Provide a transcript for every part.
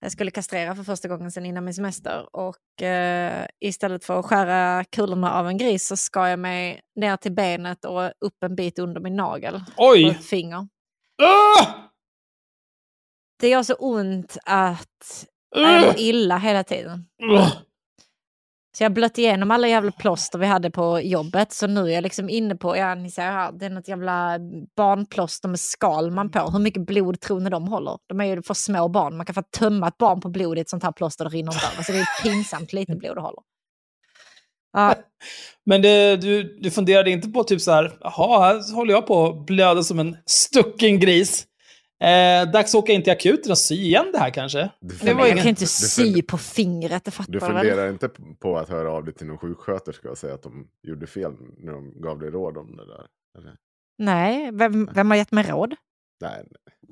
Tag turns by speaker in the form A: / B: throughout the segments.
A: Jag skulle kastrera för första gången sedan innan min semester. Och eh, istället för att skära kulorna av en gris så skar jag mig ner till benet och upp en bit under min nagel.
B: Oj!
A: På ett finger.
B: Ah!
A: Det gör så ont att jag
B: Uh!
A: mår illa hela tiden.
B: Uh!
A: Så jag blött igenom alla jävla plåster vi hade på jobbet. Så nu är jag liksom inne på, ja ni ser här, det är något jävla barnplåster med skal man på. Hur mycket blod tror ni de håller? De är ju för små barn. Man kan få tömma ett barn på blod i ett sånt här plåster, det rinner inte över. Så det är pinsamt lite blod det håller. Ja,
B: Men det, du, du funderade inte på typ så här, jaha, här håller jag på att blöda som en stucken gris. Eh, dags att åka in till akuten och sy igen det här kanske.
C: Du,
B: Det var
C: funderar-
A: jag kan inte
C: du
A: sy på fingret, det fattar
C: Du
A: du väl?
C: funderar inte på att höra av dig till någon sjuksköterska och säga att de gjorde fel när de gav dig råd om det där? Eller?
A: Nej, vem, vem har gett mig råd?
C: Nej, nej.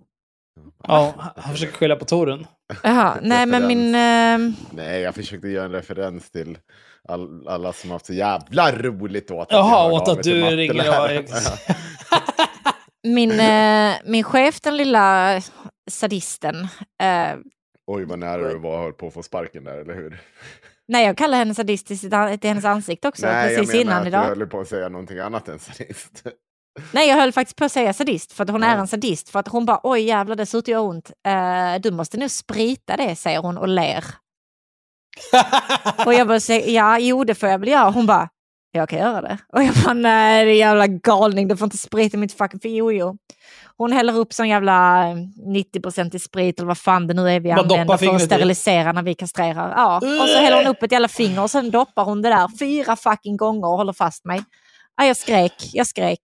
B: Ja, han försöker skylla på Torun.
A: Jaha, nej men min... Eh,
C: Nej, jag försökte göra en referens till all, alla som haft så jävla roligt åt att
B: Jaha, åt att du ringer,
C: där.
A: min, eh, min chef, den lilla sadisten, eh,
C: Oj, vad nära du var höll på att få sparken där, eller hur?
A: nej jag kallar henne sadist till, till hennes ansikte också,
C: Nej,
A: precis
C: jag menar
A: innan
C: att
A: idag.
C: du höll på att säga någonting annat än sadist.
A: Nej, jag höll faktiskt på att säga sadist för att hon är
C: Ja.
A: en sadist. För att hon bara, oj jävlar det ser ut ont. Eh, du måste nu sprita det, säger hon och ler. Och jag bara, ja jo det får jag väl göra. Hon bara, jag kan göra det. Och jag bara, nej det är jävla galning, du får inte sprita mitt fucking finger. Jo, jo. Hon häller upp sån jävla eh, 90% i sprit eller vad fan det nu är vi
B: doppar
A: använder för att
B: i.
A: sterilisera när vi kastrerar. Ja, och så häller hon upp ett jävla finger och sen doppar hon det där fyra fucking gånger och håller fast mig. Ja, jag skrek, jag skrek.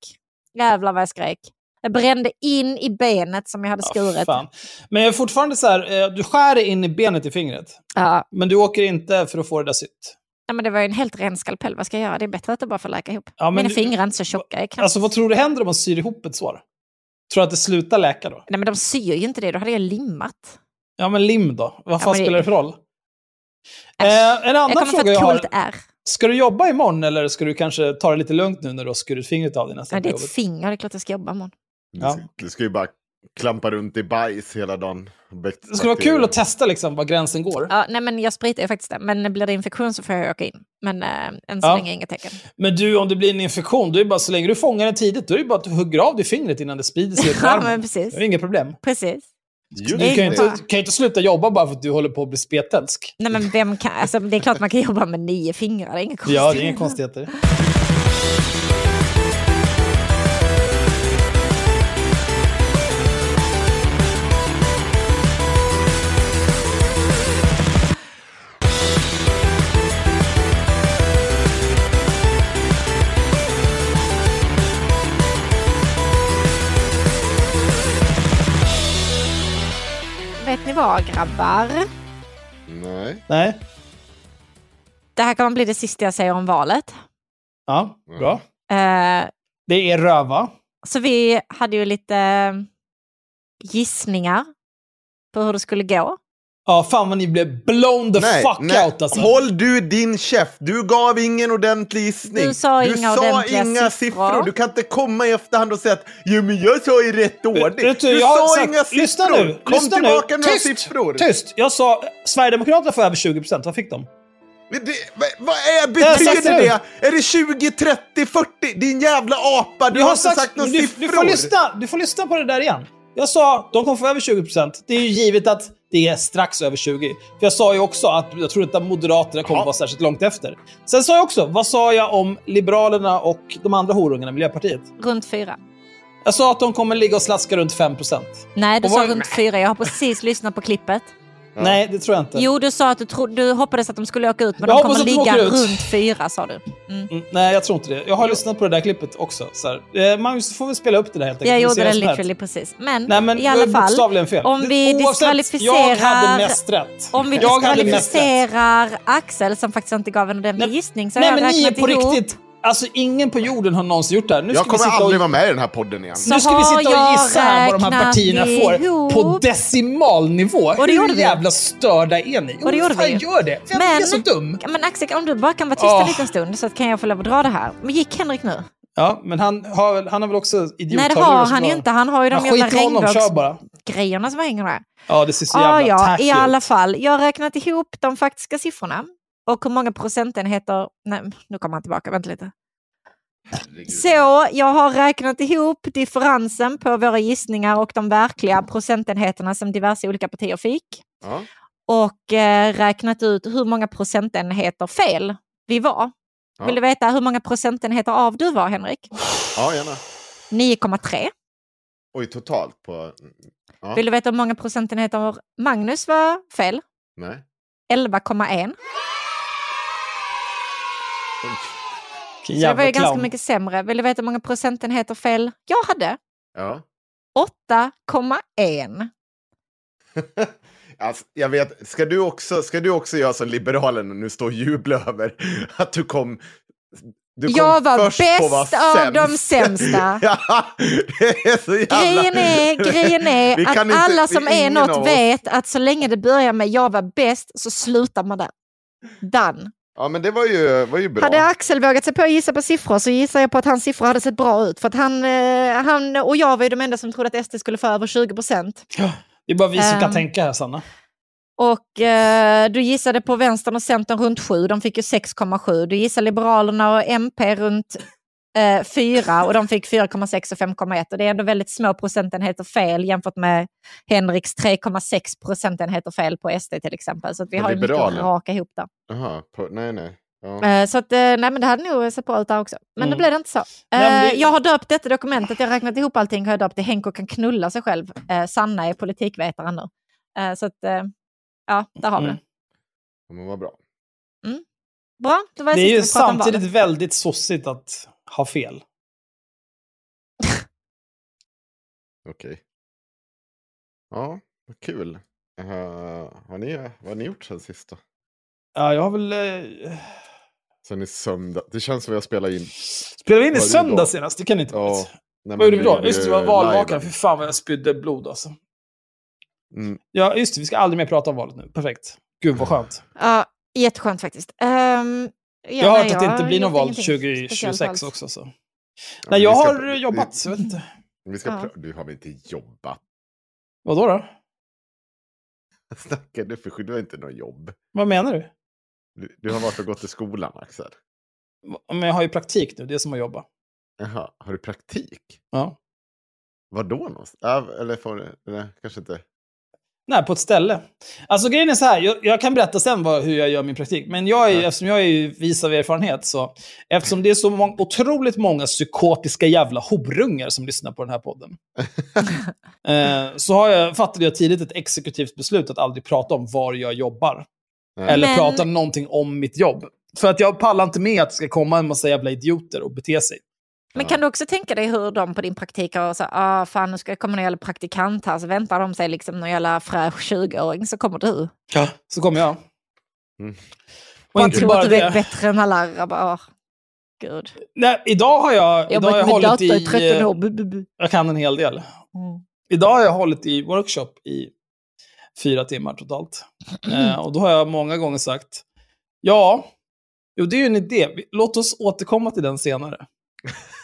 A: Jävlar vad jag skrek. Jag brände in i benet som jag hade
B: Ja,
A: skurit.
B: fan. Men jag är fortfarande så här, eh, du skär in i benet i fingret.
A: Ja,
B: Men du åker inte för att få det där sytt.
A: Ja, men det var ju en helt ren skalpell. Vad ska jag göra? Det är bättre att det bara får läka ihop.
B: Ja, men
A: Mina
B: du-
A: fingrar är inte så tjocka. Jag kan...
B: Alltså vad tror du händer om man syr ihop ett sår? Tror du att det slutar läka då?
A: Nej, men de syr ju inte det. Då hade jag limmat.
B: Ja, men lim då? Vad fan
A: men det-
B: spelar det för roll? Eh, en
A: jag
B: annan
A: få
B: fråga jag har.
A: ärr.
B: Ska du jobba imorgon eller ska du kanske ta det lite lugnt nu när du har skurit fingret av dig nästan?
A: Men det är ett
B: jobbet?
A: finger, det är klart jag ska jobba imorgon.
B: Ja.
C: du ska ju bara klampa runt i bajs hela dagen.
B: Det skulle vara kul att testa liksom var gränsen går.
A: Ja, nej, men jag spritar faktiskt det. Men blir det infektion så får jag åka in. Men äh, än så
B: Ja.
A: länge inga tecken.
B: Men du, om det blir en infektion, då är det bara så länge du fångar den tidigt, då är det bara att du hugger av dig fingret innan det sprider sig i
A: Ja, men precis.
B: Det är inget problem.
A: Precis.
C: Just
B: Du kan ju inte, kan inte sluta jobba bara för att du håller på att bli spetälsk.
A: Nej, men vem kan... Alltså, det är klart man kan jobba med nio fingrar. Det är inga konstigt.
B: Ja, det är inga konstigheter.
A: Vad grabbar?
C: Nej.
B: Nej.
A: Det här kommer bli det sista jag säger om valet.
B: Ja, bra.
A: Eh,
B: Det är röva.
A: så vi hade ju lite eh, gissningar på hur det skulle gå.
B: Ja, fan vad ni blev blown the
C: nej,
B: fuck
C: nej.
B: out alltså.
C: Håll du din käft. Du gav ingen ordentlig gissning.
A: Du sa inga ordentliga
C: inga
A: siffror.
C: Du kan inte komma i efterhand och säga att jo, men jag sa i rätt ordning. Du,
B: jag
C: sa
B: sagt-
C: inga siffror.
B: Lyssna nu.
C: Kom
B: lyssna
C: tillbaka
B: nu.
C: med några
B: Tyst,
C: siffror.
B: Tyst! Jag sa Sverigedemokraterna får över 20%. Vad fick de?
C: Men det, vad, vad är,
B: sagt
C: betyder
B: nu.
C: det? Är det 20, 30, 40? Din jävla apa, du
B: Jag
C: har, inte sagt, några
B: du,
C: siffror.
B: du, får lyssna, du får lyssna på det där igen. Jag sa de kommer få över 20%. Det är ju givet att det är strax över 20. För jag sa ju också att jag tror inte att Moderaterna kommer
C: Ja.
B: vara särskilt långt efter. Sen sa jag också, vad sa jag om Liberalerna och de andra horungarna, Miljöpartiet?
A: Runt fyra.
B: Jag sa att de kommer ligga och slaska runt 5%.
A: Nej, du sa runt fyra. Jag har precis lyssnat på klippet.
C: Ja.
B: Nej, det tror jag inte.
A: Jo, du sa att du, tro, du hoppades att de skulle åka ut, men
B: Jag
A: de kommer ligga runt fyra, sa du. Mm.
B: Mm, nej, jag tror inte det. Jag har lyssnat på det där klippet också. Så här. Eh, Magnus, du får väl spela upp det där helt enkelt.
A: Jag gjorde det literally precis. Men,
B: Nej, men
A: i alla fall, om vi
B: Oavsett, Jag
A: diskvalificerar-
B: hade mest rätt.
A: om vi diskvalificerar Axel, som faktiskt inte gav en ordentlig gissning, så har
B: Nej,
A: jag
B: men ni är
A: räknat
B: på
A: ihop.
B: riktigt... Alltså, ingen på jorden har någonsin gjort det här. Nu
C: Jag
B: ska vi
C: kommer
B: sitta
C: aldrig
B: och...
C: vara med i den här podden igen.
A: Så
B: Nu ska vi sitta och gissa här vad de här partierna får
A: ihop.
B: på decimalnivå.
A: Och det
B: Hur
A: vi.
B: jävla störda är ni?
A: Och det gjorde
B: fan
A: vi
B: gör det? Vem
A: Men-
B: är så dum?
A: Men Axel, om du bara kan vara tyst en liten stund så kan jag få lov att dra det här. Men gick Henrik nu?
B: Ja, men han har, väl- han har väl också idiot
A: Nej, det har han ju inte. Han har ju de
B: Ja,
A: jävla
B: skit i honom, kör bara.
A: regnbågsgrejerna som hänger där.
B: Ja, det ser så jävla
A: ja,
B: tacky
A: i alla fall. Jag har räknat ihop de faktiska siffrorna och hur många procentenheter... Nej, nu kommer han tillbaka. Vänta lite. Så jag har räknat ihop differensen på våra gissningar och de verkliga procentenheterna som diverse olika partier fick.
C: Ja.
A: Och eh, räknat ut hur många procentenheter fel vi var.
C: Ja.
A: Vill du veta hur många procentenheter av du var, Henrik?
C: ja, gärna.
A: 9,3.
C: Oj, totalt på... Ja.
A: Vill du veta hur många procentenheter Magnus var fel?
C: Nej.
A: 11,1. Så det var ju ganska mycket sämre. Vill du veta hur många procentenheter fel jag hade?
C: Ja.
A: 8,1.
C: Alltså, jag vet, ska du, också, ska du också göra som Liberalerna nu stå och jubla över att du kom... Du kom
A: Jag var bäst av de
C: sämst.
A: sämsta.
C: ja, är.
A: Grejen är, grejen är att
C: inte-
A: alla som är något vet att så länge det börjar med jag var bäst så slutar man där. Done.
C: Ja, men det var ju, var ju bra.
A: Hade Axel vågat sig på att gissa på siffror så gissar jag på att hans siffror hade sett bra ut. För att han, eh, han och jag var ju de enda som trodde att SD skulle få över 20 procent.
B: Det är bara vi som kan
A: Ehm.
B: tänka här, Sanna.
A: Och eh, du gissade på vänstern och centern runt 7, de fick ju 6,7. Du gissade Liberalerna och MP runt eh, 4 och de fick 4,6 och 5,1. Och det är ändå väldigt små procentenheter fel jämfört med Henriks 3,6 procentenheter fel på SD till exempel. Så vi har ju mycket att raka ihop där.
C: Jaha, på, nej, nej. Ja.
A: Eh, Så att, eh, nej men det hade nog sett bra ut där också. Men
B: Mm.
A: det blev det inte så.
B: Nej,
A: Eh,
B: det-
A: Jag har döpt detta dokumentet, jag har räknat ihop allting, har jag döpt till Henko kan knulla sig själv. Sanna är politikvetaren nu. Så att, ja, där har vi
B: Mm.
A: det.
C: Ja, Men vad bra.
A: Bra, det var det,
B: Det är ju samtidigt väldigt sossigt att ha fel.
C: Okej. Ja, vad kul. Uh, har ni, vad har ni gjort sen sist då?
B: Ja, jag har väl... Eh,
C: Sen i söndag. Det känns som jag spelar in.
B: spelade vi in i söndag
C: då?
B: senast? Det kan inte ha
C: Ja. Nej,
B: Vad gjorde vi då? Just det, var valvakan. Fy fan vad jag spydde blod alltså.
C: Mm.
B: Ja, just det. Vi ska aldrig mer prata om valet nu. Perfekt. Gud vad skönt.
A: Ja, jätteskönt faktiskt. Um,
B: jag har hört att det inte blir någon val 2026 också. Så.
C: Ja,
B: Nej,
C: men
B: jag
C: ska-
B: har jobbat, så vet inte.
C: Vi ska
A: Ja.
C: Du har väl inte jobbat?
B: Vadå då?
C: Snackar du för Du har inte något jobb.
B: Vad menar du?
C: Du, du har varit och gått i skolan, Axel.
B: Men jag har ju praktik nu, det är som att jobba.
C: Jaha, har du praktik?
B: Ja.
C: Var då någonstans? Ja, eller får du... Nej, kanske inte.
B: Nej, på ett ställe. Alltså grejen är så här, jag, jag kan berätta sen vad, hur jag gör min praktik. Men jag är,
C: Ja.
B: eftersom jag är vis av erfarenhet, så eftersom det är så mång, otroligt många psykotiska jävla horungar som lyssnar på den här podden. eh, så har jag, fattade jag tidigt ett exekutivt beslut att aldrig prata om var jag jobbar.
C: Nej.
B: Eller
A: Men-
B: prata någonting om mitt jobb. För att jag pallar inte med att det ska komma en massa jävla idioter och bete sig.
A: Men kan du också tänka dig hur de på din praktik har så ah fan nu ska jag komma någon jävla praktikant här, så väntar de sig liksom någon jävla fräsch 20-åring så kommer du.
B: Ja. Så kommer jag.
C: Mm.
B: Och
A: Bara
B: inte
A: tror
B: bara
A: att du vet
B: det.
A: bättre än alla andra. Bara, åh, gud.
B: Nej, idag har jag, idag har jag hållit i...
A: i 13 år.
B: eh,
A: Bu, bu, bu.
B: Jag kan en hel del.
A: Mm.
B: Idag har jag hållit i workshop i fyra timmar totalt. Eh, och då har jag många gånger sagt, ja, jo, det är ju en idé. Låt oss återkomma till den senare.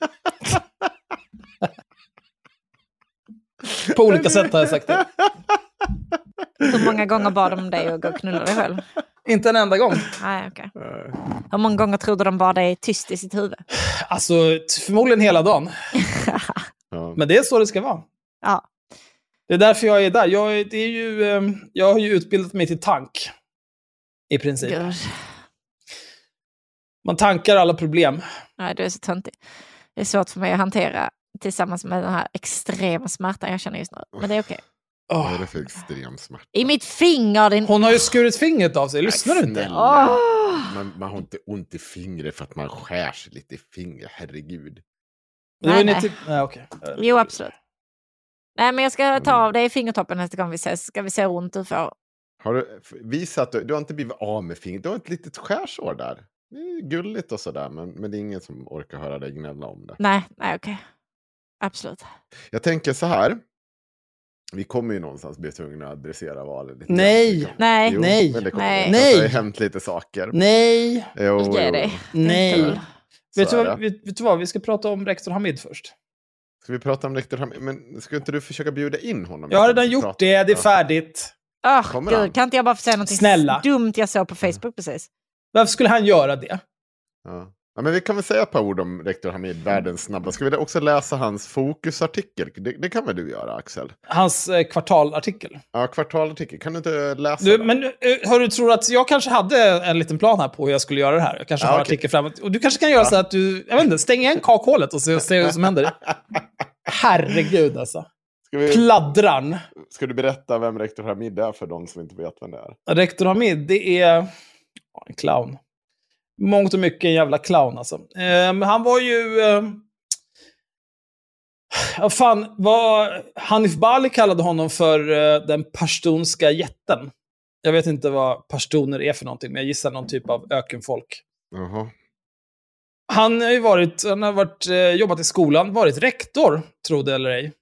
B: På olika sätt har jag sagt det.
A: Hur många gånger bad de om dig att gå och knulla dig själv?
B: Inte en enda gång.
A: Nej, okej.
C: Eh,
A: Hur många gånger trodde de bad dig tyst i sitt huvud?
B: Alltså, förmodligen hela dagen. Men det är så det ska vara.
A: Ja.
B: Det är därför jag är där. Jag, är, det är ju, eh, jag har ju utbildat mig till tank. I princip.
A: Gud.
B: Man tankar alla problem.
A: Nej, du är så töntig. Det är svårt för mig att hantera tillsammans med den här extrema smärtan jag känner just nu. Men det är okej.
C: Vad
B: Åh.
C: är det för extrem smärta?
A: I mitt finger, din...
B: Hon har ju skurit fingret av sig. Lyssnar du inte?
A: Åh!
C: Man, man har inte ont i fingret för att man skär sig lite i fingret, herregud.
A: Nej, nej.
B: typ- nej, okej.
A: Jo, absolut. Nej, men jag ska ta av dig fingertoppen nästa gång vi ses. Ska vi se hur ont du får.
C: Har du visat du har inte blivit av med fingret? Du har ett litet skärsår där. Det är gulligt och sådär, men, men det är ingen som orkar höra dig gnälla om det.
A: Nej, nej okej. Absolut.
C: Jag tänker så här. Vi kommer ju någonstans bli tvungna att adressera valet. lite
B: Nej.
C: grann.
A: Nej.
C: Jo,
B: Nej.
C: Det
A: Nej.
C: vi.
B: Nej.
C: Det har hänt lite saker.
B: Nej.
C: Jo, jo, jo.
B: Nej. Vet du, vad,
C: det.
B: vet, vet du vad? Vi ska prata om rektor Hamid först.
C: Ska vi prata om rektor Hamid? Men ska inte du försöka bjuda in honom?
B: Jag har redan gjort
C: prata-
B: det. Det är färdigt.
C: Han?
A: gud, kan inte jag bara få säga något
B: Snälla.
A: dumt jag såg på Facebook precis?
B: Varför skulle han göra det?
C: Ja. Ja, men vi kan väl säga ett par ord om rektor Hamid, världens snabba. Ska vi också läsa hans fokusartikel? Det, det kan väl du göra, Axel?
B: Hans eh, kvartalartikel.
C: Ja, kvartalartikel. Kan du inte läsa
B: Du,
C: den?
B: men eh, hör du, tror att jag kanske hade en liten plan här på hur jag skulle göra det här? Jag kanske
C: Ja,
B: har
C: okej.
B: artikel framåt. Och du kanske kan göra så att du, jag vet inte, stäng igen kakhålet och se, se vad som händer. Herregud alltså.
C: Ska, vi,
B: Pladdran.
C: ska du berätta vem rektor Hamid är för de som inte vet vem det är?
B: Rektor Hamid, det är ja, en clown. Mångt och mycket en jävla clown alltså. Eh, han var ju... Eh, ja, fan, vad... Hanif Bali kallade honom för eh, den pashtunska jätten. Jag vet inte vad pashtuner är för någonting, men jag gissar någon typ av ökenfolk.
C: Jaha.
B: Han har ju varit, han har varit, eh, jobbat i skolan, varit rektor, tro det eller ej,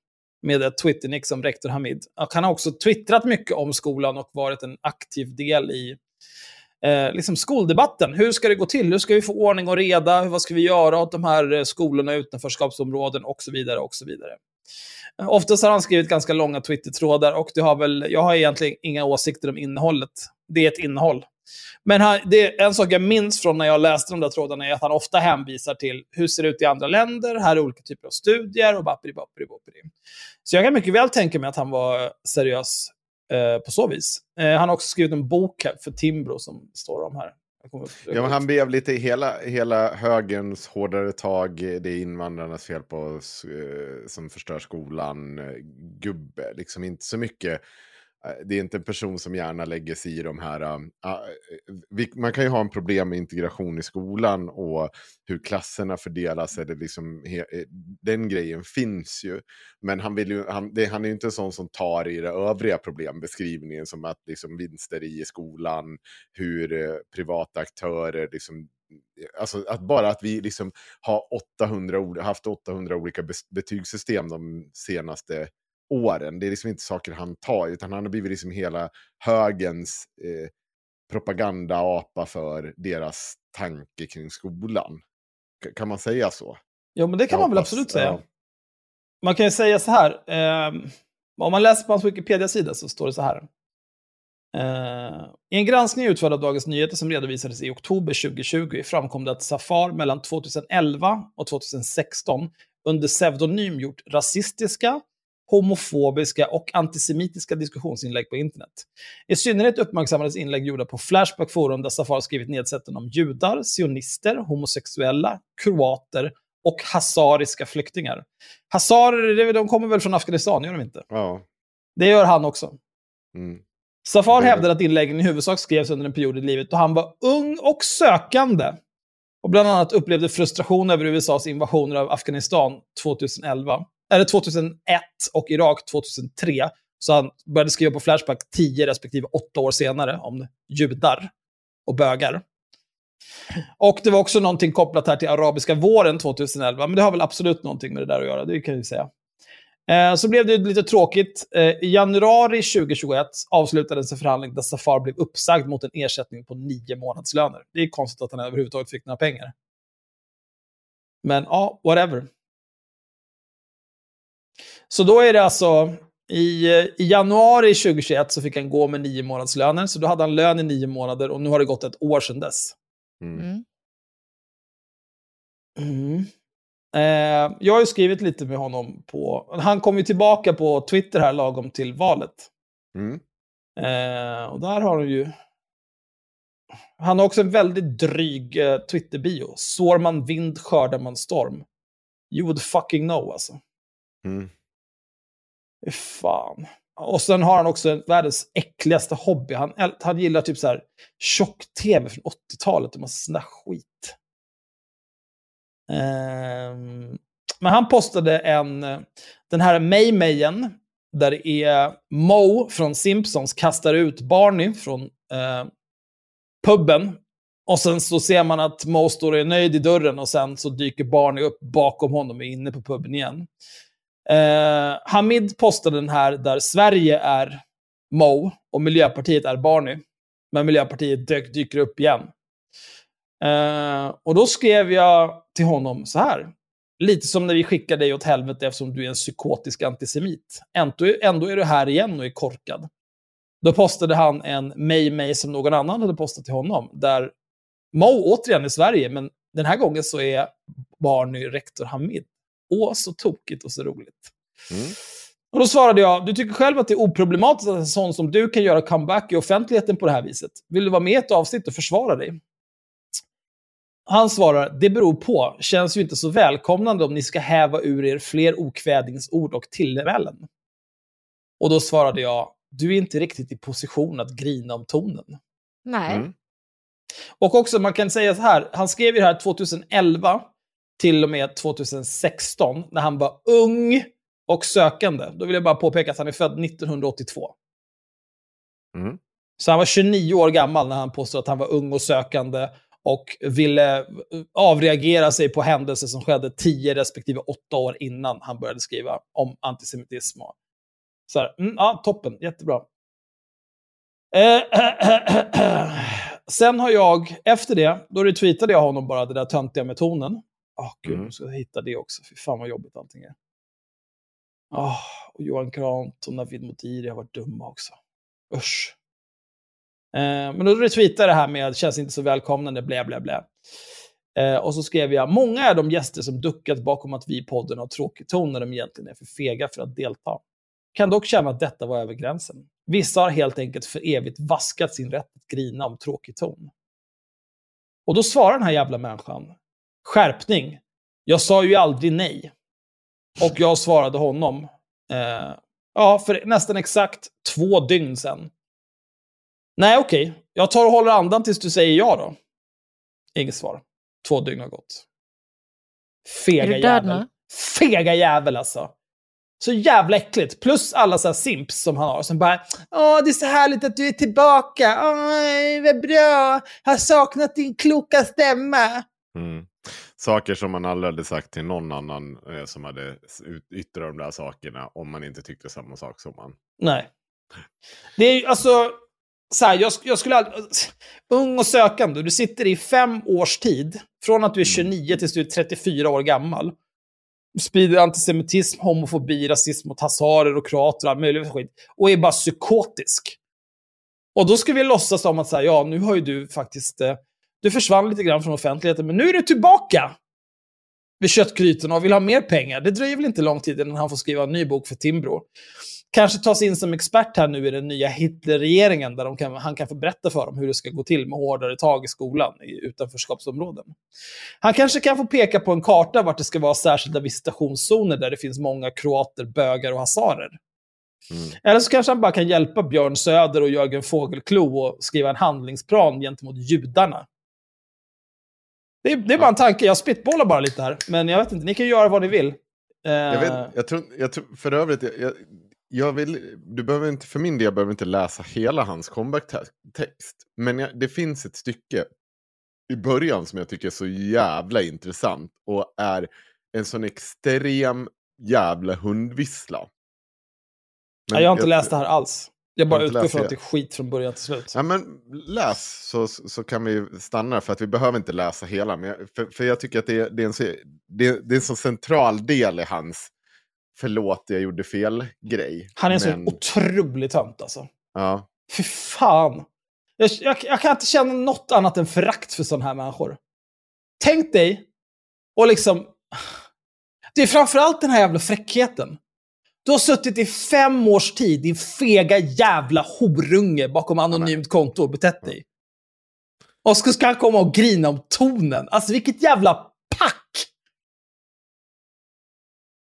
B: med ett Twitter-nick som rektor Hamid. Och han har också twittrat mycket om skolan och varit en aktiv del i eh, liksom skoldebatten. Hur ska det gå till? Hur ska vi få ordning och reda? Vad ska vi göra åt de här eh, skolorna, utanförskapsområden och så vidare. och så vidare. Eh, oftast har han skrivit ganska långa Twitter-trådar och det har väl, jag har egentligen inga åsikter om innehållet. Det är ett innehåll. Men han, det är en sak jag minns från när jag läste de där trådarna är att han ofta hänvisar till hur ser det ut i andra länder, här är olika typer av studier och bapperi, bapperi, bapperi. Så jag kan mycket väl tänka mig att han var seriös eh, på så vis. Eh, han har också skrivit en bok här för Timbro som står om här.
C: Ja, men han blev lite hela, hela högerns hårdare tag, det är invandrarnas fel på oss, eh, som förstör skolan, eh, gubbe. Liksom inte så mycket. Äh, det är inte en person som gärna lägger sig i de här... Uh, vi, man kan ju ha en problem med integration i skolan och hur klasserna fördelas. Eller liksom, he, eh, den grejen finns ju. Men han, vill ju, han, det, han är ju inte en sån som tar i det övriga problembeskrivningen som att liksom, vinster i skolan, hur uh, privata aktörer liksom, eh, Alltså att bara att vi liksom har 800, haft 800 olika betygssystem de senaste åren. Det är liksom inte saker han tar, utan han har blivit liksom hela högens eh, propagandaapa för deras tanke kring skolan. K- kan man säga så?
B: Jo, men det kan
C: Jag
B: man väl
C: hoppas-
B: absolut säga.
C: ja.
B: Man kan ju säga så här. ehm, om man läser på hans Wikipedia-sida så står det så här. Eh, I en granskning utförd av Dagens Nyheter som redovisades i oktober 2020 framkom det att Safar mellan 2011 och 2016 under pseudonym gjort rasistiska, homofobiska och antisemitiska diskussionsinlägg på internet. I synnerhet uppmärksammades inlägg gjorda på Flashback Forum där Safar skrivit nedsättande om judar, sionister, homosexuella, kroater och hazariska flyktingar. Hazarer, de kommer väl från Afghanistan, gör de inte?
C: Ja.
B: Det gör han också.
C: Mm.
B: Safar hävdade att inläggen i huvudsak skrevs under en period i livet då han var ung och sökande. Och bland annat upplevde frustration över USAs invasioner av Afghanistan 2011, eller 2001 och Irak 2003. Så han började skriva på Flashback 10 respektive 8 år senare om judar och bögar. Och det var också någonting kopplat här till arabiska våren 2011, men det har väl absolut någonting med det där att göra, det kan jag säga. Eh, så blev det lite tråkigt. Eh, I januari 2021 avslutades en förhandling där Safar blev uppsagd mot en ersättning på nio månadslöner. Det är konstigt att han överhuvudtaget fick några pengar. Men ja, whatever. Så då är det alltså, i, i januari 2021 så fick han gå med nio månadslöner, så då hade han lön i nio månader och nu har det gått ett år sedan dess.
C: Mm.
A: Mm.
B: Mm. Eh, jag har ju skrivit lite med honom på... Han kom ju tillbaka på Twitter här lagom till valet.
C: Mm.
B: Eh, och där har han ju... Han har också en väldigt dryg eh, Twitter-bio. Sår man vind skördar man storm. You would fucking know alltså.
C: Mm.
B: Fy Fan. Och sen har han också världens äckligaste hobby. Han, han gillar typ så här tjock-tv från 80-talet och massa sån där skit. Um, men han postade en, den här Maymayen, där det är Mo från Simpsons kastar ut Barney från eh, puben. Och sen så ser man att Mo står och är nöjd i dörren och sen så dyker Barney upp bakom honom och är inne på puben igen. Eh, Hamid postade den här där Sverige är Mo och Miljöpartiet är Barney. Men Miljöpartiet dök, dyker upp igen. Eh, och då skrev jag till honom så här. Lite som när vi skickar dig åt helvete eftersom du är en psykotisk antisemit. Ändå, ändå är du här igen och är korkad. Då postade han en mig mig som någon annan hade postat till honom. Där Mo återigen är Sverige, men den här gången så är Barney rektor Hamid. Åh, så tokigt och så roligt.
C: Mm.
B: Och då svarade jag, du tycker själv att det är oproblematiskt att en sån som du kan göra comeback i offentligheten på det här viset. Vill du vara med i ett avsnitt och försvara dig? Han svarar, det beror på. Känns ju inte så välkomnande om ni ska häva ur er fler okvädingsord och tillmälen. Och då svarade jag, du är inte riktigt i position att grina om tonen.
A: Nej.
C: Mm.
B: Och också, man kan säga så här, han skrev ju det här 2011 till och med 2016, när han var ung och sökande. Då vill jag bara påpeka att han är född 1982.
C: Mm.
B: Så han var 29 år gammal när han påstod att han var ung och sökande och ville eh, avreagera sig på händelser som skedde 10 respektive 8 år innan han började skriva om antisemitism. Så här, mm, ja, toppen, jättebra. Eh, Sen har jag, efter det, då retweetade jag honom bara det där töntiga med tonen. Åh gud,
C: Mm.
B: ska hitta det också. Fy fan vad jobbigt allting är. Åh, och Johan Krant och Navid Modiri har varit dumma också. Usch. Eh, men då retweetade det här med känns inte så välkomnande, blä blä blä. Eh, och så skrev jag, många är de gäster som duckat bakom att vi i podden har tråkig ton när de egentligen är för fega för att delta. Kan dock känna att detta var över gränsen. Vissa har helt enkelt för evigt vaskat sin rätt att grina om tråkig ton. Och då svarar den här jävla människan, skärpning. Jag sa ju aldrig nej. Och jag svarade honom, eh, ja, för nästan exakt två dygn sedan. Nej, okej. Jag tar och håller andan tills du säger ja då. Inget svar. Två dygn har gått. Fega jävel.
A: nu?
B: Fega jävel alltså. Så jävla äckligt. Plus alla så här simps som han har som bara Åh, det är så härligt att du är tillbaka. Åh, vad bra. Har saknat din kloka stämma.
C: Mm. Saker som man aldrig hade sagt till någon annan eh, som hade yttrat de där sakerna om man inte tyckte samma sak som man.
B: Nej. Det är ju alltså, så här, jag, jag skulle aldrig, ung och sökande, du sitter i fem års tid, från att du är 29 tills du är 34 år gammal. Sprider antisemitism, homofobi, rasism mot hazarer och kroater och all möjlig skit. Och är bara psykotisk. Och då ska vi låtsas som att så här, ja, nu har ju du faktiskt, eh, du försvann lite grann från offentligheten, men nu är du tillbaka! Vid köttgrytorna och vill ha mer pengar. Det dröjer väl inte lång tid innan han får skriva en ny bok för Timbro kanske tas in som expert här nu i den nya Hitler-regeringen, där kan, han kan få berätta för dem hur det ska gå till med hårdare tag i skolan i utanförskapsområden. Han kanske kan få peka på en karta vart det ska vara särskilda visitationszoner där det finns många kroater, bögar och hazarer.
C: Mm.
B: Eller så kanske han bara kan hjälpa Björn Söder och Jörgen Fågelklo och skriva en handlingsplan gentemot judarna. Det är, det är bara en tanke, jag spitbollar bara lite här. Men jag vet inte, ni kan göra vad ni vill. Eh,
C: Jag vet, jag tror, jag tror, för övrigt, jag, jag, jag vill, du behöver inte, för min del behöver inte läsa hela hans comeback-text. Men jag, det finns ett stycke i början som jag tycker är så jävla intressant och är en sån extrem jävla hundvissla. Men
B: jag har inte läst det här alls. Jag bara utgår från att det är skit från början till slut.
C: Ja, men läs så, så kan vi stanna för att vi behöver inte läsa hela. Men jag, för, för jag tycker att det är, det, är en så, det, det är en så central del i hans förlåt jag gjorde fel-grej.
B: Han är en
C: Men-
B: så otrolig tönt alltså.
C: Ja,
B: Fy fan. Jag, jag, jag kan inte känna något annat än förakt för sådana här människor. Tänk dig, och liksom... Det är framförallt den här jävla fräckheten. Du har suttit i fem års tid, din fega jävla horunge bakom anonymt konto och betett dig. Och så ska han komma och grina om tonen. Alltså vilket jävla pack!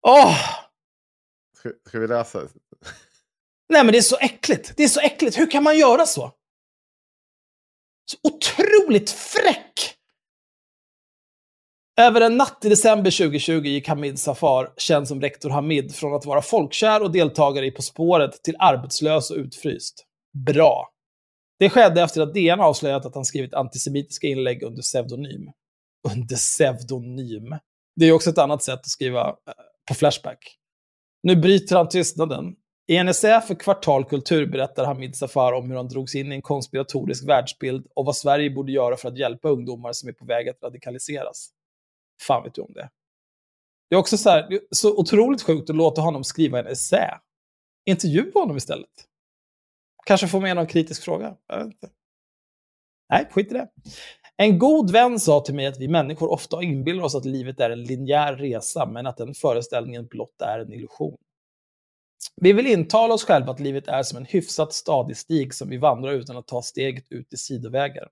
B: Åh!
C: ska, ska vi läsa?
B: Nej men det är så äckligt. Det är så äckligt. Hur kan man göra så? Så otroligt fräck! Över en natt i december 2020 gick Hamid Safar, känd som rektor Hamid, från att vara folkkär och deltagare i På spåret till arbetslös och utfryst. Bra. Det skedde efter att DN avslöjat att han skrivit antisemitiska inlägg under pseudonym. Under pseudonym. Det är också ett annat sätt att skriva eh, på Flashback. Nu bryter han tystnaden. I en essä för Kvartal Kultur berättar Hamid Safar om hur han drogs in i en konspiratorisk världsbild och vad Sverige borde göra för att hjälpa ungdomar som är på väg att radikaliseras. Fan vet du om det. Det är också så, här, det är så otroligt sjukt att låta honom skriva en essä. Intervjua honom istället. Kanske få med någon kritisk fråga. Jag vet inte. Nej, skit i det. En god vän sa till mig att vi människor ofta inbillar oss att livet är en linjär resa, men att den föreställningen blott är en illusion. Vi vill intala oss själva att livet är som en hyfsat stadig stig som vi vandrar utan att ta steget ut i sidovägar.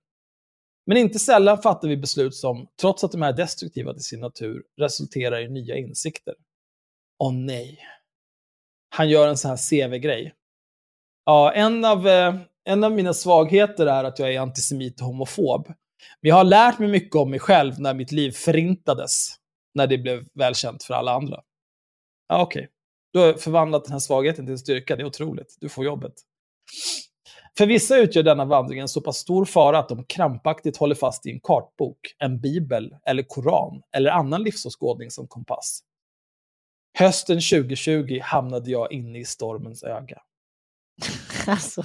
B: Men inte sällan fattar vi beslut som, trots att de är destruktiva till sin natur, resulterar i nya insikter. Åh nej. Han gör en sån här CV-grej. Ja, en av, eh, en av mina svagheter är att jag är antisemit och homofob. Men jag har lärt mig mycket om mig själv när mitt liv förintades, när det blev välkänt för alla andra. Ja, okej. Du har förvandlat den här svagheten till en styrka, det är otroligt. Du får jobbet. För vissa utgör denna vandring en så pass stor fara att de krampaktigt håller fast i en kartbok, en bibel eller koran eller annan livsåskådning som kompass. Hösten 2020 hamnade jag inne i stormens öga.
A: Alltså.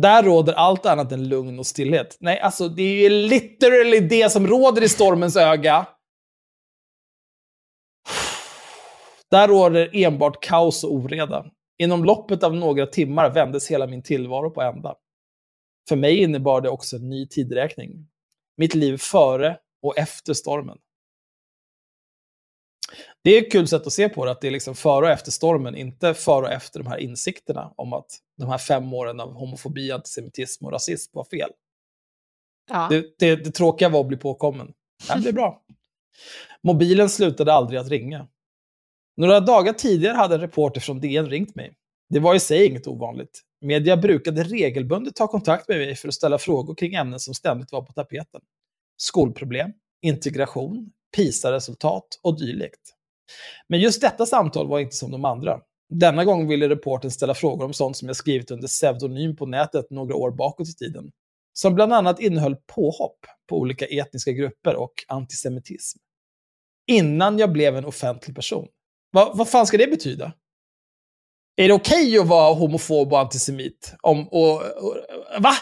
B: Där råder allt annat än lugn och stillhet. Nej, alltså det är ju literally det som råder i stormens öga. Där råder enbart kaos och oreda. Inom loppet av några timmar vändes hela min tillvaro på ända. För mig innebar det också en ny tidräkning. Mitt liv före och efter stormen. Det är ett kul sätt att se på det, att det är liksom före och efter stormen, inte före och efter de här insikterna om att de här fem åren av homofobi, antisemitism och rasism var fel.
A: Ja.
B: Det, det, det tråkiga var att bli påkommen. Det blir bra. Mobilen slutade aldrig att ringa. Några dagar tidigare hade en reporter från DN ringt mig. Det var i sig inget ovanligt. Media brukade regelbundet ta kontakt med mig för att ställa frågor kring ämnen som ständigt var på tapeten. Skolproblem, integration, PISA-resultat och dylikt. Men just detta samtal var inte som de andra. Denna gång ville reportern ställa frågor om sånt som jag skrivit under pseudonym på nätet några år bakåt i tiden. Som bland annat innehöll påhopp på olika etniska grupper och antisemitism. Innan jag blev en offentlig person. Va, vad fan ska det betyda? Är det okej att vara homofob och antisemit? Om, och, och, va?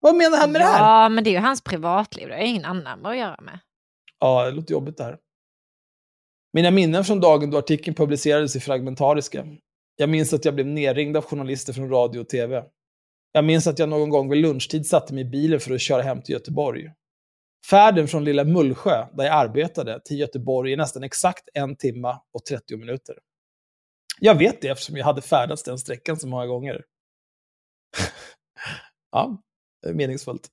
B: Vad menar han med det här?
A: Ja, men det är ju hans privatliv. Det har ingen annan med att göra med.
B: Ja, det låter jobbigt det här. Mina minnen från dagen då artikeln publicerades är fragmentariska. Jag minns att jag blev nerringd av journalister från radio och tv. Jag minns att jag någon gång vid lunchtid satte mig i bilen för att köra hem till Göteborg. Färden från lilla Mullsjö, där jag arbetade, till Göteborg är nästan exakt en timma och 30 minuter. Jag vet det eftersom jag hade färdats den sträckan så många gånger. ja, meningsfullt.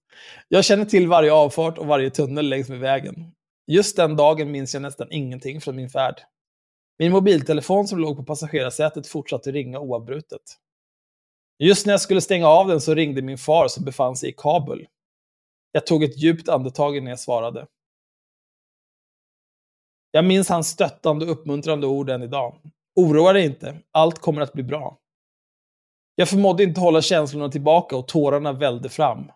B: Jag känner till varje avfart och varje tunnel längs med vägen. Just den dagen minns jag nästan ingenting från min färd. Min mobiltelefon som låg på passagerarsätet fortsatte ringa oavbrutet. Just när jag skulle stänga av den så ringde min far som befann sig i Kabul. Jag tog ett djupt andetag innan jag svarade. Jag minns hans stöttande och uppmuntrande ord än idag. Oroa dig inte, allt kommer att bli bra. Jag förmådde inte hålla känslorna tillbaka och tårarna vällde fram.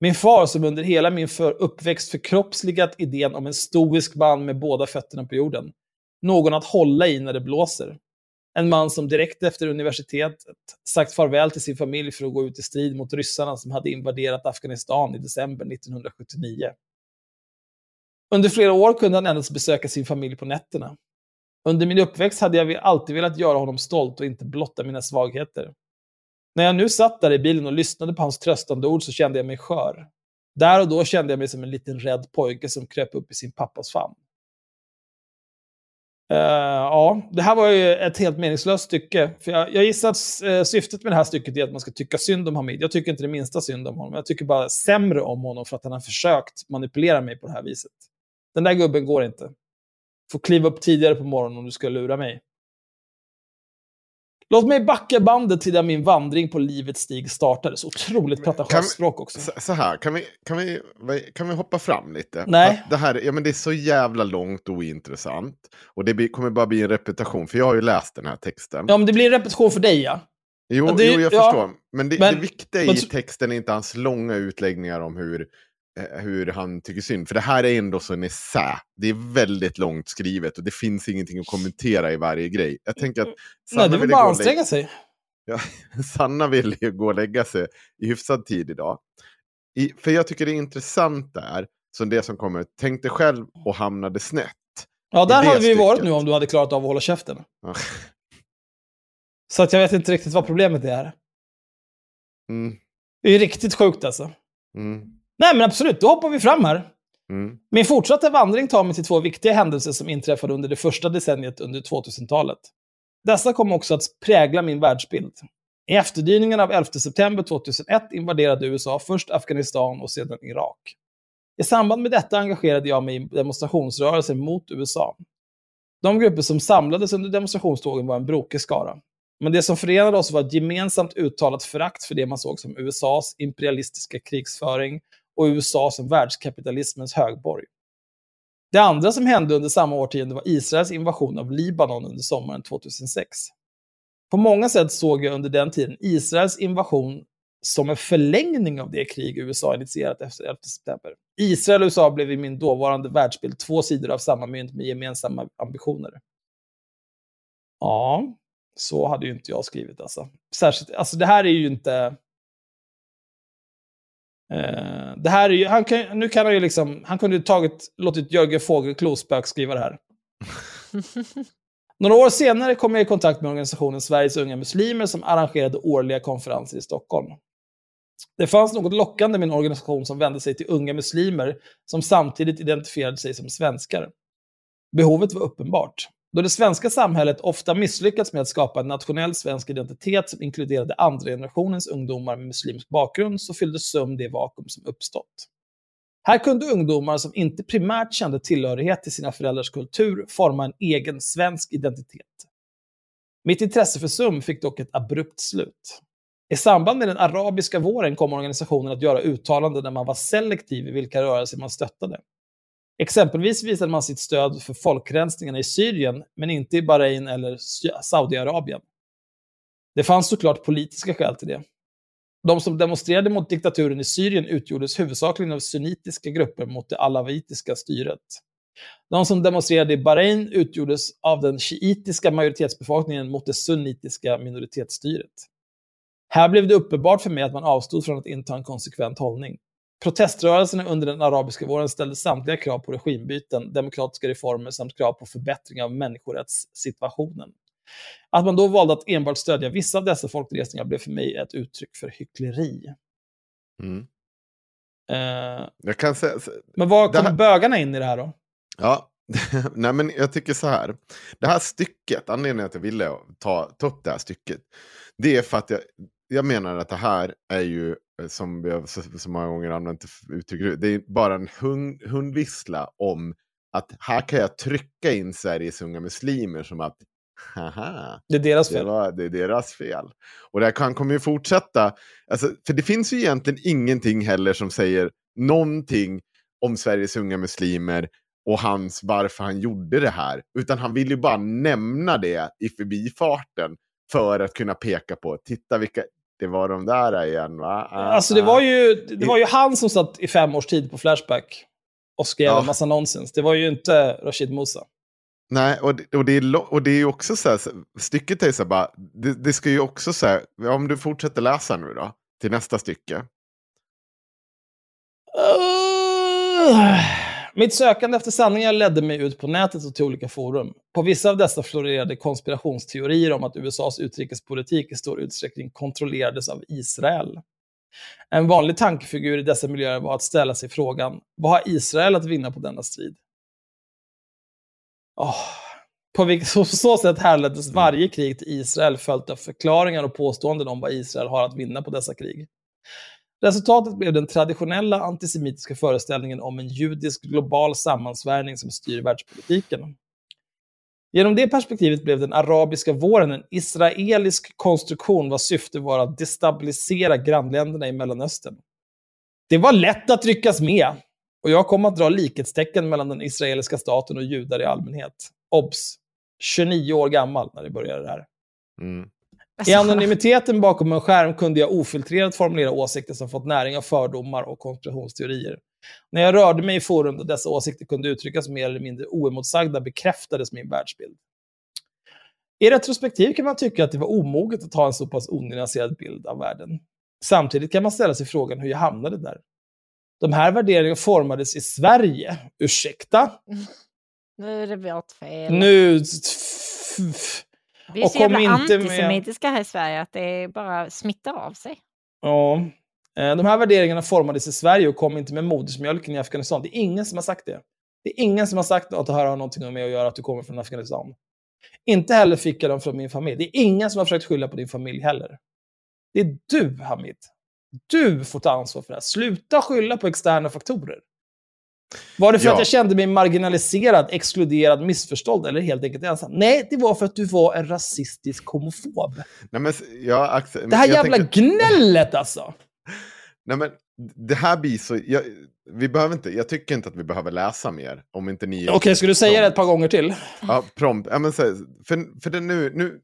B: Min far, som under hela min för uppväxt förkroppsligat idén om en stoisk man med båda fötterna på jorden. Någon att hålla i när det blåser. En man som direkt efter universitetet sagt farväl till sin familj för att gå ut i strid mot ryssarna som hade invaderat Afghanistan i december 1979. Under flera år kunde han endast besöka sin familj på nätterna. Under min uppväxt hade jag alltid velat göra honom stolt och inte blotta mina svagheter. När jag nu satt där i bilen och lyssnade på hans tröstande ord så kände jag mig skör. Där och då kände jag mig som en liten rädd pojke som kröp upp i sin pappas famn. Uh, ja, det här var ju ett helt meningslöst stycke. För jag, jag gissar att uh, syftet med det här stycket är att man ska tycka synd om Hamid. Jag tycker inte det minsta synd om honom. Jag tycker bara sämre om honom för att han har försökt manipulera mig på det här viset. Den där gubben går inte. Får kliva upp tidigare på morgonen om du ska lura mig. Låt mig backa bandet till där min vandring på livets stig startade. Så otroligt pretentiöst språk också.
C: Så, så, här, kan vi, kan, vi, kan vi hoppa fram lite?
B: Nej.
C: Det här ja, men det är så jävla långt och ointressant. Och det kommer bara bli en repetition, för jag har ju läst den här texten.
B: Ja, men det blir en repetition för dig, ja.
C: Jo,
B: ja, det,
C: jo jag
B: ja,
C: förstår. Men det,
B: men,
C: det viktiga i
B: men,
C: texten är inte hans långa utläggningar om hur hur han tycker synd. För det här är ändå så en essä. Det är väldigt långt skrivet och det finns ingenting att kommentera i varje grej. Jag tänker att...
B: Sanna Nej, det vill bara anstränga sig.
C: Ja, Sanna vill ju gå och lägga sig i hyfsad tid idag. I, för jag tycker det är intressant där, som det som kommer, tänk dig själv och hamnade snett.
B: Ja, där hade vi varit nu om du hade klarat av att hålla käften. Ja. Så att jag vet inte riktigt vad problemet är. Mm. Det är riktigt sjukt alltså. Mm. Nej, men absolut. Då hoppar vi fram här. Mm. Min fortsatta vandring tar mig till två viktiga händelser som inträffade under det första decenniet under 2000-talet. Dessa kom också att prägla min världsbild. I efterdyningarna av 11 september 2001 invaderade USA först Afghanistan och sedan Irak. I samband med detta engagerade jag mig i demonstrationsrörelser mot USA. De grupper som samlades under demonstrationstågen var en brokig skara. Men det som förenade oss var ett gemensamt uttalat förakt för det man såg som USAs imperialistiska krigsföring och USA som världskapitalismens högborg. Det andra som hände under samma årtionde var Israels invasion av Libanon under sommaren 2006. På många sätt såg jag under den tiden Israels invasion som en förlängning av det krig USA initierat efter 11 september. Israel och USA blev i min dåvarande världsbild två sidor av samma mynt med gemensamma ambitioner. Ja, så hade ju inte jag skrivit alltså. Särskilt, alltså det här är ju inte... Uh, det här är ju, han kan, nu kan han ju liksom, han kunde ju tagit, låtit Jörgen Fågelklo spökskriva det här. Några år senare kom jag i kontakt med organisationen Sveriges Unga Muslimer som arrangerade årliga konferenser i Stockholm. Det fanns något lockande med en organisation som vände sig till unga muslimer som samtidigt identifierade sig som svenskar. Behovet var uppenbart. Då det svenska samhället ofta misslyckats med att skapa en nationell svensk identitet som inkluderade andra generationens ungdomar med muslimsk bakgrund så fyllde SUM det vakuum som uppstått. Här kunde ungdomar som inte primärt kände tillhörighet till sina föräldrars kultur forma en egen svensk identitet. Mitt intresse för SUM fick dock ett abrupt slut. I samband med den arabiska våren kom organisationen att göra uttalanden där man var selektiv i vilka rörelser man stöttade. Exempelvis visade man sitt stöd för folkrensningarna i Syrien, men inte i Bahrain eller Saudiarabien. Det fanns såklart politiska skäl till det. De som demonstrerade mot diktaturen i Syrien utgjordes huvudsakligen av sunnitiska grupper mot det alawitiska styret. De som demonstrerade i Bahrain utgjordes av den shiitiska majoritetsbefolkningen mot det sunnitiska minoritetsstyret. Här blev det uppenbart för mig att man avstod från att inta en konsekvent hållning. Proteströrelserna under den arabiska våren ställde samtliga krav på regimbyten, demokratiska reformer samt krav på förbättring av människorättssituationen. Att man då valde att enbart stödja vissa av dessa folkresningar blev för mig ett uttryck för hyckleri. Mm.
C: Uh, jag kan säga,
B: men var kommer här... bögarna in i det här då?
C: Ja, nej men jag tycker så här. Det här stycket, anledningen att jag ville ta, ta upp det här stycket, det är för att jag, jag menar att det här är ju, eh, som vi har så, så många gånger använt uttryck, det är bara en hund, hundvissla om att här kan jag trycka in Sveriges unga muslimer som att Haha,
B: det är deras fel.
C: Det, var, det är deras fel. Och det här kan, kommer ju fortsätta. Alltså, för det finns ju egentligen ingenting heller som säger någonting om Sveriges unga muslimer och hans, varför han gjorde det här. Utan han vill ju bara nämna det i förbifarten för att kunna peka på, titta vilka, det var de där igen va? Ah,
B: Alltså det var, ju, det var ju han som satt i fem års tid på Flashback och skrev
C: Ja.
B: en massa nonsens. Det var ju inte Rashid Musa.
C: Nej, och det, och, det är, och det är ju också så här, stycket är så här bara, det, det ska ju också så här, om du fortsätter läsa nu då, till nästa stycke.
B: Uh, mitt sökande efter sanningar ledde mig ut på nätet och till olika forum. På vissa av dessa florerade konspirationsteorier om att USAs utrikespolitik i stor utsträckning kontrollerades av Israel. En vanlig tankefigur i dessa miljöer var att ställa sig frågan, vad har Israel att vinna på denna strid? Oh. på vilket på så sätt härleddes varje krig till Israel följt av förklaringar och påståenden om vad Israel har att vinna på dessa krig. Resultatet blev den traditionella antisemitiska föreställningen om en judisk global sammansvärjning som styr världspolitiken. Genom det perspektivet blev den arabiska våren en israelisk konstruktion vars syfte var att destabilisera grannländerna i Mellanöstern. Det var lätt att ryckas med, och jag kom att dra likhetstecken mellan den israeliska staten och judar i allmänhet. Obs! 29 år gammal när det började det här.
C: Mm.
B: I anonymiteten bakom en skärm kunde jag ofiltrerat formulera åsikter som fått näring av fördomar och konspirationsteorier. När jag rörde mig i forum där dessa åsikter kunde uttryckas mer eller mindre oemotsagda bekräftades min världsbild. I retrospektiv kan man tycka att det var omoget att ha en så pass onyanserad bild av världen. Samtidigt kan man ställa sig frågan hur jag hamnade där. De här värderingarna formades i Sverige. Ursäkta?
A: Nu är det vårt fel.
B: Nu...
A: Vi är så jävla
B: inte med-
A: antisemitiska här i Sverige att det bara smittar av sig.
B: Ja. Eh, De här värderingarna formades i Sverige och kom inte med modersmjölken i Afghanistan. Det är ingen som har sagt det. Det är ingen som har sagt att det här har någonting med att göra att du kommer från Afghanistan. Inte heller fick jag dem från min familj. Det är ingen som har försökt skylla på din familj heller. Det är du, Hamid. Du får ta ansvar för det här. Sluta skylla på externa faktorer. Var det för
C: Ja.
B: att jag kände mig marginaliserad, exkluderad, missförstådd eller helt enkelt ensam? Nej, det var för att du var en rasistisk homofob.
C: Nej, men, ja, Axel,
B: Det här jävla
C: tänker-
B: gnället alltså!
C: Nej, men det här blir så... Jag, vi behöver inte, jag tycker inte att vi behöver läsa mer. Om inte ni...
B: Okej, ska du säga det ett par gånger till?
C: Ja, prompt. Ja, men, för för det nu, nu,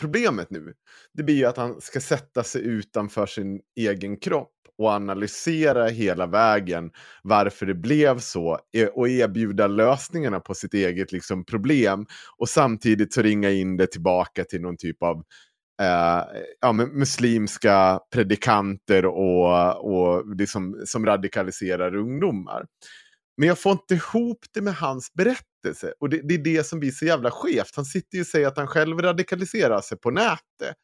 C: problemet nu, det blir ju att han ska sätta sig utanför sin egen kropp och analysera hela vägen varför det blev så e, och erbjuda lösningarna på sitt eget liksom, problem och samtidigt så ringa in det tillbaka till någon typ av eh, ja, men muslimska predikanter och, och liksom, som radikaliserar ungdomar. Men jag får inte ihop det med hans berättelse. Och det, det är det som blir så jävla skevt. Han sitter ju och säger att han själv radikaliserar sig på nätet.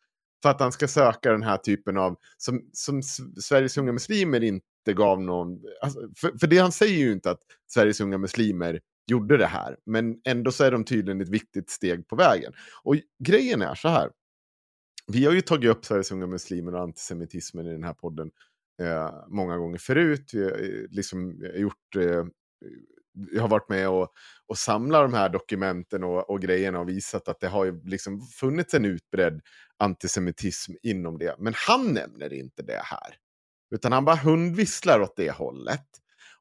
C: För att han ska söka den här typen av, som, som Sveriges unga muslimer inte gav någon... Alltså, för, för det han säger ju inte att Sveriges unga muslimer gjorde det här. Men ändå så är de tydligen ett viktigt steg på vägen. Och grejen är så här. Vi har ju tagit upp Sveriges unga muslimer och antisemitismen i den här podden eh, många gånger förut. Jag, eh, liksom, jag gjort... Eh, jag har varit med och, och samlat de här dokumenten och, och grejerna och visat att det har ju liksom funnits en utbredd antisemitism inom det. Men han nämner inte det här. Utan han bara hundvisslar åt det hållet.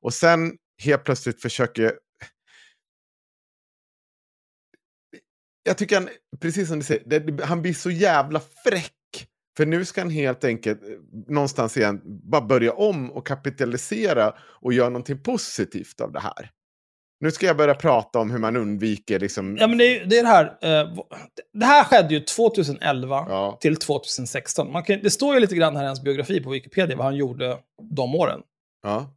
C: Och sen helt plötsligt försöker... Jag tycker han, precis som du säger, det, han blir så jävla fräck. För nu ska han helt enkelt eh, någonstans igen bara börja om och kapitalisera och göra någonting positivt av det här. Nu ska jag börja prata om hur man undviker liksom...
B: Ja, men det är, det är det här. Eh, det här skedde ju 2011
C: Ja.
B: till 2016. Man kan, det står ju lite grann här i hans biografi på Wikipedia vad han gjorde de åren.
C: Ja.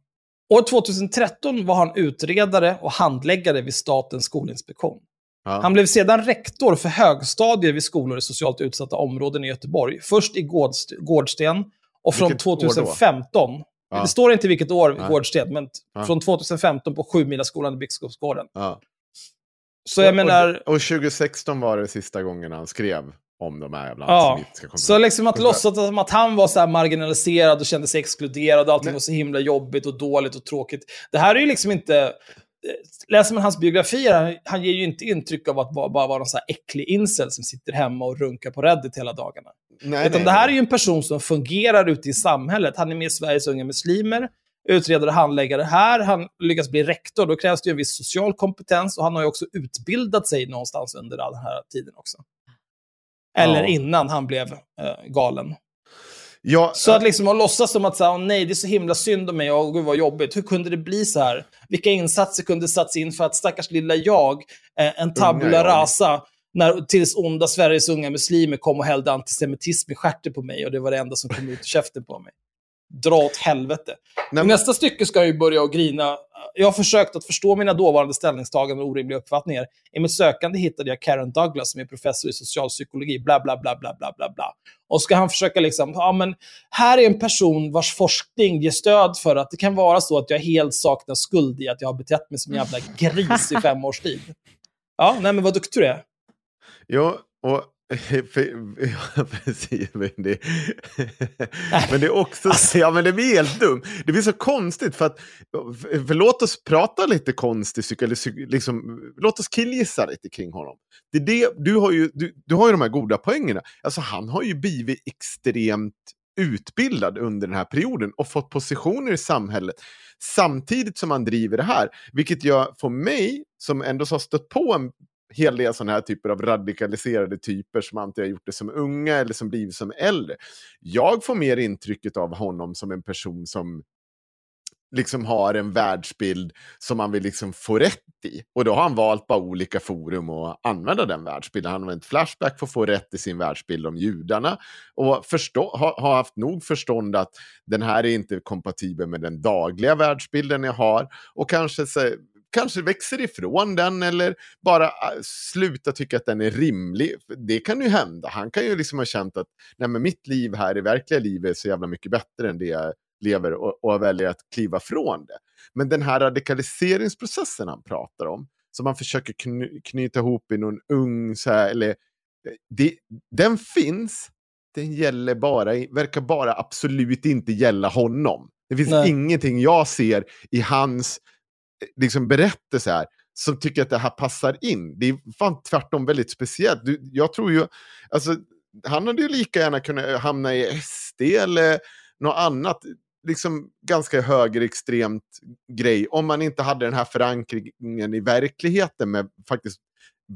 B: År 2013 var han utredare och handläggare vid Statens skolinspektion.
C: Ja.
B: Han blev sedan rektor för högstadier vid skolor i socialt utsatta områden i Göteborg. Först i Gårdst- Gårdsten och från
C: Vilket år då?
B: 2015.
C: Ja.
B: Det står inte vilket år
C: Nej.
B: Gårdsten, men
C: Ja.
B: från 2015 på Sjumilaskolan i Biskopsgården.
C: Ja.
B: Så jag menar...
C: Och, och 2016 var det sista gången han skrev om de här jävla
B: Ja,
C: antisemitiska
B: så
C: konflikterna.
B: liksom att låtsas som att han var så här marginaliserad och kände sig exkluderad och allting
C: Men-
B: var så himla jobbigt och dåligt och tråkigt. Det här är ju liksom inte... Läser man hans biografier, han, han ger ju inte intryck av att bara, bara vara någon så här äcklig incel som sitter hemma och runkar på Reddit hela dagarna.
C: Nej,
B: Utan
C: nej,
B: det här är
C: nej.
B: ju en person som fungerar ute i samhället. Han är med i Sveriges unga muslimer. utredare, handläggare. Här han lyckas bli rektor, då krävs det ju en viss social kompetens och han har ju också utbildat sig någonstans under all den här tiden också. Eller
C: Ja.
B: innan han blev eh, galen.
C: Ja,
B: Så att liksom att låtsas som att så här, "Åh, nej, det är så himla synd om mig, och gud vad jobbigt. Hur kunde det bli så här? Vilka insatser kunde satts in för att stackars lilla jag, eh, en tabula rasa, när, tills onda Sveriges unga muslimer kom och hällde antisemitism i stjärten på mig och det var det enda som kom ut ur käften på mig. Dra åt helvete.
C: Nej,
B: nästa stycke ska jag ju börja och grina. Jag har försökt att förstå mina dåvarande ställningstaganden och orimliga uppfattningar. I mitt sökande hittade jag Karen Douglas som är professor i socialpsykologi, bla bla bla bla bla bla bla. Och ska han försöka liksom, ja men här är en person vars forskning ger stöd för att det kan vara så att jag helt saknar skuld i att jag har betett mig som en jävla gris i fem års tid. Ja, nej men vad duktig du är.
C: Ja, och... För, ja, precis. Men det, men det är också... Ja, men det blir helt dumt. Det blir så konstigt för att... För, låt oss prata lite konstig psyk, eller liksom, Låt oss killgissa lite kring honom. Det är det, du, har ju, du, du har ju de här goda poängerna. Alltså han har ju blivit extremt utbildad under den här perioden och fått positioner i samhället samtidigt som han driver det här. Vilket gör, för mig, som ändå har stött på en hel del sådana här typer av radikaliserade typer som antingen har gjort det som unga eller som blivit som äldre. Jag får mer intrycket av honom som en person som liksom har en världsbild som man vill liksom få rätt i. Och då har han valt bara olika forum att använda den världsbilden. Han har använt Flashback för att få rätt i sin världsbild om judarna. Och förstå, har, har haft nog förstånd att den här är inte kompatibel med den dagliga världsbilden jag har. Och kanske, så, kanske växer ifrån den eller bara äh, sluta tycka att den är rimlig. Det kan ju hända. Han kan ju liksom ha känt att Nej, men mitt liv här i verkliga livet är så jävla mycket bättre än det jag lever och, och väljer att kliva från det. Men den här radikaliseringsprocessen han pratar om, som man försöker kny, knyta ihop i någon ung, så här, eller, det, den finns, den gäller bara, verkar bara absolut inte gälla honom. Det finns
B: Nej.
C: ingenting jag ser i hans liksom, berättelse här som tycker att det här passar in. Det är fan tvärtom väldigt speciellt. Du, jag tror ju, alltså, han hade ju lika gärna kunnat eh, hamna i SD eller något annat liksom ganska högerextremt grej om man inte hade den här förankringen i verkligheten med faktiskt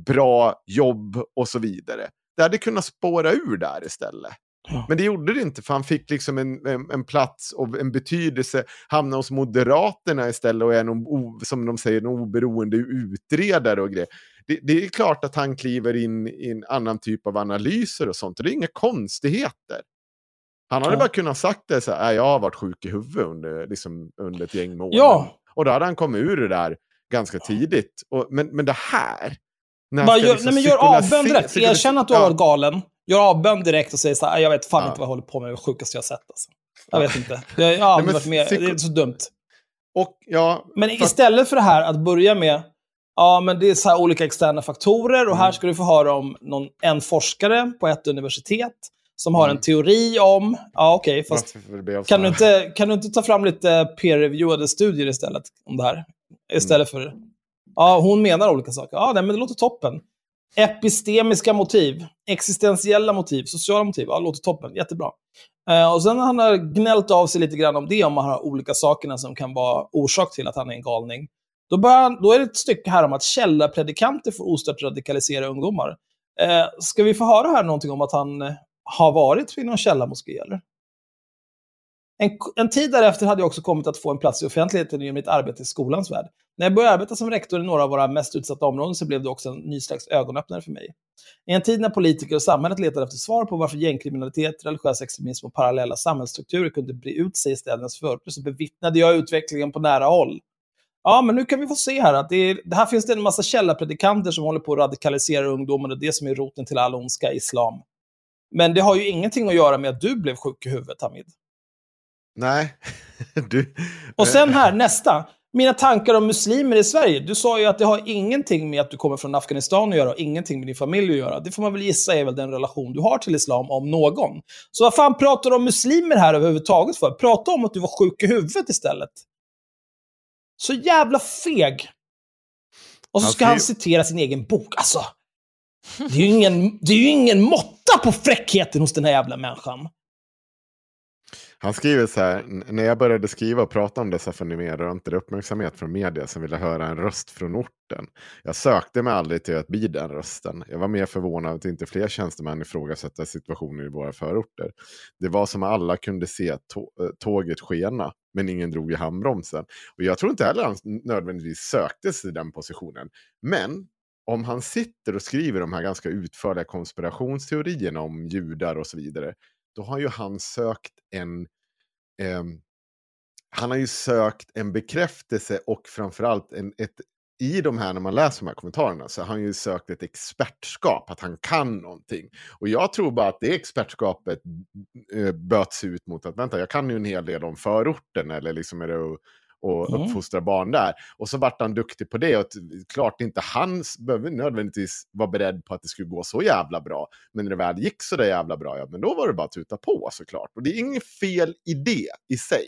C: bra jobb och så vidare. Det hade kunnat spåra ur där istället.
B: Ja.
C: Men det gjorde det inte, för han fick liksom en, en, en plats och en betydelse, hamna hos Moderaterna istället och är någon, som de säger, en oberoende utredare och grejer. Det, det är klart att han kliver in i en annan typ av analyser och sånt, och det är inga konstigheter. Han hade
B: Ja.
C: bara kunnat sagt det så här, "Nej, jag har varit sjuk i huvudet under, liksom, under ett gäng månader.
B: Ja.
C: Och då hade han kommit ur det där ganska tidigt. Och, men, men det här... när
B: Bara gör,
C: liksom
B: nej, men gör avbön direkt. Erkänn att du har varit galen. Gör avbön direkt och säg så här, jag vet fan
C: Ja.
B: inte vad jag håller på med, det sjukaste jag har sett. Alltså. Jag
C: Ja.
B: vet inte. Jag, jag har aldrig varit med, det är så dumt.
C: Och, ja,
B: Men istället för det här att börja med, ja men det är så här olika externa faktorer och här
C: Mm.
B: ska du få höra om någon, en forskare på ett universitet som har
C: Mm.
B: en teori om, ja okej, fast
C: jag så
B: kan du,
C: här?
B: inte, kan du inte ta fram lite peer-reviewade studier istället om det här? Istället för, ja hon menar olika saker. Ja, nej, men det låter toppen. Epistemiska motiv, existentiella motiv, sociala motiv, ja det låter toppen, jättebra. Eh, och sen har han har gnällt av sig lite grann om det, om man har olika sakerna som kan vara orsak till att han är en galning. Då, börjar då är det ett stycke här om att källarpredikanter får ostört radikalisera ungdomar. Eh, ska vi få höra här någonting om att han har varit vid någon källarmoské, eller? En, en tid därefter hade jag också kommit att få en plats i offentligheten genom mitt arbete i skolans värld. När jag började arbeta som rektor i några av våra mest utsatta områden så blev det också en ny slags ögonöppnare för mig. I en tid när politiker och samhället letade efter svar på varför gängkriminalitet, religiös extremism och parallella samhällsstrukturer kunde bre ut sig i städernas förorter så bevittnade jag utvecklingen på nära håll. Ja, men nu kan vi få se här att det, är, det här finns det en massa källarpredikanter som håller på att radikalisera ungdomen och det som är roten till all ondska islam. Men det har ju ingenting att göra med att du blev sjuk i huvudet, Hamid.
C: Nej. du...
B: Och sen här, nästa. Mina tankar om muslimer i Sverige. Du sa ju att det har ingenting med att du kommer från Afghanistan att göra och ingenting med din familj att göra. Det får man väl gissa är väl den relation du har till islam, om någon. Så vad fan pratar du om muslimer här överhuvudtaget för? Prata om att du var sjuk i huvudet istället. Så jävla feg. Och så ska han citera sin egen bok. Alltså, det är ju ingen, det är ju ingen måtta på fräckheten hos den här jävla människan.
C: Han skriver så här, när jag började skriva och prata om dessa fenomen rönte det uppmärksamhet från media som ville höra en röst från orten. Jag sökte mig aldrig till att bli den rösten. Jag var mer förvånad att inte fler tjänstemän ifrågasätta situationen i våra förorter. Det var som alla kunde se eh, tåget skena, men ingen drog i handbromsen. Och jag tror inte heller han nödvändigtvis sökte sig den positionen. Men om han sitter och skriver de här ganska utförliga konspirationsteorierna om judar och så vidare, då har ju han sökt en... Eh, han har ju sökt en bekräftelse och framförallt en, ett, i de här, när man läser de här kommentarerna, så har han ju sökt ett expertskap, att han kan någonting. Och jag tror bara att det expertskapet eh, böts ut mot att, vänta, jag kan ju en hel del om förorten, eller liksom är det och mm. uppfostra barn där. Och så vart han duktig på det. Och klart inte han behöver nödvändigtvis vara beredd på att det skulle gå så jävla bra. Men när det väl gick så där jävla bra, ja, men då var det bara att tuta på såklart. Och det är inget fel i det i sig.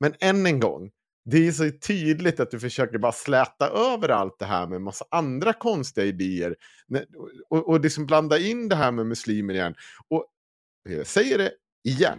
C: Men än en gång, det är så tydligt att du försöker bara släta över allt det här med en massa andra konstiga idéer. Och, och liksom blanda in det här med muslimer igen. Och jag säger det igen,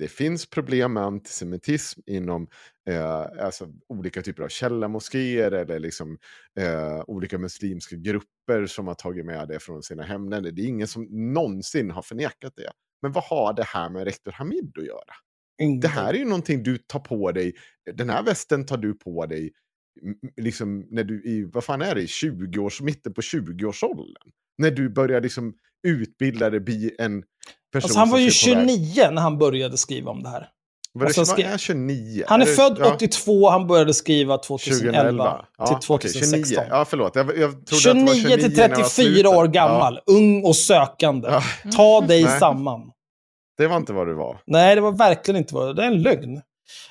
C: det finns problem med antisemitism inom eh, alltså olika typer av källarmoskéer eller liksom, eh, olika muslimska grupper som har tagit med det från sina hemländer. Det är ingen som någonsin har förnekat det. Men vad har det här med rektor Hamid att göra? Mm. Det här är ju någonting du tar på dig. Den här västen tar du på dig liksom när du i, vad fan är det, 20 års, mitten på 20-årsåldern. När du börjar liksom utbilda dig, bli en person
B: alltså, Han var ju 29 när han började skriva om det här.
C: Var det alltså, är 29?
B: Han är, är född ja. 82, han började skriva 2011 ja, till 2016. Okay, 29.
C: Ja, förlåt. Jag, jag
B: 29, 29 till 34 år gammal, ja. ung och sökande. Ta dig samman.
C: Det var inte vad du var.
B: Nej, det var verkligen inte vad du var. Det är en lögn.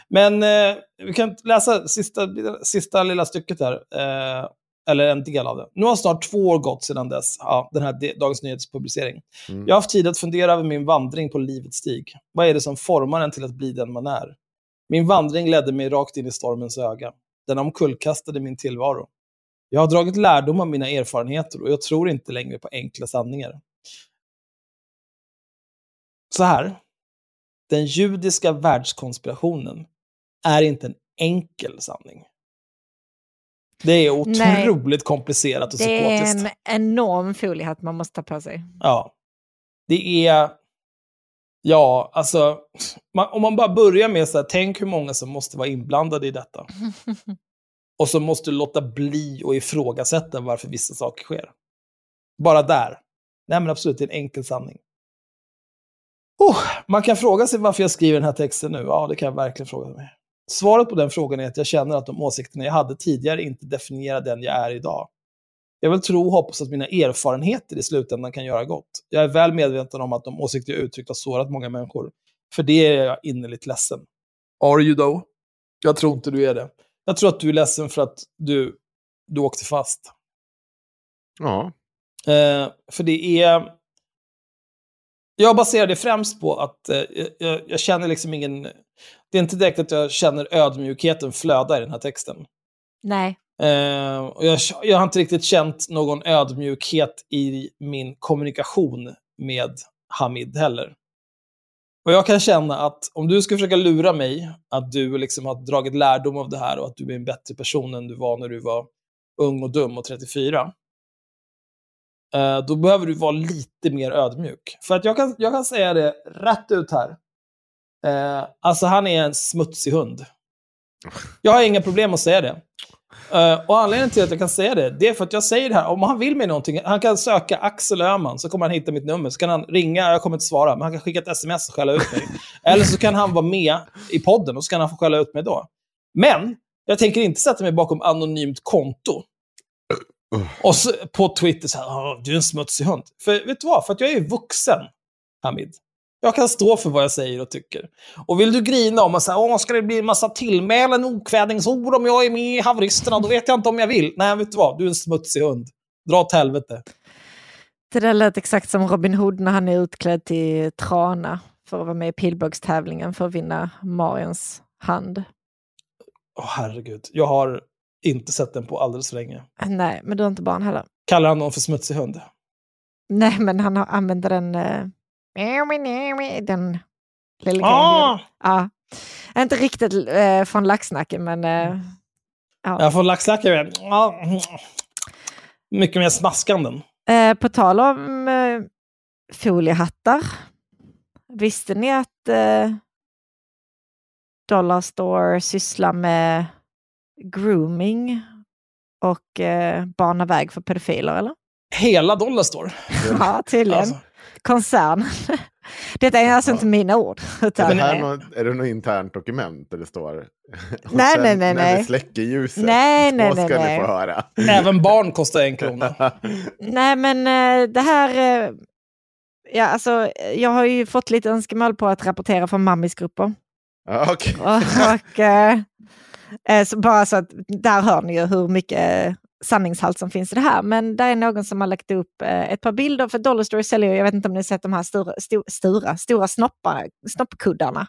B: Men eh, vi kan läsa sista, sista lilla stycket här. Eh, eller en del av det. Nu har snart två år gått sedan dess, ja, den här Dagens Nyheters publicering. Mm. Jag har haft tid att fundera över min vandring på livets stig. Vad är det som formar en till att bli den man är? Min vandring ledde mig rakt in i stormens öga. Den omkullkastade min tillvaro. Jag har dragit lärdom av mina erfarenheter och jag tror inte längre på enkla sanningar. Så här. Den judiska världskonspirationen är inte en enkel sanning. Det är otroligt Nej. komplicerat och psykotiskt.
A: Det är en enorm foliehatt man måste ta på sig.
B: Ja. Det är... Ja, alltså... Man, om man bara börjar med så här, tänk hur många som måste vara inblandade i detta. och så måste du låta bli och ifrågasätta varför vissa saker sker. Bara där. Nej men absolut, det är en enkel sanning. Oh, man kan fråga sig varför jag skriver den här texten nu. Ja, det kan jag verkligen fråga mig. Svaret på den frågan är att jag känner att de åsikterna jag hade tidigare inte definierar den jag är idag. Jag vill tro och hoppas att mina erfarenheter i slutändan kan göra gott. Jag är väl medveten om att de åsikter jag uttryckt har sårat många människor. För det är jag innerligt ledsen. Are you though? Jag tror inte du är det. Jag tror att du är ledsen för att du, du åkte fast.
C: Ja.
B: Eh, för det är... Jag baserar det främst på att eh, jag, jag, känner liksom ingen det är inte direkt att jag känner ödmjukheten flöda i den här texten.
A: Nej.
B: Uh, och jag, jag har inte riktigt känt någon ödmjukhet i min kommunikation med Hamid heller. Och jag kan känna att om du ska försöka lura mig att du liksom har dragit lärdom av det här och att du är en bättre person än du var när du var ung och dum och 34. Uh, då behöver du vara lite mer ödmjuk. För att jag kan, jag kan säga det rätt ut här. Eh, alltså han är en smutsig hund. Jag har inga problem att säga det. Uh, och anledningen till att jag kan säga det, det är för att jag säger det här. Om han vill mig någonting, han kan söka Axel Öhman, så kommer han hitta mitt nummer. Så kan han ringa, jag kommer inte svara, men han kan skicka ett sms och skälla ut mig. Eller så kan han vara med i podden och så kan han få skälla ut mig då. Men, jag tänker inte sätta mig bakom anonymt konto. Och så, på Twitter så här, du är en smutsig hund. För vet du vad? För att jag är vuxen, Hamid. Jag kan stå för vad jag säger och tycker. Och vill du grina om att säga, Åh, ska det bli en massa tillmälen, okvädningsord om jag är med i haveristerna, då vet jag inte om jag vill. Nej, vet du vad? Du är en smutsig hund. Dra åt helvete.
A: Det där lät exakt som Robin Hood när han är utklädd till trana för att vara med i pilbågstävlingen för att vinna Mariens hand.
B: Åh, oh, herregud. Jag har inte sett den på alldeles för länge.
A: Nej, men du har inte barn heller.
B: Kallar han någon för smutsig hund?
A: Nej, men han använder den eh den Lille
B: Ah!
A: Ja. Inte riktigt eh, från laxnacken, men... Eh, ja.
B: Jag får laxlackare. Ja. Mycket mer smaskanden.
A: Eh, på tal om eh, foliehattar. Visste ni att eh, Dollar Store sysslar med grooming och eh, bana väg för pedofiler, eller?
B: Hela Dollar Store.
A: Ja, tydligen.
B: Alltså.
A: Koncern. Detta är alltså inte mina ord.
C: Är
A: Utan,
C: det, här något, är det något internt dokument där det står?
A: Nej,
C: sen
A: nej, nej,
C: När vi
A: nej.
C: släcker ljuset,
A: Nej,
C: då
A: nej,
C: ska
A: nej,
C: ni
A: nej.
C: få höra.
B: Även barn kostar en krona.
A: Nej, men eh, det här... eh, Ja, alltså, jag har ju fått lite önskemål på att rapportera från mammisgrupper.
C: Ja, okej.
A: Och, och, eh, så bara så att där hör ni ju hur mycket sanningshalt som finns i det här. Men där är någon som har lagt upp eh, ett par bilder, för Dollar Store säljer jag vet inte om ni har sett de här stora, sto, stora, stora snoppar, snoppkuddarna.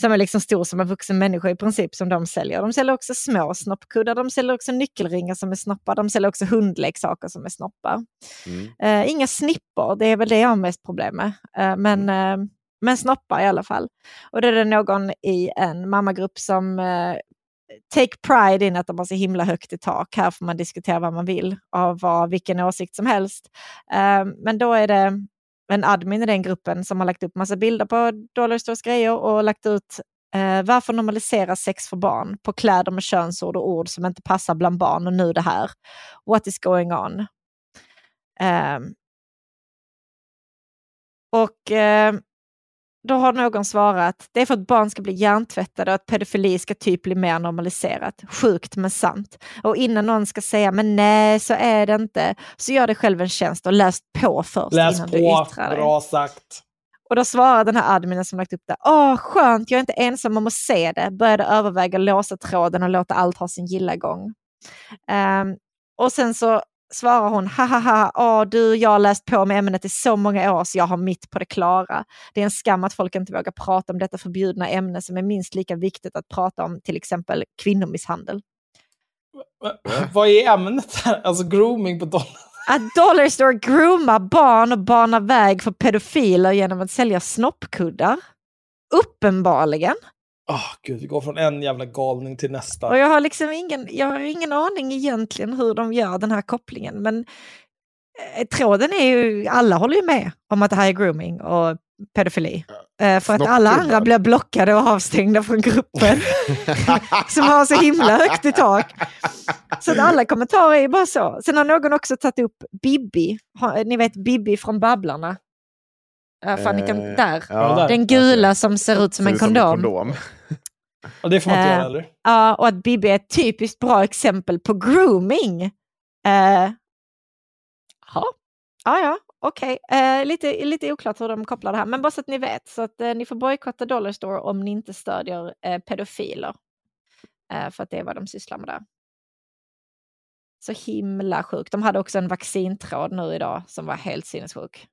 A: Som är liksom stor som en vuxen människa i princip som de säljer. De säljer också små snoppkuddar, de säljer också nyckelringar som är snoppar, de säljer också hundleksaker som är snoppar.
C: Mm.
A: Eh, inga snippor, det är väl det jag har mest problem med. Eh, men, eh, men snoppar i alla fall. Och då är det någon i en mammagrupp som eh, take pride in att de har så himla högt i tak. Här får man diskutera vad man vill och vad, vilken åsikt som helst. Eh, men då är det en admin i den gruppen som har lagt upp massa bilder på Dollar Stores grejer och lagt ut eh, varför normalisera sex för barn på kläder med könsord och ord som inte passar bland barn och nu det här. What is going on? Ehm. Och eh, då har någon svarat, det är för att barn ska bli hjärntvättade och att pedofili ska typ bli mer normaliserat. Sjukt men sant. Och innan någon ska säga, men nej så är det inte, så gör dig själv en tjänst och läs på först
B: Läs
A: innan
B: på,
A: du yttrar dig.
B: bra sagt.
A: Och då svarar den här adminen som lagt upp det, åh skönt, jag är inte ensam om att se det, började överväga låsa tråden och låta allt ha sin gilla gång. Ehm, och sen så svarar hon, hahaha, åh du, jag har läst på med ämnet i så många år så jag har mitt på det klara. Det är en skam att folk inte vågar prata om detta förbjudna ämne som är minst lika viktigt att prata om, till exempel kvinnomisshandel.
B: Vad är ämnet här? Alltså grooming på Dollar.
A: Att Dollar Store groomar barn och banar väg för pedofiler genom att sälja snoppkuddar. Uppenbarligen.
B: Åh gud, vi går från en jävla galning till nästa.
A: Och jag har liksom ingen, jag har ingen aning egentligen hur de gör den här kopplingen. Men eh, tråden är ju, alla håller ju med om att det här är grooming och pedofili. Eh, för att alla andra blir blockade och avstängda från gruppen. som har så himla högt i tak. Så att alla kommentarer är bara så. Sen har någon också tagit upp Bibi. Ni vet Bibi från Babblarna. Uh, fan, ni kan,
C: Eh,
A: där.
B: Ja,
A: Den gula som ser ut som
C: Ser
A: en
C: ut
A: kondom.
C: kondom.
B: Och det får man inte
A: Eh,
B: göra eller?
A: Ja, och att Bibi är ett typiskt bra exempel på grooming. Uh, ja, ja, okej. Eh, lite, lite oklart hur de kopplar det här, men bara så att ni vet. Så att eh, ni får bojkotta Dollar Store om ni inte stödjer eh, pedofiler. Eh, för att det är vad de sysslar med där. Så himla sjukt. De hade också en vaccintråd nu idag som var helt sinnessjuk.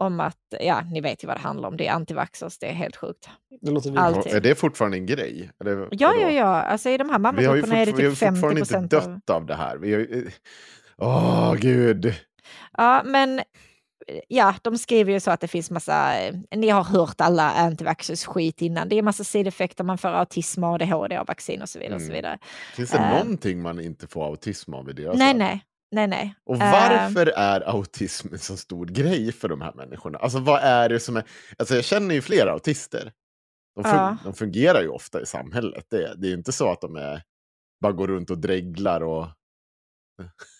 A: Om att, ja, ni vet ju vad det handlar om. Det är antivaxxers, det är helt sjukt.
B: Det låter
A: Allt.
B: vidrigt.
C: Och Är det fortfarande en grej? Eller,
A: Ja,
C: vadå?
A: ja, ja. Alltså i de här mammagrupperna är det
C: fortfar- vi har ju
A: typ 50
C: fortfarande inte
A: procent av...
C: dött av det här. Ju... Åh, gud.
A: Ja, men ja, de skriver ju så att det finns massa, eh, ni har hört alla antivaxxers skit innan. Det är massa sideffekter, man får autism, ADHD av vaccin och så vidare. Och så
C: Mm.
A: vidare.
C: Finns det
A: Eh.
C: någonting man inte får autism av i det?
A: Nej, nej, nej, nej.
C: Och
A: Eh,
C: varför är autism en så stor grej för de här människorna? Alltså vad är det som är... Alltså jag känner ju flera autister. De, fun-
A: Ja.
C: de fungerar ju ofta i samhället. Det, det är inte så att de är, bara går runt och dreglar och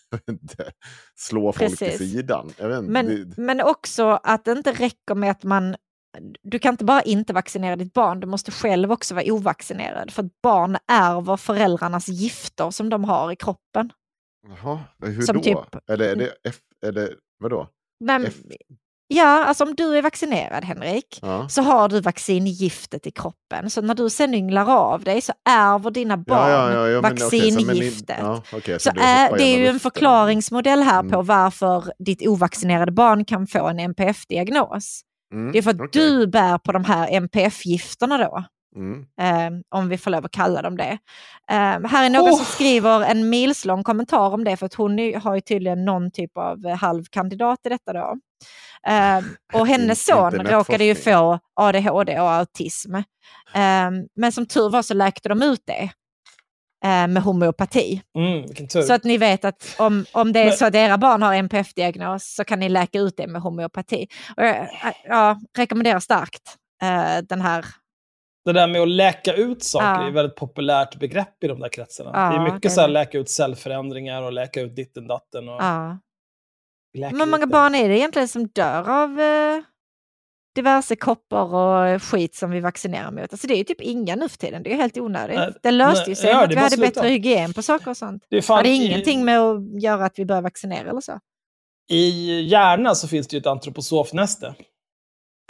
C: slår folk till
A: Precis.
C: sidan. Jag vet
A: men,
C: det,
A: men också att det inte räcker med att man du kan inte bara inte vaccinera ditt barn, du måste själv också vara ovaccinerad. För att barn ärver föräldrarnas gifter som de har i kroppen.
C: Jaha, hur
A: Som
C: då?
A: typ-
C: Är det, är det, F, är det vadå?
A: Men,
C: F,
A: ja, alltså om du är vaccinerad Henrik,
C: ja.
A: så har du vaccingiftet i kroppen. Så när du sen ynglar av dig så ärver dina barn
C: Ja, ja, ja, men okej, så- men
A: vaccingiftet.
C: ja, okej,
A: Så
C: det
A: är, det ju en förklaringsmodell här på
C: Mm.
A: varför ditt ovaccinerade barn kan få en NPF-diagnos.
C: Mm,
A: Det är för att
C: okej.
A: du bär på de här NPF-gifterna då.
C: Mm.
A: eh, om vi får lov att kalla dem det. Eh, här är någon
B: Oh!
A: som skriver en milslång kommentar om det, för att hon har ju tydligen någon typ av eh, halvkandidat i detta då. Eh, och hennes son råkade ju få ADHD och autism. Eh, men som tur var så läkte de ut det eh, med homeopati.
B: Mm.
A: Så att ni vet att om, om det är så att era barn har NPF-diagnos så kan ni läka ut det med homeopati. Och jag ja, rekommenderar starkt eh, den här.
B: Det där med att läka ut saker
A: Ja.
B: är ett väldigt populärt begrepp i de där kretsarna.
A: Ja,
B: det är mycket
A: det är
B: så här läka ut cellförändringar och läka ut ditten datten. Och
A: Ja. Men hur många barn är det egentligen som dör av eh, diverse koppor och skit som vi vaccinerar mot? Alltså det är ju typ inga nu för tiden, det är ju helt onödigt.
B: Nej,
A: det löste ju sig
B: ja,
A: att vi hade
B: bara
A: bättre
B: sluta.
A: hygien på saker och sånt.
B: Det är
A: Det
B: fan,
A: hade
B: i-
A: ingenting med att göra att vi börjar vaccinera eller så.
B: I hjärnan så finns det ju ett antroposofnäste.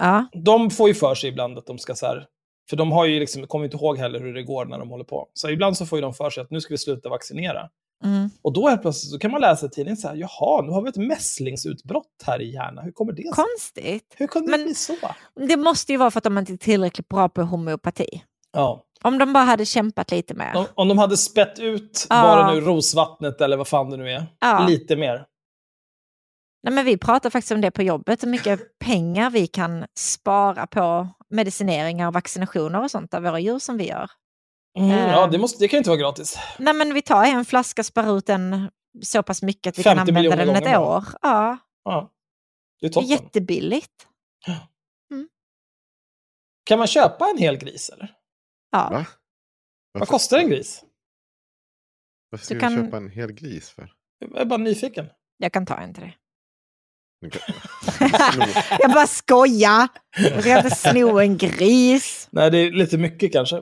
A: Ja,
B: De får ju för sig ibland att de ska så här, för de har ju liksom, kommer inte ihåg heller hur det går när de håller på. Så ibland så får ju de för sig att nu ska vi sluta vaccinera.
A: mm.
B: Och då helt plötsligt så kan man läsa i tidningen så här, jaha, nu har vi ett mässlingsutbrott här i hjärnan. Hur kommer det sig?
A: konstigt.
B: Hur kunde
A: Men-
B: det bli så?
A: Det måste ju vara för att de inte är tillräckligt bra på homeopati.
B: Ja.
A: Om de bara hade kämpat lite mer.
B: Om, om de hade spett ut,
A: Ja.
B: bara nu rosvattnet eller vad fan det nu är,
A: Ja.
B: lite mer.
A: Nej, men vi pratar faktiskt om det på jobbet, hur mycket pengar vi kan spara på medicineringar och vaccinationer och sånt av våra djur som vi gör.
B: Mm, ja, det, måste, det kan ju inte vara gratis.
A: Nej, men vi tar en flaska, sparar ut den så pass mycket att vi kan
B: 50
A: använda den ett
B: bara.
A: år. Ja,
B: Ja. Det är toppen.
A: jättebilligt.
B: Kan man köpa en hel gris eller?
A: Ja.
C: Va?
B: Vad kostar en gris?
C: Varför ska
A: Du
C: du
A: kan-
C: köpa en hel gris för?
B: Jag är bara nyfiken.
A: Jag kan ta en till dig. Jag bara skojar! Jag ska inte sno en gris.
B: Nej, det är lite mycket kanske.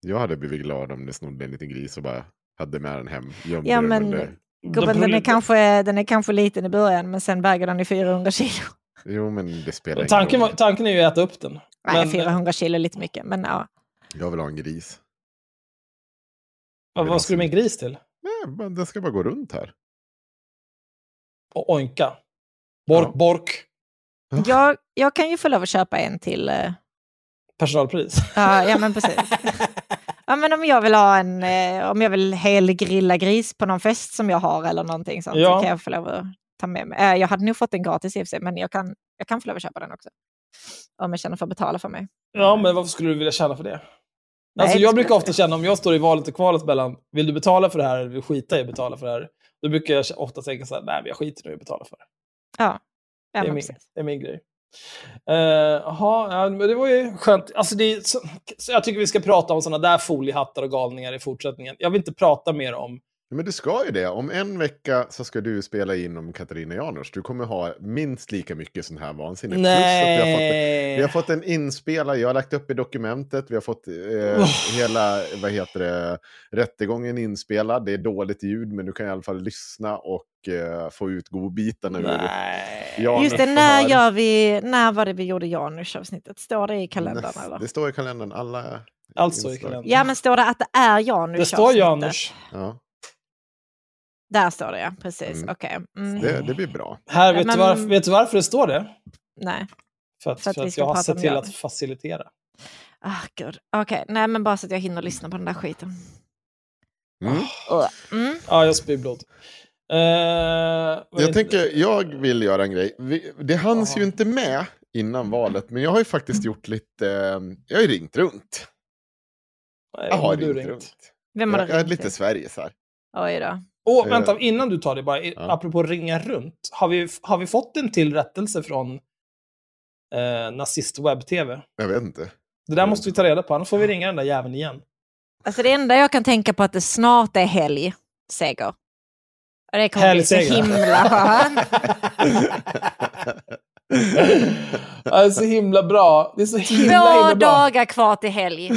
C: Jag hade blivit glad om det snodde en liten gris och bara hade med den hem. gömde
A: Ja,
C: den
A: men- Gubben, den är, kanske, den är kanske liten i början, men sen väger den i 400 kilo.
C: Jo, men det spelar ingen
B: Tanken,
C: roll.
B: tanken är ju att äta upp den.
A: Nej,
B: Men-
A: 400 kilo är lite mycket, men ja.
C: Jag vill ha en gris.
B: Vad, vad ska du med en gris till?
C: Nej, men den ska bara gå runt här.
B: Och oinka. Bork,
C: Ja.
B: bork.
A: Jag, jag kan ju få lov att köpa en till. eh,
B: Personalpris.
A: Ja, ja men precis. Ja, men om jag vill ha en, eh, om jag vill helgrilla gris på någon fest som jag har eller någonting sånt
B: Ja.
A: så kan jag få lov att ta med mig. Eh, Jag hade nog fått den gratis i och för sig, men jag kan, jag kan få lov att köpa den också. Om jag känner för att betala för mig.
B: Ja, men varför skulle du vilja tjäna för det?
A: Nej,
B: alltså,
A: det
B: jag
A: skulle
B: brukar
A: jag
B: ofta känna, om jag står i valet och kvalet mellan, vill du betala för det här eller vill du skita i att betala för det här? Då brukar jag ofta tänka så här, nej men jag skiter nu i att betala för det.
A: Ja, ja
B: Det är, min, det är min grej. Eh, Jaha, ja, det var ju skönt. Alltså det så, så jag tycker vi ska prata om sådana där foliehattar och galningar i fortsättningen. Jag vill inte prata mer om...
C: Men du ska ju det. Om en vecka så ska du spela in om Katarina Janouch. Du kommer ha minst lika mycket sån här vansinne. Plus att vi har fått
B: Nej!
C: Vi har fått en inspelad, jag har lagt upp i dokumentet, vi har fått eh, hela, vad heter det, rättegången inspelad. Det är dåligt ljud, men du kan i alla fall lyssna och eh, få ut godbitarna ur
B: Nej.
C: Ja,
A: Just det, när, gör vi, när var det vi gjorde Janusz-avsnittet? Står det i kalendern
C: Näst-
A: eller?
C: Det står i kalendern, alla
B: Allt står i
C: inslag.
B: kalendern.
A: Ja, men står det att det är Janusz?
B: Det står Janusz.
C: Ja,
A: Där står det ja, precis.
C: Mm.
A: Okej. Mm.
C: det, det blir bra.
B: Här,
A: Ja,
B: vet,
A: men-
B: du varför, vet du varför det står det?
A: Nej.
B: För att,
A: För
B: för
A: att vi
B: att, jag har sett till att facilitera.
A: Ah, gud. Okej, nej men bara så att jag hinner lyssna på den där skiten.
C: Mm.
A: Ugh. Mm.
B: Ja, jag spyr blod. Men
C: Jag tänker, jag vill göra en grej. Vi, det hanns ju
B: Jaha.
C: inte med innan valet, men jag har ju faktiskt gjort lite, eh, jag har ju ringt runt.
B: Nej,
C: Jag har
B: du
C: ringt
B: ringt.
C: runt.
A: Vem har
C: Jag,
A: du
C: jag är
A: ringt
C: lite
A: till?
C: Sveriges här.
A: Oj då.
B: Åh,
C: Eh,
B: vänta, innan du tar det bara,
C: ja.
B: apropå ringa runt. Har vi, har vi fått en till rättelse från eh, nazist webb-tv?
C: Jag vet inte.
B: Det där måste vi ta reda på, annars får vi ringa den där jäveln igen.
A: Alltså det enda jag kan tänka på att det snart är helg, seger. Och det kommer bli så
B: Helgseger.
A: himla skönt.
B: ja, det är så himla bra. Det är så himla,
A: Två
B: himla bra.
A: dagar kvar till helg,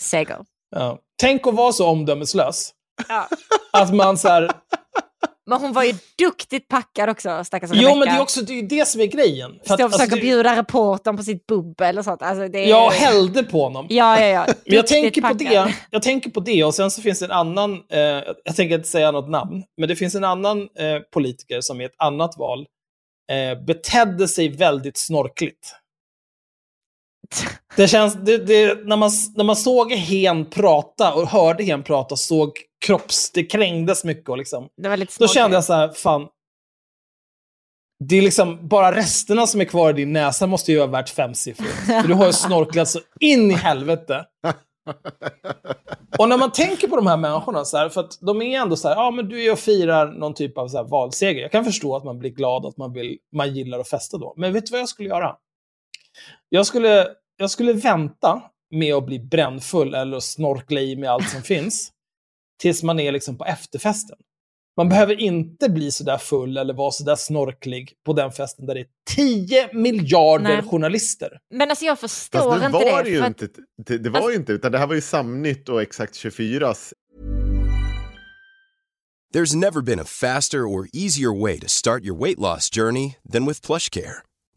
A: seger.
B: Ja. Tänk att vara så omdömeslös.
A: Ja.
B: Att man så här...
A: Men hon var ju duktigt packad också, stackars
B: Jo,
A: Rebecca.
B: men det är också det, är det som är grejen. För
A: Stå och
B: alltså,
A: försöka
B: det-
A: bjuda reportern på sitt bubbel och sånt. Alltså det är...
B: Jag hällde på honom.
A: Ja, ja, ja.
B: Men jag tänker, på det, jag tänker på det och sen så finns det en annan, eh, jag tänker inte säga något namn, men det finns en annan eh, politiker som i ett annat val eh, betedde sig väldigt snorkligt. Det känns, det, det, när, man, när man såg Hen prata och hörde Hen prata såg kropps, det krängdes mycket och liksom.
A: Det var lite
B: Då kände jag så här, fan, det är liksom bara resterna som är kvar i din näsa måste ju vara värt femsiffrigt. För du har ju snorklat så in i helvete. Och när man tänker på de här människorna, så här, för att de är ändå så här, ja men du är och firar någon typ av så här, valseger. Jag kan förstå att man blir glad, att man, vill, man gillar att festa då. Men vet du vad jag skulle göra? Jag skulle, jag skulle vänta med att bli brännfull eller snorkla i med allt som finns, tills man är liksom på efterfesten. Man behöver inte bli så där full eller vara så där snorklig på den festen där det är 10 miljarder
A: Nej.
B: journalister.
A: Men alltså jag förstår
C: Fast
A: inte
C: var
A: det.
C: ju
A: för att-
C: inte, det, det var
A: Alltså-
C: ju inte, utan det här var ju Samnytt och Exakt 24s
D: There's never been a faster or easier way to start your weight loss journey than with PlushCare.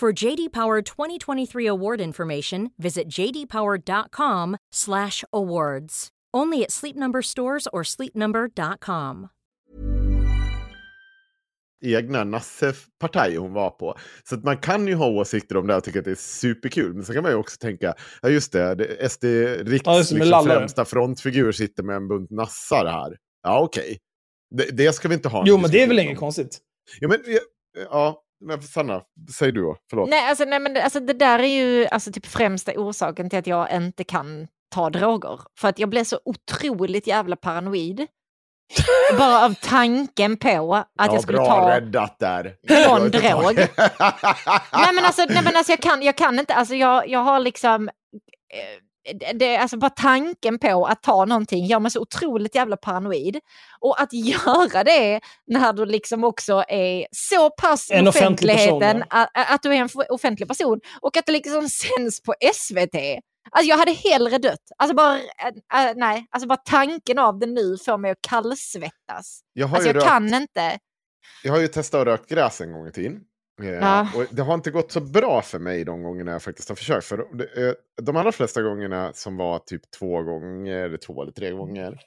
E: For JD Power 2023 award information, visit jdpower.com/awards. Only at Sleep Number stores or sleepnumber.com.
C: egna Nasse-partaj hon var på. Så att man kan ju ha åsikter om det och tycka att det är superkul. Men så kan man ju också tänka, ja just det, det SD Riks
B: Ja,
C: liksom,
B: lallare.
C: främsta frontfigur sitter med en bunt nassar här. Ja okej. Det, det ska vi inte ha
B: Jo, men det är väl inget konstigt.
C: Ja, men, ja, ja, men Sanna, säg du då. Förlåt.
A: Nej, alltså, nej, men alltså, det där är ju alltså, typ främsta orsaken till att jag inte kan ta droger. För att jag blev så otroligt jävla paranoid. Bara av tanken på att
C: ja,
A: jag skulle
C: bra
A: ta...
C: räddat där.
A: Någon drog. Nej men alltså, nej, men alltså jag, kan, jag kan inte, alltså jag, jag har liksom... eh, det- alltså bara tanken på att ta någonting gör mig så otroligt jävla paranoid. Och att göra det när du liksom också är så pass
B: En offentlig person,
A: offentligheten, att, att du är en offentlig person och att det liksom sänds på SVT. Alltså jag hade hellre dött. Alltså bara, äh, nej, alltså bara tanken av det nu får mig att kallsvettas.
C: Jag har,
A: Alltså
C: ju
A: jag
C: rökt,
A: kan inte.
C: jag har ju testat att röka gräs en gång i tiden. Eh,
A: Ja.
C: Och det har inte gått så bra för mig de gångerna jag faktiskt har försökt. För det, eh, de allra flesta gångerna som var typ två gånger, eller två eller tre gånger,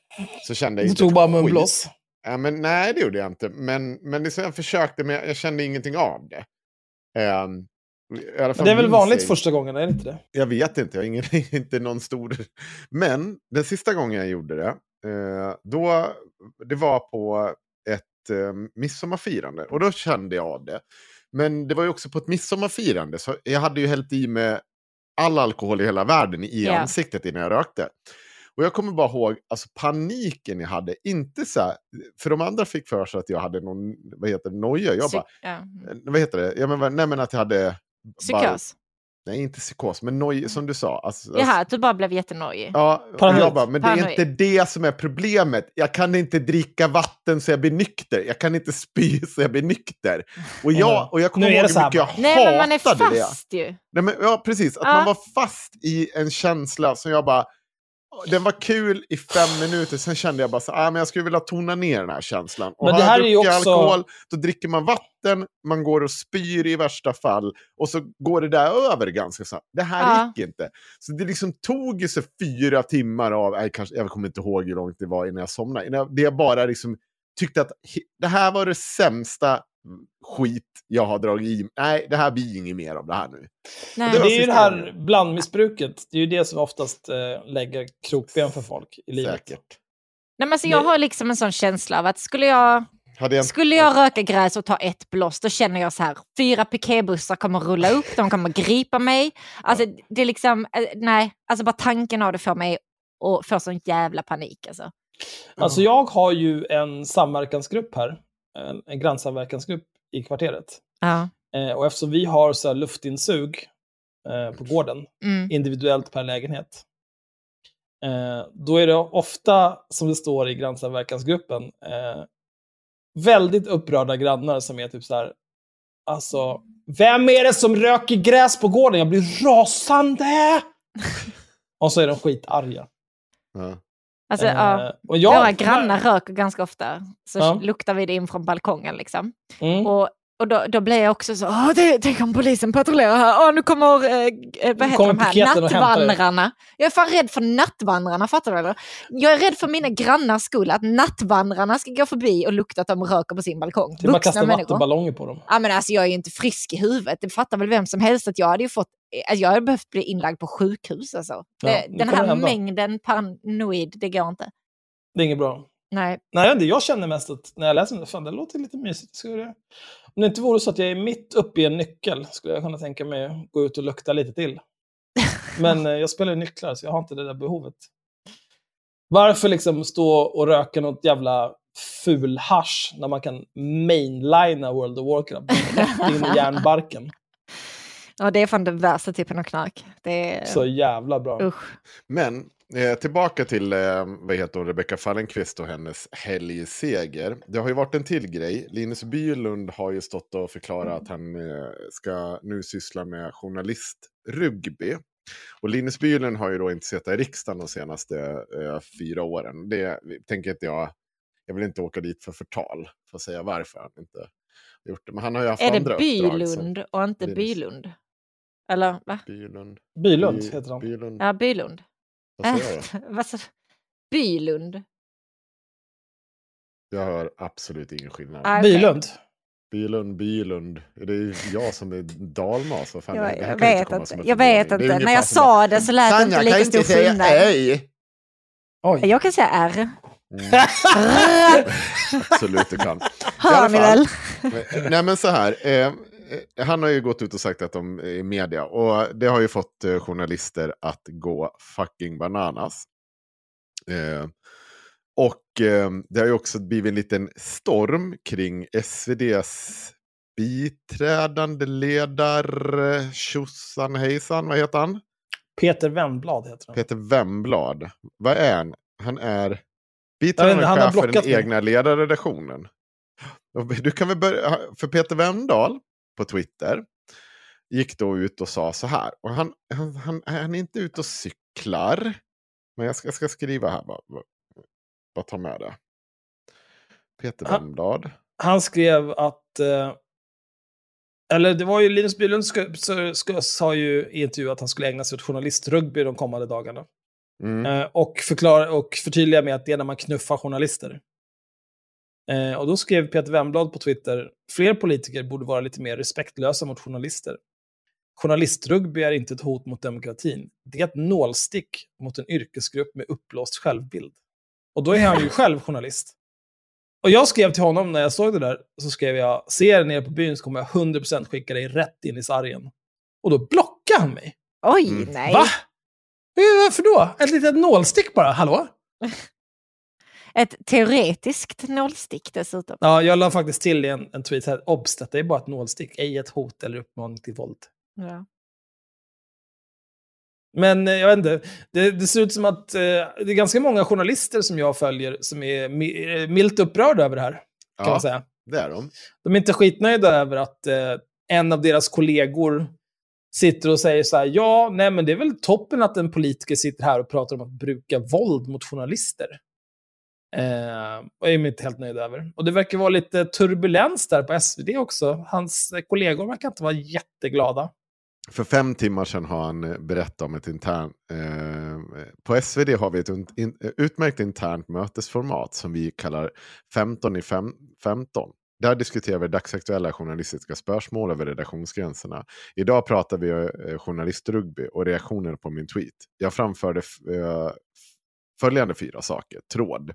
C: så kände jag
B: Du
C: inte
B: tog
C: ett
B: bara munblås.
C: Ja, men, nej, det gjorde jag inte. Men, men det, så jag försökte, men jag, jag kände ingenting av det. Fall
B: Det är väl vanligt
C: jag-
B: första gången, är det inte det?
C: Jag vet inte, jag har ingen, inte någon stor... Men den sista gången jag gjorde det, eh, då, det var på ett eh, midsommarfirande. Och då kände jag av det. Men det var ju också på ett midsommarfirande, så jag hade ju hällt i med all alkohol i hela världen i
A: Ja.
C: ansiktet innan jag rökte. Och jag kommer bara ihåg alltså, paniken jag hade. Inte så här, för de andra fick för sig att jag hade någon, vad heter det, noja. Jag bara,
A: ja.
C: eh, vad heter det? Ja, men, nej men att jag hade...
A: Psykos.
C: Nej, inte psykos, men noj, som du sa. Alltså,
A: Jaha, att du bara blev jättenojig.
C: Ja,
B: Paranoid.
C: jag bara, men det är
A: Paranoid.
C: inte det som är problemet. Jag kan inte dricka vatten så jag blir nykter. Jag kan inte spy så jag blir nykter. Och jag, och jag kommer ihåg
B: det
C: hur mycket jag
B: bara.
A: Nej, men man är
C: hatade det.
A: fast ju.
C: Nej, men, ja, precis. Att
A: Ja.
C: man var fast i en känsla som jag bara... Den var kul i fem minuter, sen kände jag bara så ah, men jag skulle vilja tona ner den här känslan. Och
B: Men
C: har
B: det
C: jag
B: här är ju
C: druckit
B: också-
C: alkohol, då dricker man vatten, man går och spyr i värsta fall, och så går det där över ganska snabbt. Det här
A: Ja.
C: gick inte. Så det liksom tog ju så fyra timmar av, nej, kanske, jag kommer inte ihåg hur långt det var innan jag somnade, innan jag- det jag bara liksom tyckte att det här var det sämsta skit jag har dragit i. Nej, det här blir inget mer av det här nu.
A: Nej.
C: det
B: Det är ju det här blandmissbruket. Det är ju det som oftast eh, lägger krokben för folk i livet.
C: Säkert.
A: Nej, men alltså, jag har liksom en sån känsla av att skulle jag,
C: Hade jag...
A: skulle jag röka gräs och ta ett blås, då känner jag så här, fyra piketbussar kommer rulla upp, de kommer gripa mig. Alltså det är liksom, eh, nej, alltså bara tanken av det får mig att få sån jävla panik alltså.
B: Alltså jag har ju en samverkansgrupp här. En, en grannsamverkansgrupp i kvarteret.
A: Ja.
B: Eh, och eftersom vi har så här luftinsug eh, på gården,
A: Mm.
B: individuellt per lägenhet, eh, då är det ofta, som det står i grannsamverkansgruppen, eh, väldigt upprörda grannar som är typ så här, alltså, vem är det som röker gräs på gården? Jag blir rasande! och så är de skitarga.
C: Ja.
A: Alltså, ja.
B: och jag-
A: Våra grannar röker ganska ofta. Så
B: Ja.
A: luktar vi det in från balkongen liksom.
B: Mm.
A: Och, och då, då blir jag också så, Åh, det, tänk om polisen patrullerar här, Åh, nu kommer, eh, eh, vad heter
B: kommer
A: de här, nattvandrarna. Jag är fan rädd för nattvandrarna, fattar du eller? Jag är rädd för mina grannars skull, att nattvandrarna ska gå förbi och lukta att de röker på sin balkong.
B: Det är bara att
A: Vuxna
B: kasta
A: människor.
B: vattenballonger på dem.
A: Ja, men alltså, jag är ju inte frisk i huvudet, det fattar väl vem som helst att jag hade ju fått, alltså, jag hade behövt bli inlagd på sjukhus alltså.
B: Ja,
A: det, den här mängden paranoid, det går inte.
B: Det är inget bra.
A: Nej.
B: Nej, jag inte, jag känner mest att när jag läser det, fan det låter lite mysigt. Ska det? Om det inte vore så att jag är mitt uppe i en nyckel skulle jag kunna tänka mig att gå ut och lukta lite till. Men eh, jag spelar ju nycklar så jag har inte det där behovet. Varför liksom stå och röka något jävla ful hasch när man kan mainlina World of Warcraft rätt in i järnbarken?
A: Ja, det är fan den värsta typen av knark. Det är,
B: Så jävla bra.
A: usch.
C: Men eh, tillbaka till eh, vad heter hon, Rebecca Fallenkvist och hennes helgseger. Det har ju varit en till grej. Linus Bylund har ju stått och förklarat att han eh, ska nu syssla med journalistrugby. Och Linus Bylund har ju då inte suttit i riksdagen de senaste eh, fyra åren. Det tänker inte jag. Jag vill inte åka dit för förtal. För att säga varför han inte har gjort det. Men han har ju haft
A: Är
C: andra
A: det
C: uppdrag.
A: Bylund och inte
C: Linus.
A: Bylund? Eller va?
C: Bylund.
B: Bylund
C: By-
B: heter han.
C: Bylund.
A: Ja, Bylund.
C: Vad säger
A: sa- Bylund?
C: Jag hör absolut ingen skillnad.
A: Ah, okej.
B: Bylund.
C: Bylund, Bylund. Det är jag som är dalmas. Vad fan,
A: Jag, jag vet inte. Jag vet inte. När jag sa det så lät det inte lika stor skillnad.
B: Oj.
A: Jag kan säga R.
C: Mm, absolut du kan.
A: Hör ni väl?
C: Nej men så här. Eh, han har ju gått ut och sagt att de är i media. Och det har ju fått eh, journalister att gå fucking bananas. Eh, och eh, det har ju också blivit en liten storm kring SVDs biträdande ledare, tjosan hejsan, vad heter han?
B: Peter Wennblad heter han.
C: Peter Wemblad. Vad är han? Han är biträdande chef för den
B: mig.
C: egna ledarredaktionen. Du kan väl börja, för Peter Wemdahl på Twitter gick då ut och sa så här. Och han, han, han, han är inte ute och cyklar. Men jag ska, jag ska skriva här bara. bara- ta med det. Peter Wemblad.
B: Han skrev att... Eh, eller det var ju Linus Bylund ska, ska, ska, sa ju i intervju att han skulle ägna sig åt journalistrugby de kommande dagarna.
C: Mm.
B: Eh, och, förklara, och förtydliga med att det är när man knuffar journalister. Eh, och då skrev Peter Wemblad på Twitter, fler politiker borde vara lite mer respektlösa mot journalister. Journalistrugby är inte ett hot mot demokratin. Det är ett nålstick mot en yrkesgrupp med uppblåst självbild. Och då är han ju själv journalist. Och jag skrev till honom när jag såg det där, så skrev jag, ser er nere på byn så kommer jag 100% skicka dig rätt in i sargen. Och då blockade han mig.
A: Oj,
C: Mm.
A: nej.
B: Va? Varför då? Ett litet nålstick bara, hallå?
A: Ett teoretiskt nålstick dessutom.
B: Ja, jag la faktiskt till i en, en tweet här, obs, detta är bara ett nålstick, ej ett hot eller uppmaning till våld.
A: Ja.
B: Men eh, jag vet inte, det, det ser ut som att eh, det är ganska många journalister som jag följer som är mi, eh, milt upprörda över det här, kan
C: Ja,
B: man säga.
C: det är de.
B: De är inte skitnöjda över att eh, en av deras kollegor sitter och säger så här, ja, nej men det är väl toppen att en politiker sitter här och pratar om att bruka våld mot journalister. Eh, och är inte helt nöjd över. Och det verkar vara lite turbulens där på SvD också. Hans eh, kollegor verkar inte vara jätteglada.
C: För fem timmar sedan har han eh, berättat om ett internt... Eh, på SvD har vi ett un- in, utmärkt internt mötesformat som vi kallar 15 i 15. Där diskuterar vi dagsaktuella journalistiska spörsmål över redaktionsgränserna. Idag pratar vi eh, journalistrugby och reaktioner på min tweet. Jag framförde eh, följande fyra saker. Tråd.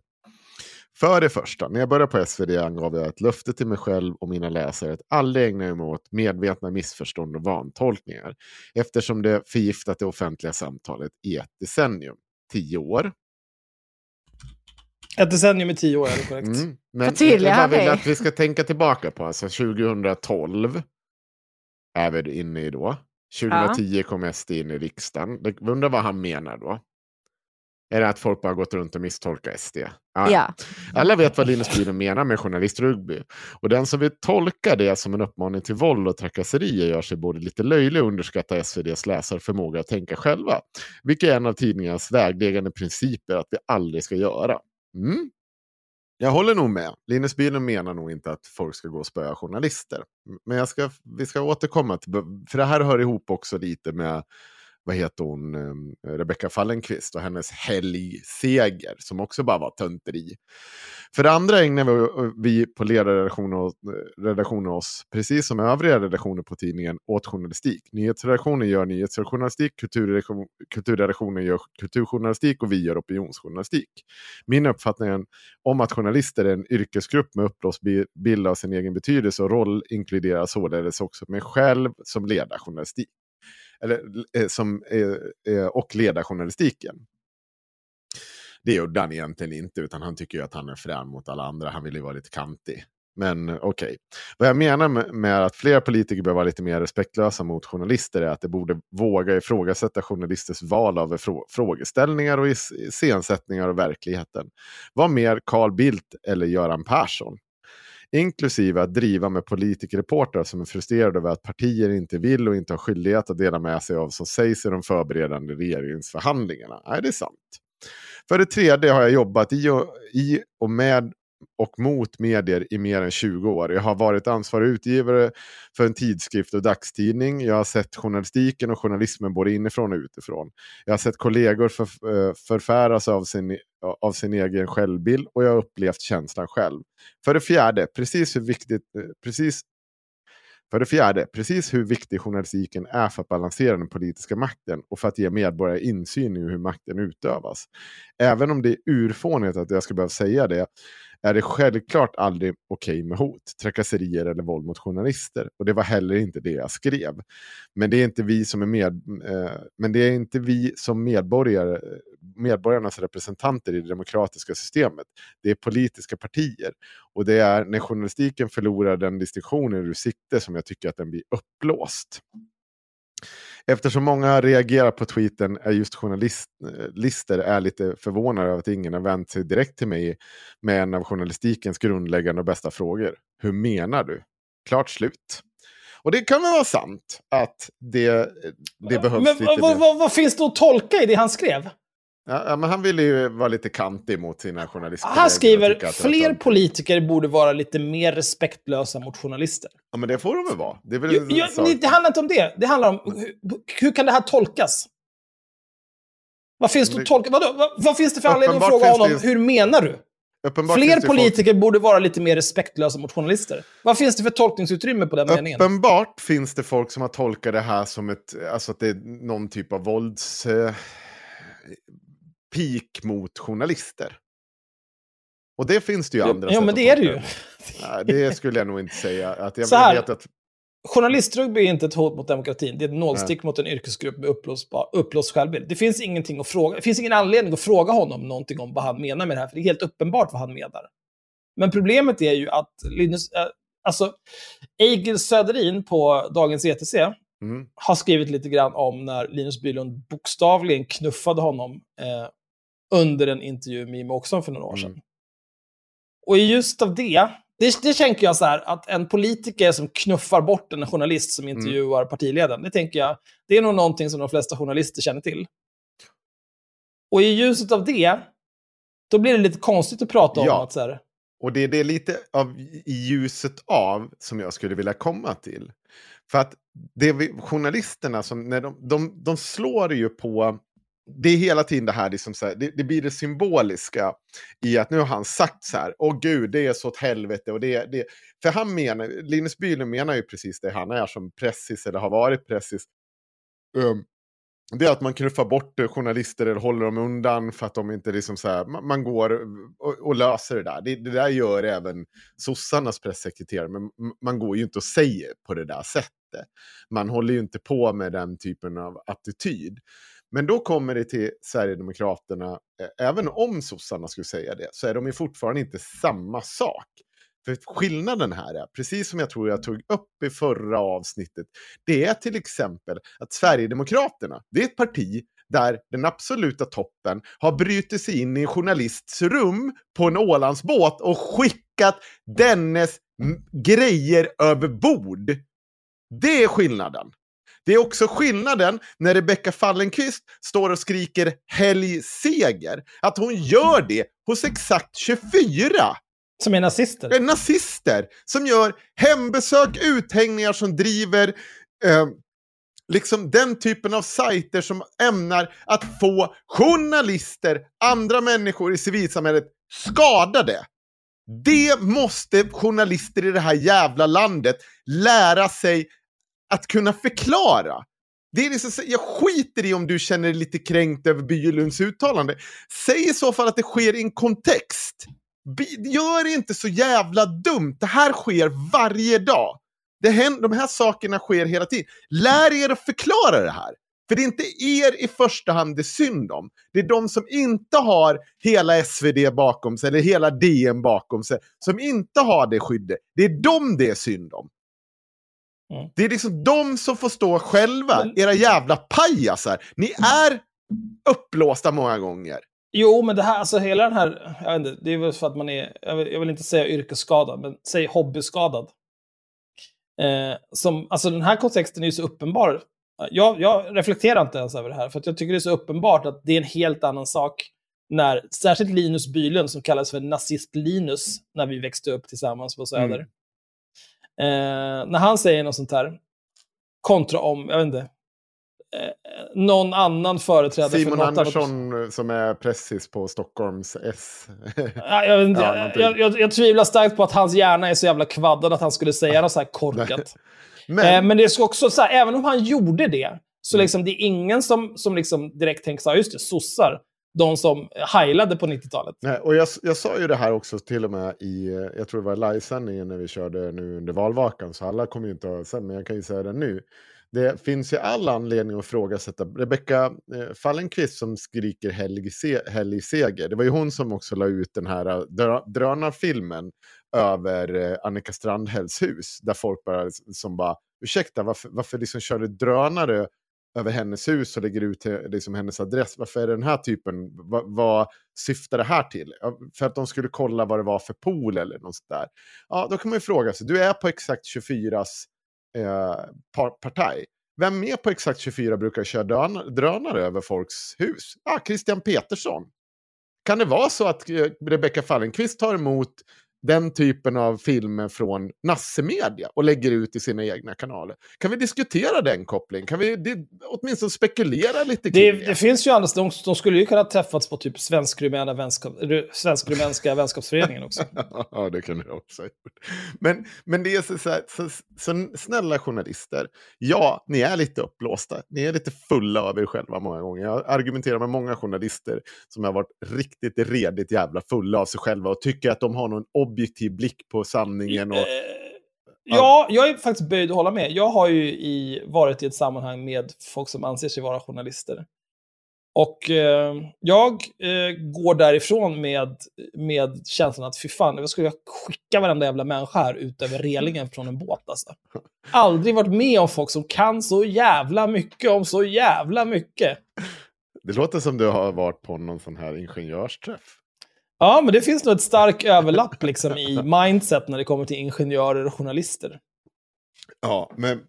C: För det första, när jag började på SvD angav jag ett löfte till mig själv och mina läsare att aldrig ägna mig åt medvetna missförstånd och vantolkningar. Eftersom det förgiftat det offentliga samtalet i ett decennium. Tio år.
B: Ett decennium i tio år, är det korrekt?
C: Mm. Men
A: Förtydliga
C: jag vill att vi ska tänka tillbaka på, alltså 2012 är vi inne i då. 2010 kom SD in i riksdagen. Jag undrar vad han menar då. Är det att folk bara gått runt och misstolkat SD? Ah,
A: Ja.
C: Alla vet vad Linus Bylund menar med journalistrugby. Och den som vill tolka det som en uppmaning till våld och trakasserier gör sig både lite löjlig och underskattar SVDs läsarförmåga att tänka själva. Vilket är en av tidningarnas vägledande principer att vi aldrig ska göra. Mm. Jag håller nog med. Linus Bylund menar nog inte att folk ska gå och spöa journalister. Men jag ska, vi ska återkomma till, för det här hör ihop också lite med vad heter hon, Rebecka Rebecca Fallenkvist och hennes helgseger som också bara var tönteri. För det andra ägnar vi, vi på ledarredaktionen eh, oss, precis som övriga redaktioner på tidningen, åt journalistik. Nyhetsredaktionen gör nyhetsjournalistik, kulturredaktion- kulturredaktionen gör kulturjournalistik och vi gör opinionsjournalistik. Min uppfattning om att journalister är en yrkesgrupp med uppblåst bild av sin egen betydelse och roll inkluderar således också mig själv som ledarjournalistik eller, eh, som, eh, eh, och ledarjournalistiken. Det gjorde han egentligen inte, utan han tycker ju att han är frän mot alla andra. Han vill ju vara lite kantig. Men okej. okej. Vad jag menar med, med att fler politiker bör vara lite mer respektlösa mot journalister är att de borde våga ifrågasätta journalisters val av frå frågeställningar och iscensättningar av verkligheten. Var mer Carl Bildt eller Göran Persson? Inklusive att driva med politikerreportrar som är frustrerade över att partier inte vill och inte har skyldighet att dela med sig av som sägs i de förberedande regeringsförhandlingarna. Nej, det är sant. För det tredje har jag jobbat i och, i och med och mot medier i mer än 20 år. Jag har varit ansvarig utgivare för en tidskrift och dagstidning. Jag har sett journalistiken och journalismen både inifrån och utifrån. Jag har sett kollegor för, eh, förfäras av sin, av sin egen självbild och jag har upplevt känslan själv. För det fjärde, precis hur viktigt, eh, precis för det fjärde, precis hur viktig journalistiken är för att balansera den politiska makten och för att ge medborgare insyn i hur makten utövas. Även om det är urfånigt att jag ska behöva säga det, är det självklart aldrig okej med hot, trakasserier eller våld mot journalister. Och det var heller inte det jag skrev. Men det är inte vi som är med, eh, men det är inte vi som medborgare, medborgarnas representanter i det demokratiska systemet. Det är politiska partier. Och det är när journalistiken förlorar den distinktionen ur sikte som jag tycker att den blir uppblåst. Eftersom många reagerar på tweeten är just journalister är lite förvånade över att ingen har vänt sig direkt till mig med en av journalistikens grundläggande och bästa frågor. Hur menar du? Klart slut. Och det kan väl vara sant att det, det behövs
B: Men
C: lite...
B: vad, vad, vad finns det att tolka i det han skrev?
C: Ja, men han ville ju vara lite kantig mot sina journalister.
B: Han skriver fler
C: sant.
B: politiker borde vara lite mer respektlösa mot journalister.
C: Ja, men det får de väl vara. Det väl
B: Jo, jo, men det handlar inte om det. Det handlar om hur, hur kan det här tolkas? Vad finns det tolka? Vadå? Vad, vad finns det för anledning att
C: Uppenbart
B: fråga honom?
C: det-
B: Hur menar du?
C: Uppenbart
B: Fler
C: det folk-
B: politiker borde vara lite mer respektlösa mot journalister. Vad finns det för tolkningsutrymme på den meningen?
C: Uppenbart finns det folk som har tolkat det här som ett, alltså att det är någon typ av vålds... Eh, peak mot journalister. Och det finns det ju andra sätt
B: men det är det ju.
C: Nej, det skulle jag nog inte säga. Att jag
B: Så här.
C: vet att,
B: Journalistrugby är inte ett hot mot demokratin. Det är ett nålstick mot en yrkesgrupp med uppblåst självbild. Det finns ingenting att fråga. Det finns ingen anledning att fråga honom någonting om vad han menar med det här, för det är helt uppenbart vad han menar. Men problemet är ju att Linus, äh, alltså, Egil Söderin på Dagens ETC
C: mm,
B: har skrivit lite grann om när Linus Bylund bokstavligen knuffade honom eh, under en intervju med Jimmie Åkesson för några år sedan.
C: Mm.
B: Och i just av det, det, det tänker jag så här, att en politiker som knuffar bort en journalist som intervjuar partiledaren, det tänker jag, det är nog någonting som de flesta journalister känner till. Och i ljuset av det, då blir det lite konstigt att prata om
C: Ja.
B: att så här,
C: Och det, det är lite av i ljuset av som jag skulle vilja komma till. För att det vi, journalisterna, som, när de, de, de slår ju på... Det är hela tiden det här, liksom så här det, det blir det symboliska i att nu har han sagt så här, åh gud, det är så åt helvete. Och det, det, för han menar, Linus Bylund menar ju precis det han är som pressis, eller har varit pressis. Um, det är att man knuffar bort journalister eller håller dem undan för att de inte liksom så här, man, man går och, och löser det där. Det, det där gör även sossarnas pressekreterare, men man går ju inte och säger på det där sättet. Man håller ju inte på med den typen av attityd. Men då kommer det till Sverigedemokraterna, eh, även om sossarna skulle säga det, så är de ju fortfarande inte samma sak. För skillnaden här är, precis som jag tror jag tog upp i förra avsnittet, det är till exempel att Sverigedemokraterna, det är ett parti där den absoluta toppen har brutit sig in i en journalists rum på en Ålandsbåt och skickat dennes grejer över bord. Det är skillnaden. Det är också skillnaden när Rebecca Fallenkvist står och skriker helgseger. Att hon gör det hos exakt 24.
B: Som är nazister?
C: Är nazister. Som gör hembesök, uthängningar som driver eh, liksom den typen av sajter som ämnar att få journalister, andra människor i civilsamhället skadade. Det måste journalister i det här jävla landet lära sig att kunna förklara. Det är liksom, jag skiter i om du känner dig lite kränkt över Bylunds uttalande. Säg i så fall att det sker i en kontext. Gör det inte så jävla dumt. Det här sker varje dag. Det händer, de här sakerna sker hela tiden. Lär er att förklara det här. För det är inte er i första hand det är synd om. Det är de som inte har hela SvD bakom sig, eller hela DN bakom sig, som inte har det skyddet. Det är dem det är synd om. Mm. Det är liksom de som får stå själva, era jävla pajasar. Ni är upplåsta många gånger.
B: Jo, men det här, alltså hela den här, jag vet inte, det är väl för att man är, jag vill, jag vill inte säga yrkesskadad, men säg hobbyskadad. Eh, som, alltså den här kontexten är ju så uppenbar. Jag, jag reflekterar inte ens över det här, för jag tycker det är så uppenbart att det är en helt annan sak när, särskilt Linus Bylund, som kallas för nazist-Linus, när vi växte upp tillsammans på Söder. Mm. Eh, när han säger något sånt här, kontra om, jag vet inte, eh, någon annan företrädare
C: Simon
B: för något
C: Andersson annat... som är pressis på Stockholms S.
B: ja, jag, vet inte, ja, jag, jag, jag, tvivlar starkt på att hans hjärna är så jävla kvaddad att han skulle säga något så här korkat. men... Eh, men det är också så här, även om han gjorde det, så mm. liksom, det är ingen som, som liksom direkt tänker så här, just det, sossar de som heilade på 90-talet.
C: Nej, och jag, jag sa ju det här också till och med i, jag tror det var livesändningen när vi körde nu under valvakan, så alla kommer ju inte att sen, men jag kan ju säga det nu. Det finns ju all anledning att frågasätta. Rebecka eh, Fallenkvist som skriker helg seger. Det var ju hon som också la ut den här eh, drönarfilmen över eh, Annika Strandhälls hus. Där folk bara, som bara, ursäkta, varför, varför liksom körde drönare över hennes hus och lägger ut eh, liksom hennes adress. Varför är det den här typen? Va, vad syftar det här till? För att de skulle kolla vad det var för pool eller något sånt där. Ja, då kan man ju fråga sig. Du är på exakt 24s eh, partaj. Vem mer på exakt 24 brukar köra drönare över folks hus? Ah, Christian Petersson. Kan det vara så att eh, Rebecka Fallenkvist tar emot den typen av filmer från Nasse Media och lägger ut i sina egna kanaler. Kan vi diskutera den kopplingen? Kan vi det, åtminstone spekulera lite
B: kring det? Det, det finns ju andra, de, de skulle ju kunna träffats på typ svensk-rumänska vänskap, svensk vänskapsföreningen också.
C: ja, det kunde jag också ha gjort. Men, men det är så, så, här, så, så, snälla journalister, ja, ni är lite uppblåsta. Ni är lite fulla av er själva många gånger. Jag argumenterar med många journalister som har varit riktigt redigt jävla fulla av sig själva och tycker att de har någon objektiv blick på sanningen. Och,
B: ja, jag är faktiskt böjd att hålla med. Jag har ju i, varit i ett sammanhang med folk som anser sig vara journalister. Och eh, jag eh, går därifrån med, med känslan att fy fan, jag skulle skicka varenda jävla människa här ut över relingen från en båt alltså. Aldrig varit med om folk som kan så jävla mycket om så jävla mycket.
C: Det låter som du har varit på någon sån här ingenjörsträff.
B: Ja, men det finns nog ett starkt överlapp liksom, i mindset när det kommer till ingenjörer och journalister.
C: Ja, men,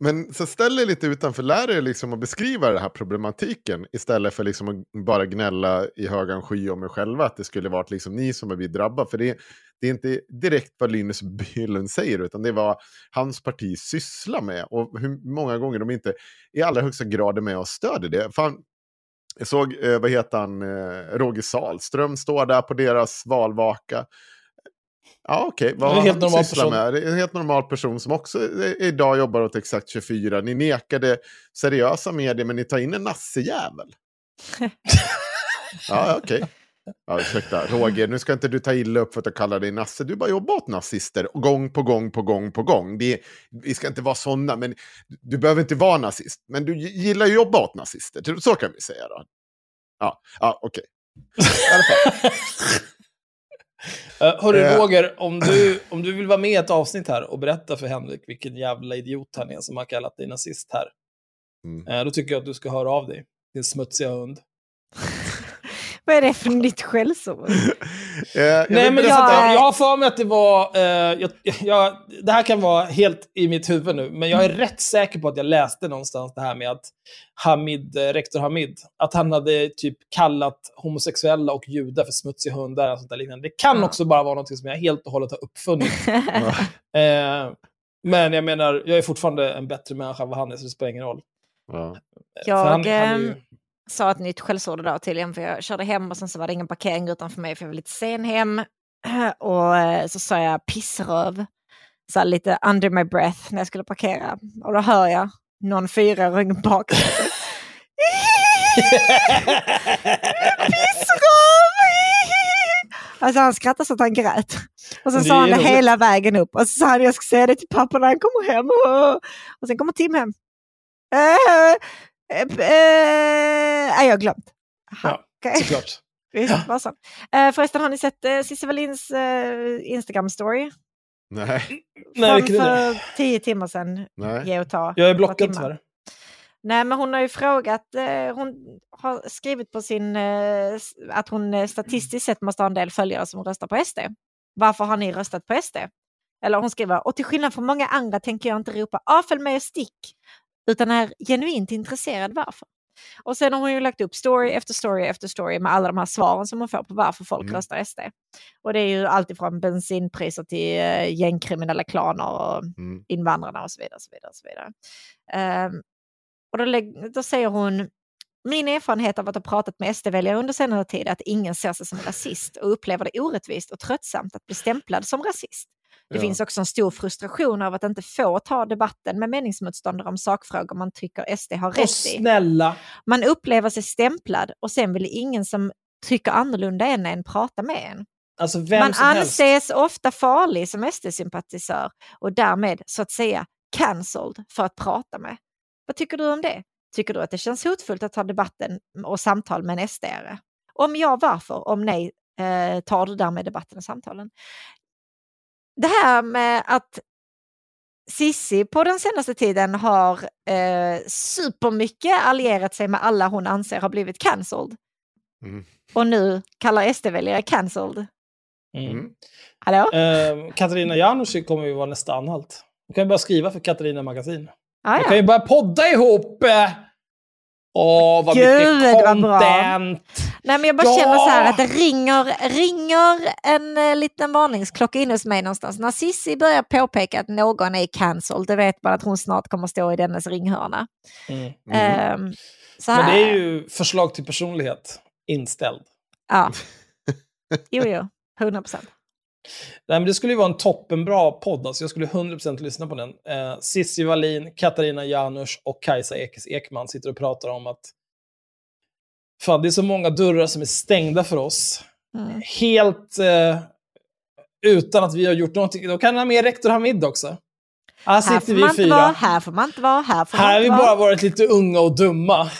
C: men så ställ dig lite utanför, lär er liksom att beskriva den här problematiken istället för liksom att bara gnälla i högan sky om er själva att det skulle varit liksom ni som har blivit drabbade. För det, det är inte direkt vad Linus Bylund säger, utan det är vad hans parti sysslar med och hur många gånger de inte i allra högsta grad är med och stöder det. Fan, jag såg, eh, vad heter han, eh, Roger Salström står där på deras valvaka. Ja, okej. Okay. Vad
B: helt normal person.
C: Med? Det är en helt normal person som också idag jobbar åt Exakt 24. Ni nekade seriösa medier, men ni tar in en nassejävel. ja, okej. Okay. Ja, ursäkta, Roger, nu ska inte du ta illa upp för att jag kallar dig nasse. Du bara jobbar åt nazister gång på gång på gång på gång. Det, vi ska inte vara sådana, men du behöver inte vara nazist. Men du gillar ju att jobba åt nazister, så kan vi säga då. Ja, ja okej. Okay.
B: uh, hörru eh. Roger, om du, om du vill vara med i ett avsnitt här och berätta för Henrik vilken jävla idiot han är som har kallat dig nazist här. Mm. Uh, då tycker jag att du ska höra av dig. din smutsiga hund.
A: Vad är det för nytt skällsord?
C: Eh, jag
B: Nej, men jag, jag har för mig att det var... Eh, jag, jag, det här kan vara helt i mitt huvud nu, men jag är rätt säker på att jag läste någonstans det här med att Hamid, eh, rektor Hamid, att han hade typ kallat homosexuella och judar för smutsiga hundar. Och sånt där liknande. Det kan
A: Ja.
B: också bara vara något som jag helt och hållet har uppfunnit. eh, men jag menar, jag är fortfarande en bättre människa än vad han är, så det spelar ingen roll.
C: Ja.
B: För han, han är
A: Jag
B: ju,
A: ehm, sa ett nytt skällsord idag tydligen för jag körde hem och sen så var det ingen parkering utanför mig för jag var lite sen hem. Och eh, så sa jag pissröv. Så lite under my breath när jag skulle parkera. Och då hör jag någon fyraåring bak. Pissröv! Alltså han skrattade så att han grät. Och sen sa han det hela vägen upp. Och så sa han jag ska säga det till pappa när han kommer hem. Och sen kommer Tim hem. Äh, äh, äh, jag har glömt.
B: Ja, såklart.
A: Så. Eh, förresten, har ni sett uh, Cissi Wallins eh, Instagram-story?
C: Nej,
B: Nej,
A: Från för tio timmar sedan,
C: nej.
A: ge och ta.
B: Jag är blockad tyvärr.
A: Nej, men hon har ju frågat, eh, hon har skrivit på sin, eh, att hon eh, statistiskt sett måste ha en del följare som röstar på SD. Varför har ni röstat på SD? Eller hon skriver, och till skillnad från många andra tänker jag inte ropa ah, följ med och stick, utan är genuint intresserad varför. Och sen har hon ju lagt upp story efter story efter story med alla de här svaren som hon får på varför folk
C: Mm.
A: röstar SD. Och det är ju alltifrån bensinpriser till eh, gängkriminella klaner och
C: Mm.
A: invandrarna och så vidare. Så vidare, så vidare. Ehm, och då, då säger hon, min erfarenhet av att ha pratat med SD-väljare under senare tid är att ingen ser sig som rasist och upplever det orättvist och tröttsamt att bli stämplad som rasist. Det
C: Ja.
A: finns också en stor frustration av att inte få ta debatten med meningsmotståndare om sakfrågor man tycker SD har rätt i.
B: snälla,
A: Man upplever sig stämplad och sen vill ingen som tycker annorlunda än en prata med en.
B: alltså
A: Man
B: som helst.
A: anses ofta farlig som SD-sympatisör och därmed så att säga cancelled för att prata med. Vad tycker du om det? Tycker du att det känns hotfullt att ta debatten och samtal med en SD-are? Om ja, varför? Om nej, eh, tar du därmed debatten och samtalen? Det här med att Sissi på den senaste tiden har eh, supermycket allierat sig med alla hon anser har blivit cancelled.
C: Mm.
A: Och nu kallar SD-väljare cancelled.
B: Mm.
C: Mm.
A: Hallå?
B: Eh, Katarina Janouch kommer ju vara nästa anhalt. Hon kan ju bara skriva för Katarina Magasin.
A: Ah,
B: Vi kan ju börja podda ihop! eh. Åh, vad
A: Gud,
B: mycket
A: vad bra.
B: content!
A: Nej, men jag bara
B: Ja!
A: känner så här att det ringer, ringer en eh, liten varningsklocka in hos mig någonstans. När Sissi börjar påpeka att någon är cancelled, det vet man att hon snart kommer stå i dennes ringhörna.
B: Mm.
C: Mm.
A: Så här,
B: Men det är ju förslag till personlighet inställd.
A: Ja. Jo, jo, 100 procent.
B: Nej, men det skulle ju vara en toppenbra podd. Alltså jag skulle 100% lyssna på den. Eh, Cissi Wallin, Katarina Janouch och Kajsa Ekis Ekman sitter och pratar om att fan, det är så många dörrar som är stängda för oss.
A: Mm.
B: Helt eh, utan att vi har gjort någonting. Då kan han ha med rektor Hamid också. Här
A: Här
B: sitter vi fyra.
A: vara, här får man inte vara, här får
B: Här har
A: man
B: vi
A: inte
B: bara
A: vara.
B: varit lite unga och dumma.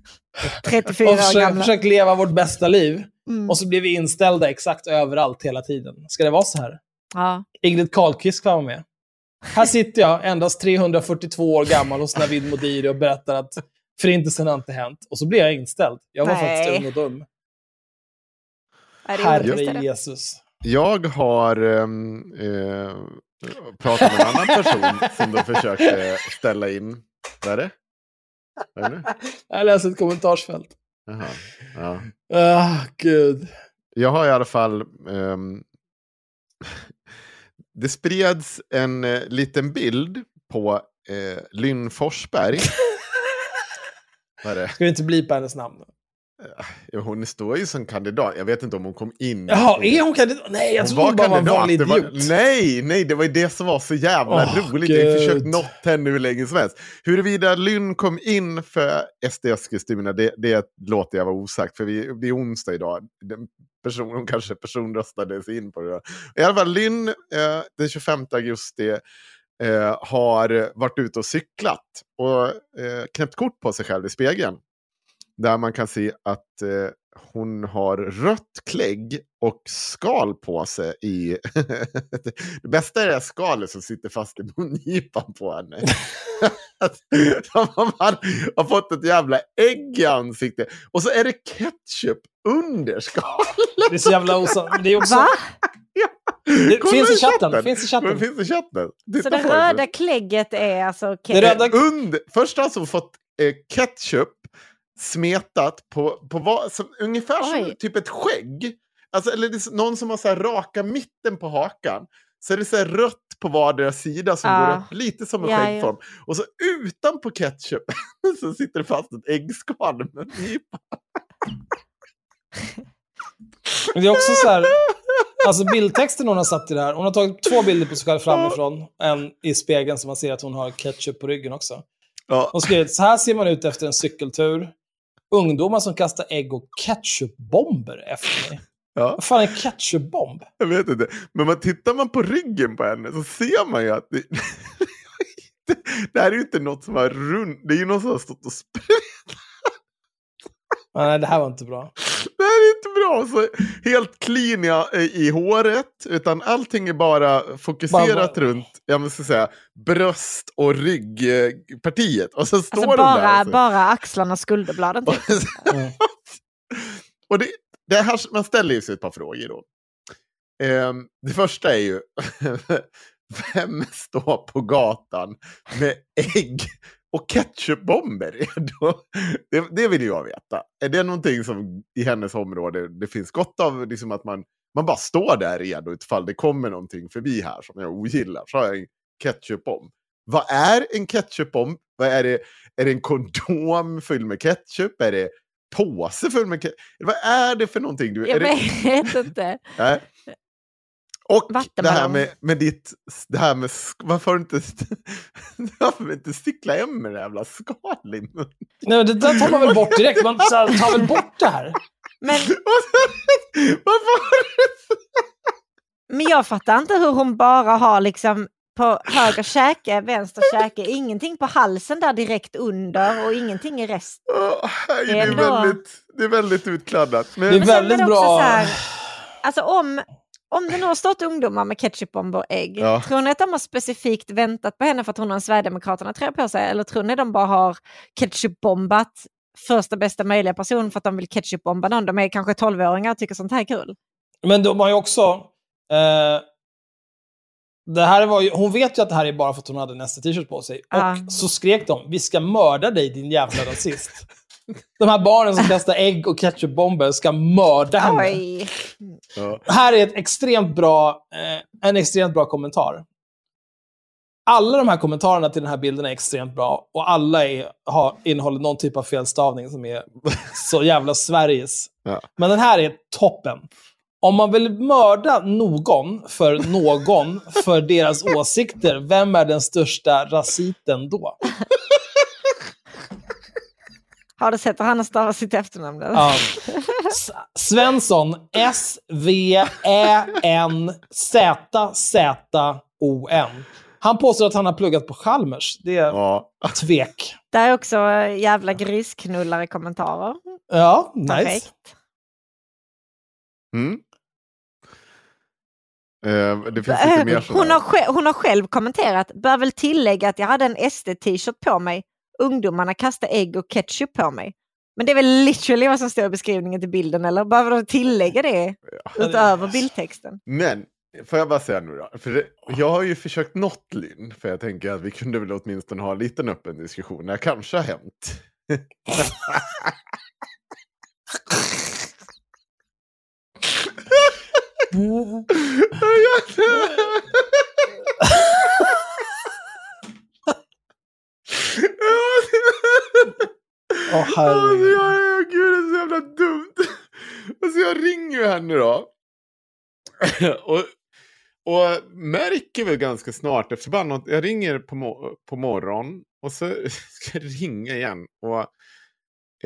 A: 34
B: Och
A: år gamla.
B: försökt leva vårt bästa liv.
A: Mm.
B: Och så blir vi inställda exakt överallt hela tiden. Ska det vara så här?
A: Ja.
B: Ingrid Carlqvist vara med. Här sitter jag, endast 342 år gammal, hos Navid Modiri och berättar att förintelsen har inte hänt. Och så blir jag inställd. Jag var
A: Nej.
B: faktiskt ung och dum. Herre. Jesus.
C: Jag har ehm, eh, pratat med en annan person som då försökte ställa in... Vad är det? Vad är det?
B: Jag läser ett kommentarsfält.
C: Jaha. Ja.
B: Ah, gud.
C: Jag har i alla fall... ehm, det spreds en eh, liten bild på eh, Lynn Forsberg.
B: Ska vi inte blipa hennes namn?
C: Hon står ju som kandidat. Jag vet inte om hon kom in.
B: Jaha, är hon kandidat? Nej, jag
C: Hon
B: hon bara var en vanlig
C: Det var,
B: idiot.
C: nej, nej, det var ju det som var så jävla
B: Åh,
C: roligt. Jag har försökt nått henne hur länge som helst. Huruvida Lynn kom in för SD Eskilstuna, det, det låter jag vara osagt. För vi, det är onsdag idag. Den person, hon kanske personröstade sig in på det. I alla fall, Lynn eh, den 25 augusti eh, har varit ute och cyklat och eh, knäppt kort på sig själv i spegeln. Där man kan se att eh, hon har rött klägg och skal på sig i... det bästa är det här skalet som sitter fast i mungipan på henne. Man har fått ett jävla ägg i ansiktet. Och så är det ketchup under skalet.
B: Det är så jävla osant. Det är också...
A: Va?
B: Det finns i chatten.
C: chatten.
B: Finns i chatten.
C: finns i chatten.
A: Så
C: Titta
A: det röda klägget är alltså...
B: Det röda...
C: Under, först har alltså fått eh, ketchup smetat på, på vad, som, ungefär som
A: Oj.
C: typ ett skägg. Alltså, eller det är någon som har så här raka mitten på hakan. Så är det så här rött på vardera sida som
A: Ja.
C: går upp lite som en
A: Ja, ja.
C: skäggform. Och så utanpå ketchup så sitter det fast ett äggskal med en nypa.
B: Det är också så här... Alltså bildtexten hon har satt i det här. Hon har tagit två bilder på sig själv framifrån. En i spegeln så man ser att hon har ketchup på ryggen också.
C: Ja.
B: Hon skrivit så här ser man ut efter en cykeltur. Ungdomar som kastar ägg och ketchupbomber efter mig.
C: Ja.
B: Vad fan är en ketchupbomb?
C: Jag vet inte. Men man, tittar man på ryggen på henne så ser man ju att det, det här är ju inte något som har runt. Det är ju något som har stått och sprätt.
B: Nej, det här var inte bra.
C: Det här är inte bra. Så helt clean i, i håret. Utan allting är bara fokuserat
B: Bara-
C: runt jag måste säga, bröst och ryggpartiet. Och så står
A: Alltså bara,
C: där. så-
A: bara axlarna skulderbladen. Typ.
B: Mm.
C: och det, det här, man ställer ju sig ett par frågor då. Ehm, det första är ju, vem står på gatan med ägg och ketchupbomber? Det, det vill jag veta. Är det någonting som i hennes område det finns gott av, liksom att man, man bara står där redo ifall det kommer någonting förbi här som jag ogillar, så har jag en ketchupbomb. Vad är en ketchupbomb? Vad är det? Är det en kondom full med ketchup? Är det påse full med ketchup? Vad är det för någonting? Du, är
A: Jag
C: det,
A: vet inte.
C: Nej. Och det här med, med ditt... Det här med... Varför du inte, varför du inte stickla hem med det jävla skal i munnen?
B: Nej, det där tar man väl bort direkt. Man så här tar väl bort det här.
A: Men,
C: varför
A: men jag fattar inte hur hon bara har liksom på höger käke, vänster käke, ingenting på halsen där direkt under och ingenting i resten.
C: Nej, det, är
A: Ändå.
C: väldigt, det är väldigt utkladdat. Men,
B: Det är väldigt
A: det
B: bra.
A: så här, alltså om, om det nu har stått ungdomar med ketchupbomber och ägg,
C: Ja.
A: tror ni att de har specifikt väntat på henne för att hon har en Sverigedemokraterna-tröja på sig? Eller tror ni de bara har ketchupbombat första bästa möjliga person för att de vill ketchupbomba någon? De är kanske 12-åringar och tycker sånt här är kul.
B: Men de har ju också... Eh, det här var ju, hon vet ju att det här är bara för att hon hade nästa t-shirt på sig.
A: Ja.
B: Och så skrek de, vi ska mörda dig din jävla rasist. De här barnen som kastar ägg och ketchupbomber ska mörda henne.
A: Oj.
C: ja.
B: Här är ett extremt bra, eh, en extremt bra kommentar. Alla de här kommentarerna till den här bilden är extremt bra och alla är, har, innehåller någon typ av felstavning som är så jävla Sveriges.
C: Ja.
B: Men den här är toppen. Om man vill mörda någon för någon för deras åsikter, vem är den största rasiten då?
A: Har du sett hur han har stavat sitt efternamn?
B: Ja. S- Svensson, S-V-Ä-N-Z-Z-O-N. Han påstår att han har pluggat på Chalmers. Det är
C: Ja.
B: tvek.
A: Det är också eh, jävla grisknullare kommentarer.
B: Ja, nice.
A: Perfekt.
C: Mm. Eh, det finns lite mer
A: Hon har, själv, hon har själv kommenterat, bör väl tillägga att jag hade en SD-t-shirt på mig. Ungdomarna kastade ägg och ketchup på mig. Men det är väl literally vad som står i beskrivningen till bilden, eller behöver de tillägga det utöver bildtexten?
C: Men, får jag bara säga nu då. För det, jag har ju försökt något Linn, för jag tänker att vi kunde väl åtminstone ha en liten öppen diskussion. Det kanske har hänt.
B: Åh,
C: Alltså,
B: herregud.
C: jag, gud, det är så jävla dumt. Alltså, jag ringer ju henne då. och, och märker väl ganska snart, efter bara något, jag ringer på, mo- på morgon och så ska jag ringa igen. Och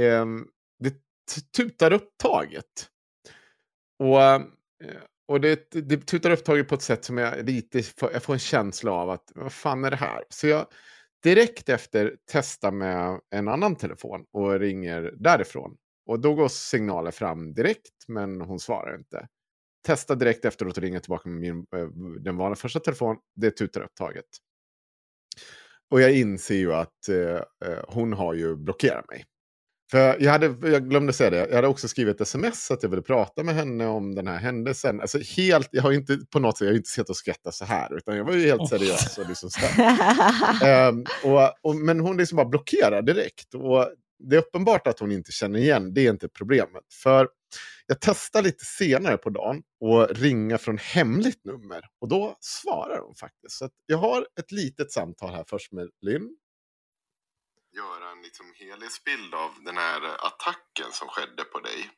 C: ehm, det t- tutar upptaget. Och, eh, och det, det tutar upptaget på ett sätt som jag lite jag får en känsla av att vad fan är det här? Så jag direkt efter testar med en annan telefon och ringer därifrån.
F: Och då går signalen fram direkt, men hon svarar inte. Testa direkt efteråt och ringa tillbaka med min, eh, den vanliga första telefon. Det tutar upptaget. Och jag inser ju att eh, eh hon har ju blockerat mig. För jag, hade, jag glömde säga det, jag hade också skrivit sms att jag ville prata med henne om den här händelsen. Alltså helt, jag har inte på något sätt, jag har inte sett och skrattat så här, utan jag var ju helt seriös. Och liksom um, och, och, men hon liksom bara blockerar direkt. Och det är uppenbart att hon inte känner igen, det är inte problemet. För jag testar lite senare på dagen och ringa från hemligt nummer. Och då svarar hon faktiskt. Så jag har ett litet samtal här först med Linn göra en liksom helhetsbild av den här attacken som skedde på dig.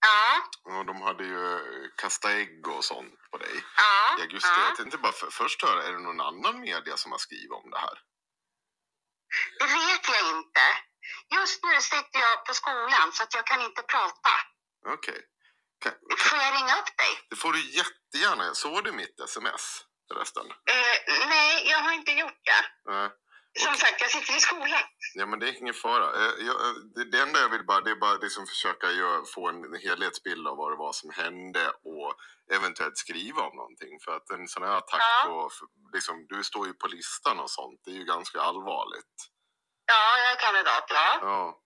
G: Ja.
F: Och de hade ju kastat ägg och sånt på dig
G: Ja.
F: i augusti.
G: ja.
F: Jag tänkte bara för, först höra, är det någon annan media som har skrivit om det här?
G: Det vet jag inte. Just nu sitter jag på skolan så att jag kan inte prata.
F: Okej. Kan-
G: Får jag ringa upp dig?
F: Det får du jättegärna. Såg du mitt sms förresten?
G: Eh, nej, jag har inte gjort det.
F: Nej.
G: Som sagt, jag sitter i skolan.
F: Ja, men det är ingen fara. Eh, jag, eh, det, enda jag vill bara, det är bara liksom försöka göra, få en helhetsbild av vad det var som hände och eventuellt skriva om någonting. För att en sån här attack,
G: Ja.
F: f- liksom, du står ju på listan och sånt, det är ju ganska allvarligt.
G: Ja, jag är kandidat, ja.
F: Ja.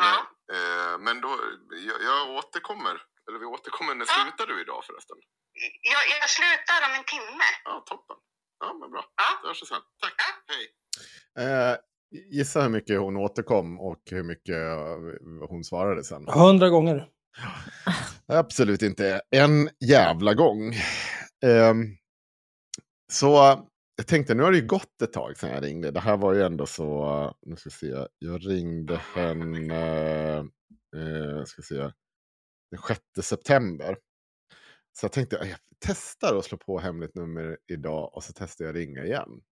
G: Ja.
F: Nej, eh, men då, jag, jag återkommer. Eller vi återkommer. När
G: Ja.
F: slutar du idag förresten?
G: Jag, jag slutar om en timme.
F: Ja, toppen. Ja, men bra.
G: Ja.
F: Vi hörs sen. Tack. Hej.
C: Eh, gissa hur mycket hon återkom och hur mycket eh, hon svarade sen.
B: Hundra gånger.
C: Absolut inte en jävla gång. Ehm, så jag tänkte, nu har det ju gått ett tag sedan jag ringde. Det här var ju ändå så, nu ska vi se, jag ringde henne, eh, ska vi se, den 6 september. Så jag tänkte, jag testar att slå på hemligt nummer idag och så testar jag ringa igen.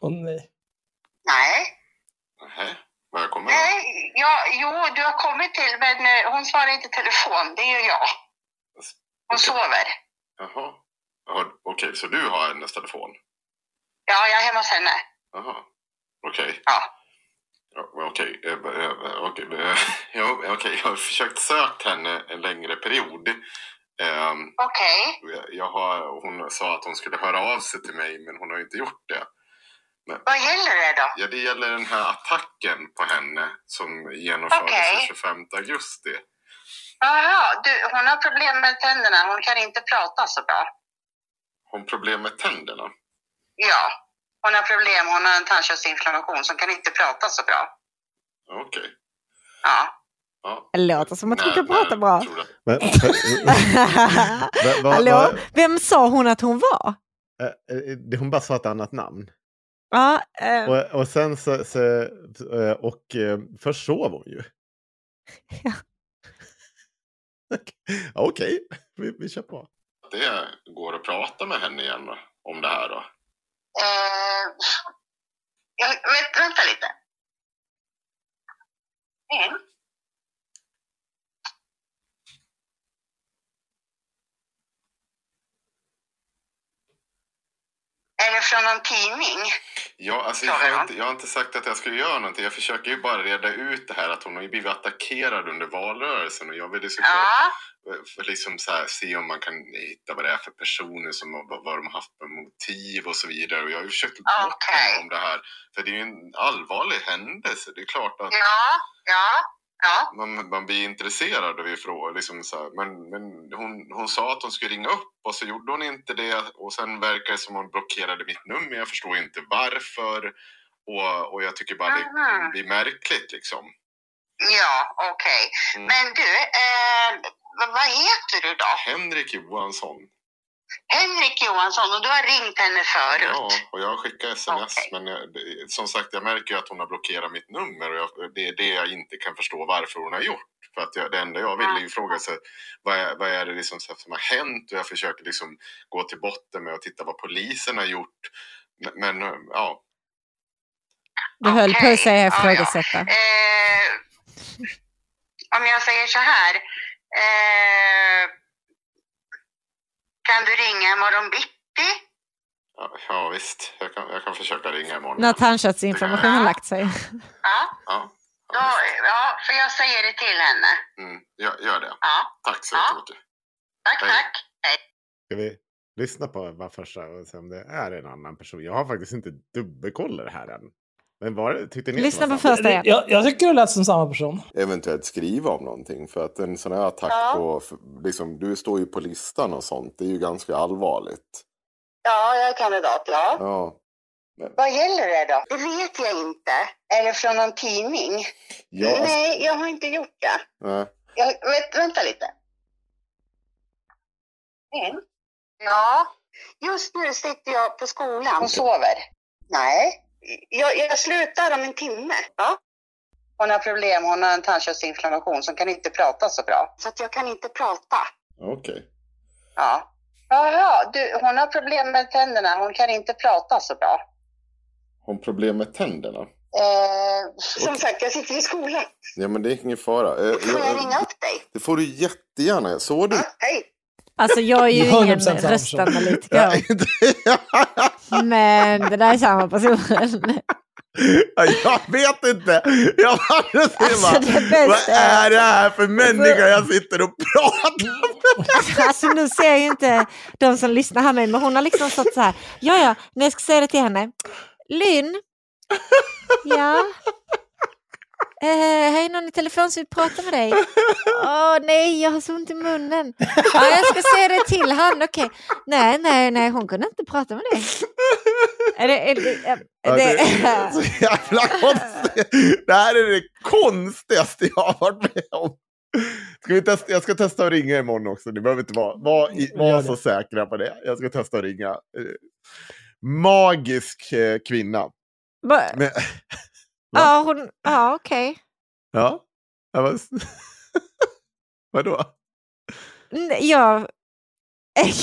B: Åh nej.
G: Nej.
F: Nähä. Välkommen.
G: Nej, ja, jo, du har kommit till, men eh, hon svarar inte telefon. Det är ju jag. Hon sover.
F: Jaha. Okej, så du har hennes telefon?
G: Ja, jag är hemma hos henne.
F: Jaha. Okej.
G: Ja.
F: Ja, Okej, eh, eh, okej, eh, ja, okej, jag har försökt sökt henne en längre period. Ehm,
G: Okej.
F: jag har, hon sa att hon skulle höra av sig till mig, men hon har inte gjort det.
G: Vad gäller det då?
F: Ja, det gäller den här attacken på henne som genomfördes
G: Okej.
F: den 25 augusti.
G: Jaha, du, hon har problem med tänderna. Hon kan inte prata så bra.
F: Har hon problem med tänderna?
G: Ja, hon har problem. Hon har en tandköttsinflammation så hon kan inte prata så bra.
F: Okej.
G: Ja.
F: Ja.
A: Det låter som att hon kan prata
F: när
A: bra.
C: Men, Va- va-
A: Hallå?
C: va-
A: Vem sa hon att hon var?
C: eh, eh, det- hon bara sa ett annat namn.
A: Ja, eh,
C: Och, och sen så, så eh, och eh, först sov hon ju.
A: Ja.
C: Okej, vi, vi kör på.
F: Det går att prata med henne igen då, om det här då?
G: Eh, jag, vet, vänta lite. Mm. Eller från någon tidning.
F: Ja, alltså, jag, har inte, jag har inte sagt att jag skulle göra någonting. Jag försöker ju bara reda ut det här att hon har ju blivit attackerad under valrörelsen och jag vill ju såklart
G: Ja,
F: för liksom så här, se om man kan hitta vad det är för personer, som, vad, vad de har haft för motiv och så vidare. Och jag har ju försökt
G: Okej.
F: henne om det här. För det är ju en allvarlig händelse. Det är klart att
G: ja, ja, ja.
F: man, man blir intresserad av frågor. Liksom så här. Men, men hon, hon sa att hon skulle ringa upp och så gjorde hon inte det. Och sen verkar det som hon blockerade mitt nummer. Jag förstår inte varför. Och, och jag tycker bara det
G: Aha.
F: blir märkligt liksom.
G: Ja, okej.
F: Mm.
G: Men du, eh, vad, vad heter du då?
F: Henrik Johansson.
G: Henrik Johansson och du har ringt henne förut?
F: Ja, och jag har skickat sms.
G: Okej.
F: Men jag, som sagt, jag märker ju att hon har blockerat mitt nummer. Och jag, det är det jag inte kan förstå varför hon har gjort. För att jag, det enda jag vill är ju fråga sig vad är, vad är det liksom så- som har hänt? Och jag försöker liksom gå till botten med att titta vad polisen har gjort. Men, men ja,
A: du höll på att säga
G: Okej, ja, ja.
A: ifrågasätta.
G: Eh, om jag säger så här. Eh, kan du ringa imorgon bitti?
F: ja, ja visst. Jag kan, jag kan försöka ringa imorgon.
A: När tandköttsinflammationen har lagt sig.
G: Ja,
F: Ja,
H: Då, ja, för jag säger det till henne.
F: Mm, gör, gör det.
H: Ja,
F: Tack så
H: Ja.
F: jättemycket.
H: tack,
F: Hej.
H: tack. Hej.
C: Ska vi lyssna på vad första och se om det är en annan person? Jag har faktiskt inte dubbelkollat det här än. Men var det, tyckte ni
A: Lyssna på första igen.
B: Jag, jag tycker det lät som samma person.
F: Eventuellt skriva om någonting. För att en sån här attack
H: Ja.
F: på, liksom, du står ju på listan och sånt. Det är ju ganska allvarligt.
H: Ja, jag är kandidat, ja.
F: Ja.
H: Vad gäller det då? Det vet jag inte. Är det från någon tidning?
F: Ja, alltså,
H: Nej, jag har inte gjort det.
F: nej.
H: Jag, vet, vänta lite. Mm. Ja, just nu sitter jag på skolan och sover. Nej, jag, jag slutar om en timme. Ja. Hon har problem, hon har en tandköttsinflammation som kan inte prata så bra. Så att jag kan inte prata.
F: Okej.
H: Ja. Jaha, du, hon har problem med tänderna, hon kan inte prata så bra.
F: Har hon problem med tänderna?
H: Eh, som sagt, jag sitter i skolan.
F: Ja, men det är ingen fara. Eh,
H: Får jag
F: jag-
H: ringa upp dig?
F: det får du jättegärna. Såg du?
H: Ja, hej.
A: Alltså jag är ju
B: 100%
A: ingen röstanalytiker. Men det där är samma person.
C: Ja, jag vet inte. Jag bara
A: Alltså, det
C: vad
A: är-
C: det här för människa jag sitter och pratar med?
A: Alltså nu ser jag ju inte de som lyssnar här med men hon har liksom stått så här. Ja, ja, när jag ska säga det till henne. Lynn. Ja. Eh, här är någon i telefon som vill prata med dig. Åh nej, jag har så ont i munnen. Ja, jag ska säga det till han. Okej. Nej, nej, nej, hon kunde inte prata med dig. Är det, är det, är
C: Ja, det är
A: det,
C: så jävla konstigt. Det här är det konstigaste jag har varit med om. Ska vi testa? Jag ska testa att ringa imorgon också. Ni behöver inte vara, i, vara
B: Gör
C: så säkra på det. Jag ska testa att ringa. Eh, Magisk eh, kvinna. Men,
A: Ja, hon, ja okej.
C: ja. Jag var... Vadå?
A: Jag,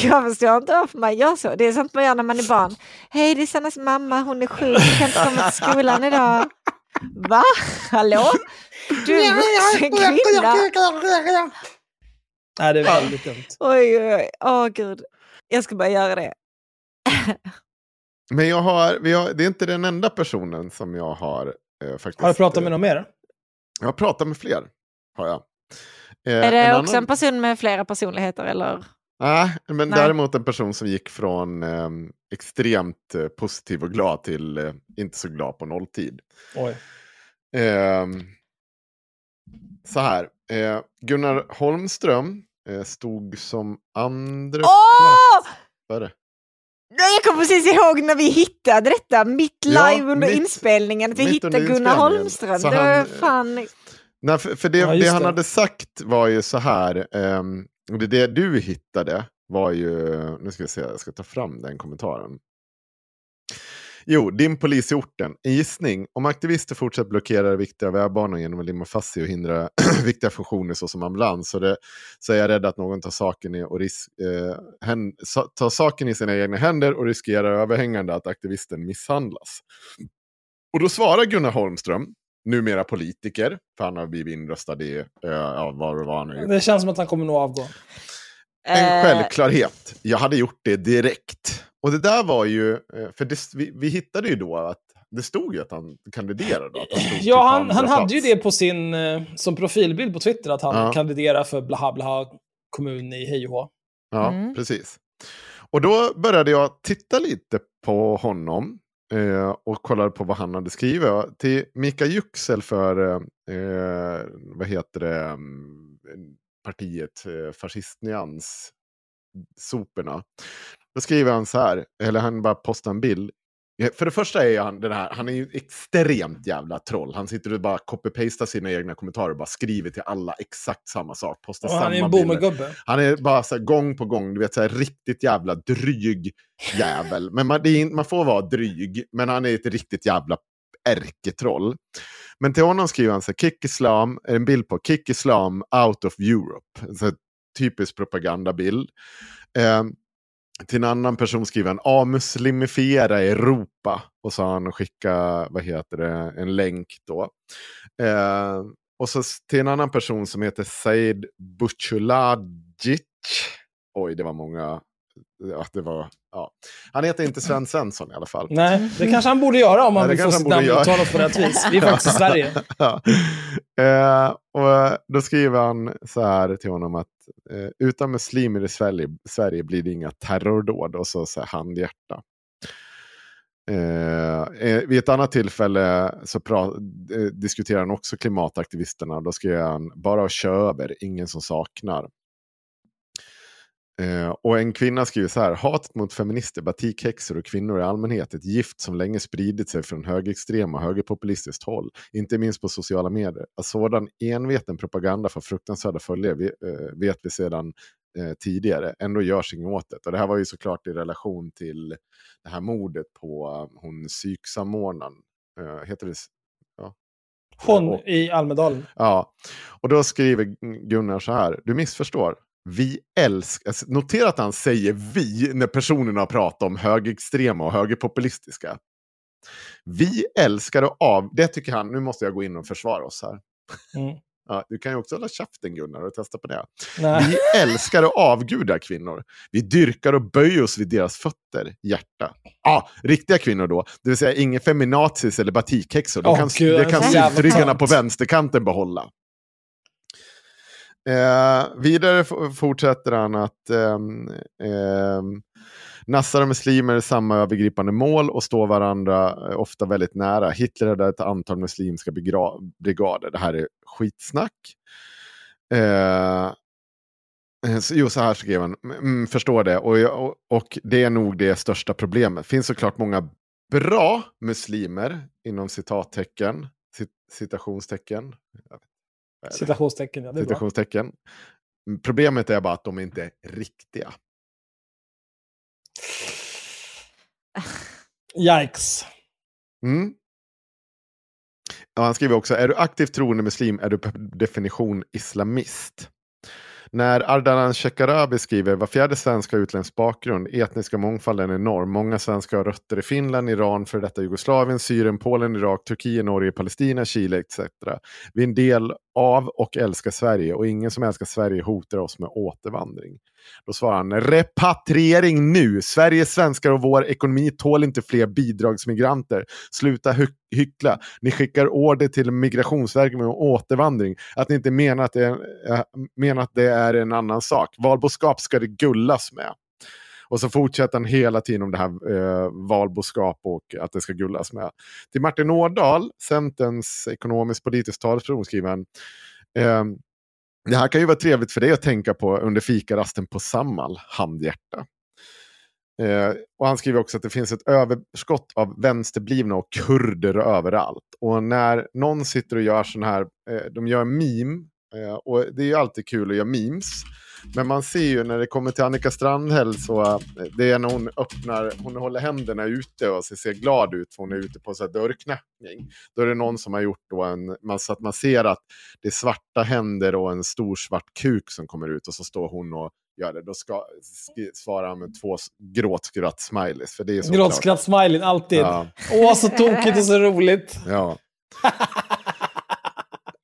A: jag förstår inte varför man gör så. Det är sånt man gör när man är barn. Hej, det är Sannas mamma, hon är sjuk, kan inte komma till skolan idag. Va? Hallå? Du är en vuxen kvinna.
B: Nej, det är väldigt dumt.
A: Oj, oj, oj. Åh, gud. Jag ska bara göra det.
C: Men jag har, vi har, det är inte den enda personen som jag har faktiskt.
B: Har du pratat med någon mer?
C: Jag har pratat med fler. Har jag. Eh,
A: Är det
C: en
A: också
C: annan-
A: en person med flera personligheter eller?
C: Nej, men
A: Nej.
C: däremot en person som gick från eh, extremt eh, positiv och glad till eh, inte så glad på nolltid.
B: Oj.
C: Ehm, så här, eh, Gunnar Holmström eh, stod som andra
A: Åh!
C: plats. Vad är det?
A: Nej, Jag kommer precis ihåg när vi hittade detta, mitt
C: Ja,
A: live under
C: mitt-
A: inspelningen. Att vi hittade Gunnar. Holmström.
C: Så
A: det var
C: han-
A: fan...
C: Nej, för, för det,
B: Ja,
C: det han
B: det.
C: hade sagt var ju så här. ehm, det, det du hittade var ju, nu ska vi se, jag ska ta fram den kommentaren. Jo, din polis i orten. En gissning. Om aktivister fortsätter blockera viktiga vägbanor genom att limma fast sig och hindra viktiga funktioner såsom ambulans så, det, så är jag rädd att någon tar saken, i, och risk, eh, hän, tar saken i sina egna händer och riskerar överhängande att aktivisten misshandlas. Och då svarar Gunnar Holmström, numera politiker, för han har blivit inröstad i, eh, ja, vad det var nu.
B: Det känns som att han kommer nog avgå.
C: En
A: Eh,
C: självklarhet. Jag hade gjort det direkt. Och det där var ju, eh, för det, vi, vi hittade ju då att det stod ju att han kandiderade. Att han typ
B: Ja,
C: på
B: han, han hade ju det på sin, eh, som profilbild på Twitter, att han
C: Ja.
B: kandiderar för Blaha Blaha kommun i hej och hå.
C: Ja,
A: Mm.
C: precis. Och då började jag titta lite på honom eh, och kollade på vad han hade skrivit. Till Mika Yüksel för, eh, vad heter det, mm, partiet eh, Fascistnyans, soporna. Då skriver han så här, eller han bara postar en bild. För det första är han den här, han är ju extremt jävla troll. Han sitter och bara copy-pastar sina egna kommentarer och bara skriver till alla exakt samma sak. Postar
B: Och
C: samma
B: han är en boomergubbe.
C: Han är bara så här, gång på gång, du vet, så här, riktigt jävla dryg jävel. Men man, är, man får vara dryg, men han är ett riktigt jävla ärketroll. Men till honom skriver han så här, kick islam, en bild på kick islam out of Europe. Så här, typisk propagandabild. Eh, till en annan person skriver han ah, amuslimifiera Europa. Och så har han skickat, vad heter det, en länk då. Eh, och så till en annan person som heter Said Buchulagic. Oj, det var många att det var... Ja. Han heter inte Sven Svensson i alla fall.
B: Nej, det kanske han borde göra om han vill få sitt namn uttalat på rätt vis. Vi är faktiskt i Sverige.
C: ja. eh, och då skriver han så här till honom att eh, utan muslimer i Sverige, Sverige blir det inga terrordåd och så, så här handhjärta. Eh, eh, vid ett annat tillfälle så pra- eh, diskuterar han också klimataktivisterna. Då skrev han bara att köra över, ingen som saknar. Eh, och en kvinna skriver så här, hatet mot feminister, batikhäxor och kvinnor i allmänhet, ett gift som länge spridit sig från högerextrema och högerpopulistiskt håll, inte minst på sociala medier. Att sådan enveten propaganda får fruktansvärda följder vi, eh, vet vi sedan eh, tidigare, ändå görs inget åt det. Och det här var ju såklart i relation till det här mordet på eh, hon psyksamordnaren, eh, heter det?
B: Hon i Almedalen.
C: Ja, och då skriver Gunnar så här. Du missförstår. Vi älskar... alltså, Notera att han säger vi när personerna pratar om högerextrema och högerpopulistiska. Vi älskar och av... Det tycker han. Nu måste jag gå in och försvara oss här.
B: Mm.
C: Ja, du kan ju också hålla käften Gunnar och testa på det.
B: Nej.
C: Vi älskar och avgudar kvinnor. Vi dyrkar och böjer oss vid deras fötter, hjärta. Ja, riktiga kvinnor då. Det vill säga ingen feminazis eller batikhäxor. De
B: Åh,
C: kan,
B: Gud,
C: det kan syltryggarna på vänsterkanten behålla. Eh, vidare fortsätter han att eh, eh, nassar och muslimer är samma övergripande mål och står varandra eh, ofta väldigt nära. Hitler hade ett antal muslimska brigader. Det här är skitsnack. Eh, Jo, så här skrev han. Mm, förstår det. Och, och, och det är nog det största problemet. finns såklart många bra muslimer, inom citattecken, cit, citationstecken.
B: Citationstecken, ja. Det är bra.
C: citationstecken. Mm, Problemet är bara att de inte är riktiga.
B: Yikes.
C: Mm. Ja, han skriver också, är du aktivt troende muslim är du per definition islamist. När Ardalan Shekarabi skriver, var fjärde svensk har utländsk bakgrund, etniska mångfalden är enorm. Många svenskar har rötter i Finland, Iran, för detta Jugoslavien, Syrien, Polen, Irak, Turkiet, Norge, Palestina, Chile etc. Vi är en del av och älskar Sverige och ingen som älskar Sverige hotar oss med återvandring. Då svarar han, repatriering nu! Sveriges svenskar och vår ekonomi tål inte fler bidragsmigranter. Sluta hy- hyckla. Ni skickar order till Migrationsverket med återvandring. Att ni inte menar att det är, äh, menar att det är en annan sak. Valboskap ska det gullas med. Och så fortsätter han hela tiden om det här eh, valboskap och att det ska gullas med. Till Martin Ådahl, Centerns ekonomisk-politisk talesperson, skriver han eh, det här kan ju vara trevligt för dig att tänka på under fikarasten på Samhall, handhjärta. Eh, och han skriver också att det finns ett överskott av vänsterblivna och kurder överallt. Och när någon sitter och gör sån här, eh, de gör meme, eh, och det är ju alltid kul att göra memes. Men man ser ju när det kommer till Annika Strandhäll så eh, det är när hon öppnar, hon håller händerna ute och ser, ser glad ut för hon är ute på så här dörrknackning. Då är det någon som har gjort då en, man, så att man ser att det är svarta händer och en stor svart kuk som kommer ut och så står hon och gör det. Då ska, sk- svarar han med två gråtskratt-smileys.
B: Gråtskratt-smileyn, alltid.
C: Ja.
B: Åh, så tokigt och så roligt.
C: Ja.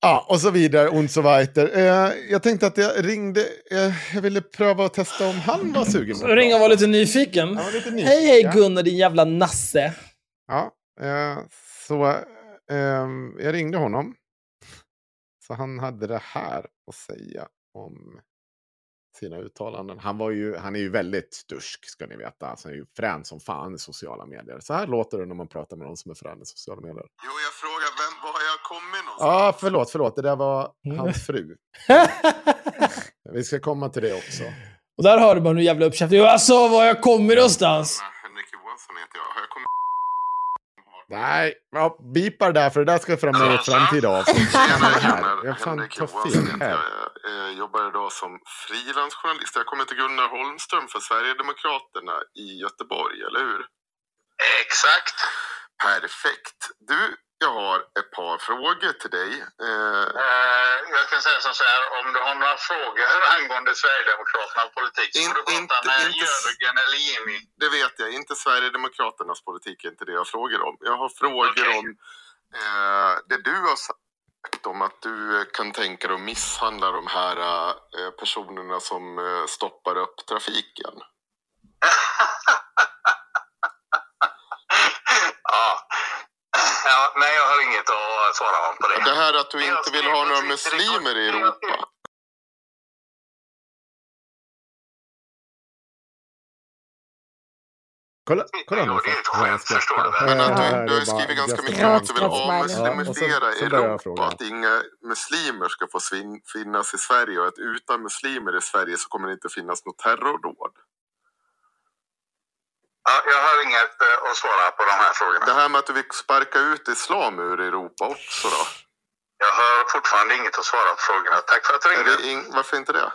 C: ja, och så vidare, und so weiter. Eh, jag tänkte att jag ringde, eh, jag ville pröva att testa om han var sugen. på att
B: Ring och
C: prata.
B: var lite nyfiken.
C: Var lite nyfiken.
B: Hej, hej Gunnar, din jävla nasse.
C: Ja, eh, så eh, jag ringde honom. Så han hade det här att säga om sina uttalanden. Han, var ju, han är ju väldigt stursk, ska ni veta. Alltså, han är ju frän som fan i sociala medier. Så här låter det när man pratar med någon som är frän i sociala medier.
F: Jo, jag frågar vem, var
C: Ja, förlåt, förlåt. Det där var
B: Mm.
C: hans fru. Vi ska komma till det också.
B: och där hör man hur jävla uppkäftig. Alltså, var jag kommer någonstans?
F: Henrik Johansson heter jag. Har jag kommit...
C: Nej, ja, bipar där för det där ska fram med ett framtida avsnitt. Jag fan tar fel här.
F: jag. Jag eh, jobbar idag som frilansjournalist. Jag kommer till Gunnar Holmström för Sverigedemokraterna i Göteborg, eller hur? Exakt. Perfekt. Du, jag har ett par frågor till dig. Eh,
I: Jag kan säga som så här, om du har några frågor angående Sverigedemokraternas politik så
F: In-
I: får du prata med
F: inte-
I: Jörgen eller Jimmy.
F: det vet jag, inte Sverigedemokraternas politik är inte det jag frågar om. Jag har frågor
I: Okej.
F: om eh, det du har sagt om att du eh, kan tänka dig att misshandla de här eh, personerna som eh, stoppar upp trafiken.
I: ja. Ja, nej, jag har inget att svara om på det.
F: Det här att du inte vill ha några muslimer i Europa.
C: Kolla, kolla.
I: Jo, det är ett skämt, förstår du?
F: Men att
C: Ja,
F: du,
C: det
F: du har skrivit ganska mycket
C: ska-
F: om att du vill
A: Ja,
F: avmuslimisera
C: jag
F: Europa. Att inga muslimer ska få finnas i Sverige och att utan muslimer i Sverige så kommer det inte finnas något terrordåd.
I: Ja, jag har inget eh, att svara på de här frågorna.
F: Det här med att du vill sparka ut islam ur Europa också då?
I: Jag har fortfarande inget att svara på frågorna. Tack för att du ringde.
F: varför inte det?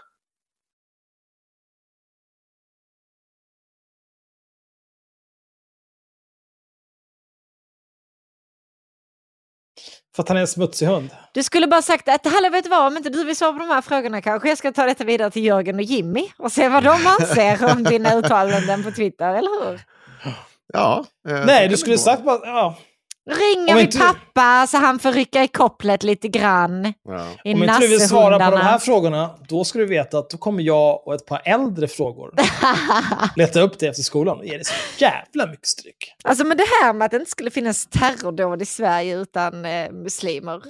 B: För att han är en smutsig hund.
A: Du skulle bara sagt att hallå vet du vad, om inte du vill svara på de här frågorna kanske jag ska ta detta vidare till Jörgen och Jimmy och se vad de anser om dina uttalanden på Twitter, eller hur?
C: Ja. eh,
B: Nej, du skulle sagt bara... Ja.
A: Ringer
B: inte-
A: pappa så han får rycka i kopplet lite grann
C: Ja.
A: i
B: Om inte du vill svara på de här frågorna, då ska du veta att då kommer jag och ett par äldre frågor leta upp det efter skolan och ge dig så jävla mycket stryk.
A: Alltså men det här med att det inte skulle finnas terrordåd i Sverige utan eh, muslimer.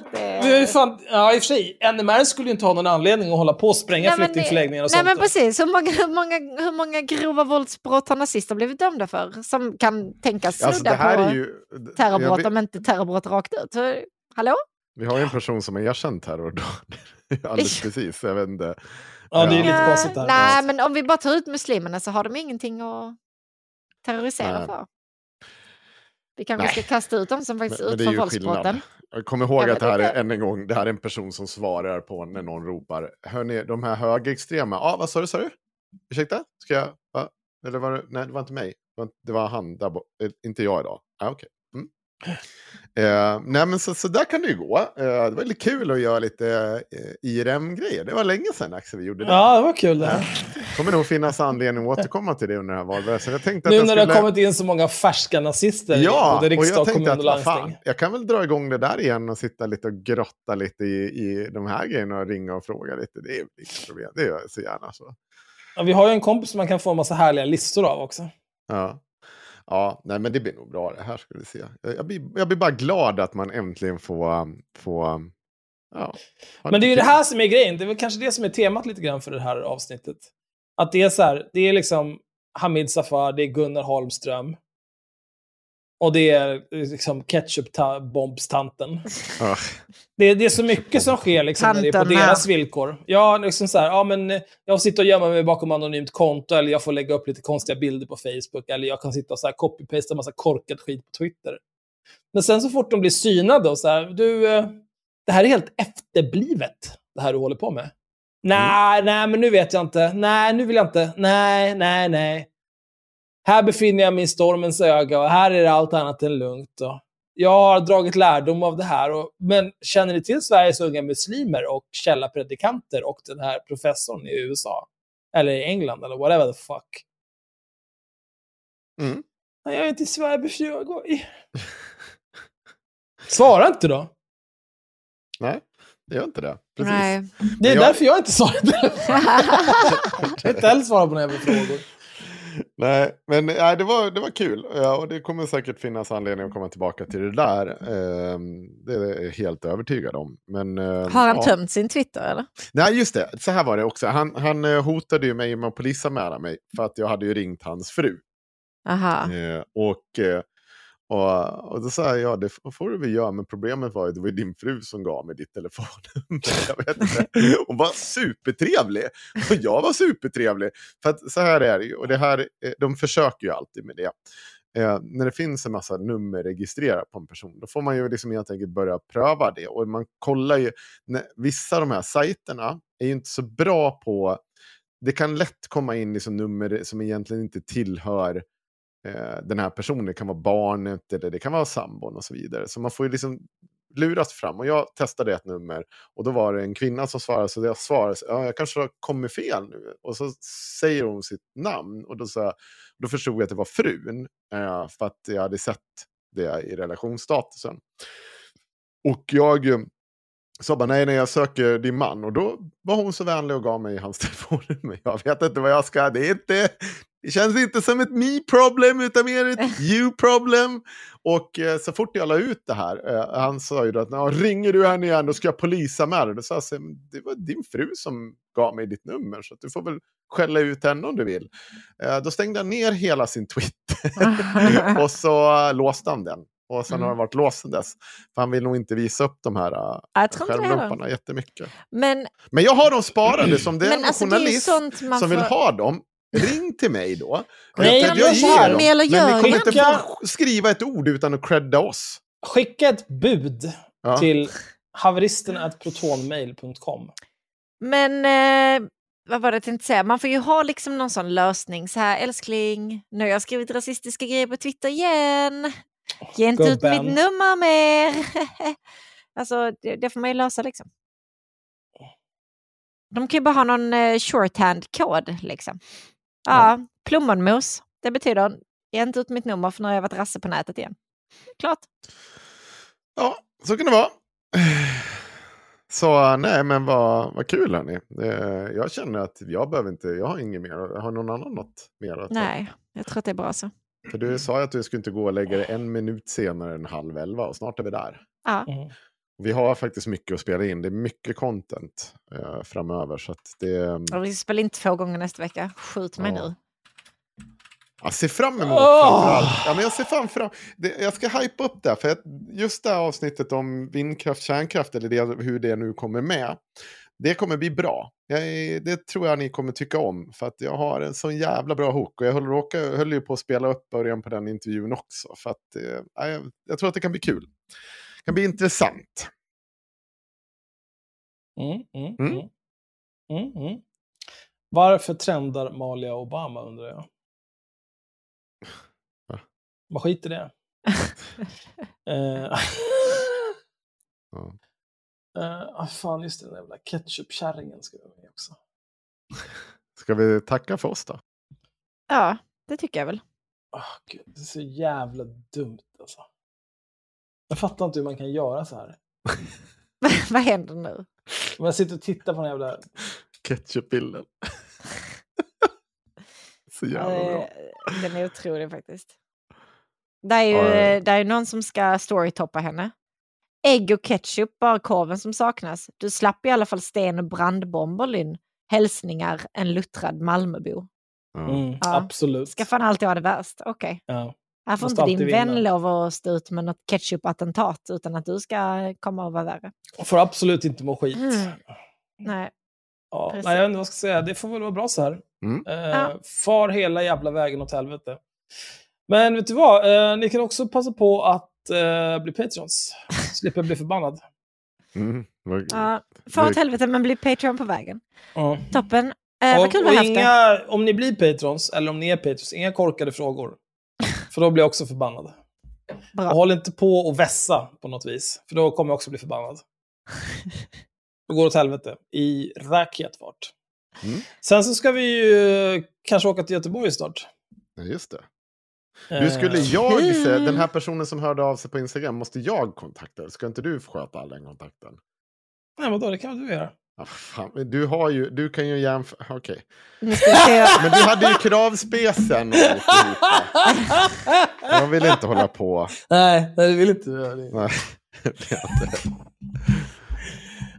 A: Det...
B: Fan, ja, i och för sig, NMR skulle ju inte ha någon anledning att hålla på och spränga
A: Nej, men
B: flyktingförläggningar och
A: Nej
B: sånt.
A: men
B: då.
A: precis, hur många, hur, många, hur många grova våldsbrott har nazister blivit dömda för? Som kan tänkas
C: Alltså,
A: snudda
C: här
A: på
C: är ju...
A: terrorbrott om inte terrorbrott rakt ut. Så, hallå?
C: Vi har ju en person som har erkänt terrordåd. Alldeles precis, jag vet inte.
B: Ja, det är lite
A: Nej,
B: konstigt där.
A: Nej, men om vi bara tar ut muslimerna så har de ingenting att terrorisera
C: Nej.
A: för. Vi kanske
C: Nej.
A: ska kasta ut dem som faktiskt
C: Men,
A: utför
C: är
A: våldsbrotten.
C: kommer ihåg att det här är, än en gång, det här är en person som svarar på när någon ropar. Hörni, de här högerextrema. Ja, ah, vad sa du, sa du? Ursäkta? Ska jag? Va? Eller var det? Nej, det var inte mig. Det var, det var han där borta. Inte jag idag. Ah, okej. Mm. Eh, nej, men så, så där kan det ju gå. Eh, det var lite kul att göra lite eh, IRM-grejer. Det var länge sedan Axel vi gjorde det.
B: Ja, det var kul det här.
C: kommer nog finnas anledning att återkomma till det under den här valrörelsen. Jag tänkte att
B: Nu när det
C: skulle...
B: har kommit in så många färska nazister i
C: Ja,
B: både
C: och
B: riksdag,
C: jag
B: kommun och
C: vad fan,
B: landsting.
C: jag kan väl dra igång det där igen och sitta lite och grotta lite i, i de här grejerna och ringa och fråga lite. Det är inget problem, det gör jag så gärna. Så.
B: Ja, vi har ju en kompis som man kan få en massa härliga listor av också.
C: Ja. Ja, nej men det blir nog bra det här ska vi se. Jag, blir, jag blir bara glad att man äntligen får... får ja,
B: Men det är ju det här som är grejen. Det är väl kanske det som är temat lite grann för det här avsnittet. Att det är så här, det är liksom Hamid Safar, det är Gunnar Holmström. Och det är liksom ketchup-bombstanten. Det, är- det är så mycket som sker liksom när det är på deras villkor. Ja, liksom så här, ja men eh, jag sitter och gömma mig bakom anonymt konto, eller jag får lägga upp lite konstiga bilder på Facebook, eller jag kan sitta och så här copy-pasta massa korkad skit på Twitter. Men sen så fort de blir synade och så här, du, eh, det här är helt efterblivet, det här du håller på med. Nej, nej, men nu vet jag inte. Nej, nu vill jag inte. Nej, nej, nej. Här befinner jag mig i stormens öga och här är det allt annat än lugnt. Och jag har dragit lärdom av det här. Och, men känner ni till Sveriges unga muslimer och källarpredikanter och den här professorn i USA? Eller i England eller whatever the fuck.
C: Mm.
B: Nej, jag är inte i Sverige för 20 år. Svara inte då.
C: Nej, det gör inte det. Precis.
A: Nej.
B: Det är
C: jag-
B: därför jag inte svarade. jag kan inte heller svara på några frågor.
C: Nej, men nej, det, var, det var kul. Ja, och det kommer säkert finnas anledning att komma tillbaka till det där. Ehm, det är jag helt övertygad om. Men, ehm,
A: Har han
C: ja.
A: tömt sin Twitter eller?
C: Nej, just det. Så här var det också. Han, han eh, hotade ju mig med att polisanmäla mig för att jag hade ju ringt hans fru.
A: Aha.
C: Eh, och, eh, och, och då sa jag, ja det får du väl göra, men problemet var ju att det var din fru som gav mig ditt telefonnummer. Jag vet inte. Hon var supertrevlig och jag var supertrevlig. För att så här är det ju, och det här, eh, de försöker ju alltid med det. Eh, när det finns en massa nummer registrerat på en person, då får man ju liksom helt enkelt börja pröva det. Och man kollar ju, när, vissa av de här sajterna är ju inte så bra på, det kan lätt komma in liksom nummer som egentligen inte tillhör eh, Eh, den här personen. Det kan vara barnet eller det kan vara sambon och så vidare. Så man får ju liksom luras fram. Och jag testade ett nummer och då var det en kvinna som svarade. Så jag svarade, ja, jag kanske har kommit fel nu. Och så säger hon sitt namn. Och då, sa jag, då förstod jag att det var frun. Eh, för att jag hade sett det i relationsstatusen. Och jag, sa bara nej, nej, jag söker din man. Och då var hon så vänlig och gav mig hans telefonnummer. Jag vet inte vad jag ska, det är inte, det känns inte som ett me problem utan mer ett you problem. Och eh, så fort jag la ut det här, eh, han sa ju då att "Ja, ringer du henne igen då ska jag polisa med dig. Då sa jag "Men det var din fru som gav mig ditt nummer så att du får väl skälla ut henne om du vill. Eh, då stängde han ner hela sin Twitter och så eh, låste han den. Och sen har den varit låst sedan dess. För han vill nog inte visa upp de här
A: Jag
C: skärmdumparna jättemycket.
A: Men,
C: Men jag har dem sparade som det är
A: men
C: en
A: alltså, är
C: journalist
A: man
C: som vill
A: får...
C: ha dem. Ring till mig då.
B: Nej,
C: jag, jag ger dem. Men ni kommer inte få skriva ett ord utan att credda oss.
B: Skicka ett bud
C: Ja.
B: till haveristerna.protonmail.com.
A: Men eh, vad var det jag tänkte säga? Man får ju ha liksom någon sån lösning. Så här, älskling, nu har jag skrivit rasistiska grejer på Twitter igen. Ge inte ut mitt nummer mer. alltså, det, det får man ju lösa liksom. De kan ju bara ha någon eh, shorthand-kod liksom. Ja, plommonmos. Det betyder, ge inte ut mitt nummer för nu har jag varit rasse på nätet igen. Klart.
C: Ja, så kan det vara. Så nej, men vad, vad kul hörni. Eh, Jag känner att jag behöver inte, jag har inget mer. Har någon annan något mer?
A: Nej, jag tror att det är bra så.
C: För du sa ju att du skulle inte gå och lägga dig en minut senare än halv elva och snart är vi där.
A: Ja.
B: Mm.
C: Vi har faktiskt mycket att spela in. Det är mycket content eh, framöver. Så att det,
A: Och vi spelar in två gånger nästa vecka. Skjut mig
C: Ja.
A: nu.
C: jag ser fram emot framförallt. Ja, men jag ser fram, fram det, Jag ska hypa upp det. För just det här avsnittet om vindkraft, kärnkraft eller det, hur det nu kommer med. Det kommer bli bra. Jag, det tror jag ni kommer tycka om. För att jag har en sån jävla bra hook. Och jag höll, råka, höll ju på att spela upp början på den intervjun också. För att eh, jag, jag tror att det kan bli kul. Det kan bli intressant.
B: Mm, mm,
C: Mm.
B: mm. Mm, mm. Varför trendar Malia Obama undrar jag?
C: Va?
B: Vad skit i det. Eh,
C: Ja.
B: Eh, ah, fan, just det, den jävla ketchupkärringen ska jag med också.
C: Ska vi tacka för oss då?
A: Ja, det tycker jag väl.
B: Ah, gud, det är så jävla dumt alltså. Jag fattar inte hur man kan göra så här.
A: Vad händer nu?
B: Om jag sitter och tittar på den jävla...
C: Ketchupbilden. så jävla bra.
A: det- Den är otrolig faktiskt. Det är ju eh, det är ju någon som ska storytoppa henne. Ägg och ketchup, bara korven som saknas. Du slapp i alla fall sten och brandbomber, Lynn. Hälsningar, en luttrad Malmöbo.
B: Mm,
A: Ja.
B: Absolut.
A: Ska fan alltid ha det värst? Okej.
B: Ja.
A: Här får inte din vän
B: vinna.
A: lov att stå ut med något ketchup-attentat utan att du ska komma och vara värre.
B: Och får absolut inte må skit.
A: Mm. Nej.
B: Ja,
A: Precis.
B: nej, jag vet inte vad jag ska säga. Det får väl vara bra så här.
C: Mm.
B: Eh,
A: Ja.
B: Far hela jävla vägen åt helvete. Men vet du vad? Eh, ni kan också passa på att eh, bli patrons. Slipper bli förbannad.
C: Mm. Vad-
A: Ja, för åt helvete, men bli Patreon på vägen.
B: Ja.
A: Toppen. Eh, vad
B: Och,
A: kul vi
B: och
A: har haft det.
B: inga, om ni blir patrons, eller om ni är patrons, inga korkade frågor. För då blir jag också förbannad. Och
A: Bra.
B: håll inte på och vässa på något vis. För då kommer jag också bli förbannad. Då går det åt helvete. I raketfart.
C: Mm.
B: Sen så ska vi ju eh, kanske åka till Göteborg snart.
C: Ja, just det. Nu skulle
B: Eh,
C: jag säga, den här personen som hörde av sig på Instagram, måste jag kontakta? Ska inte du sköta all den kontakten?
B: Nej, vadå, det kan du göra.
C: Ah, fan, du, har ju, du kan ju jämföra, okej.
A: Se.
C: Men du hade ju kravspecen och. Jag vill inte hålla på.
B: nej, nej, det vill inte. Det-
C: Nej, det är inte.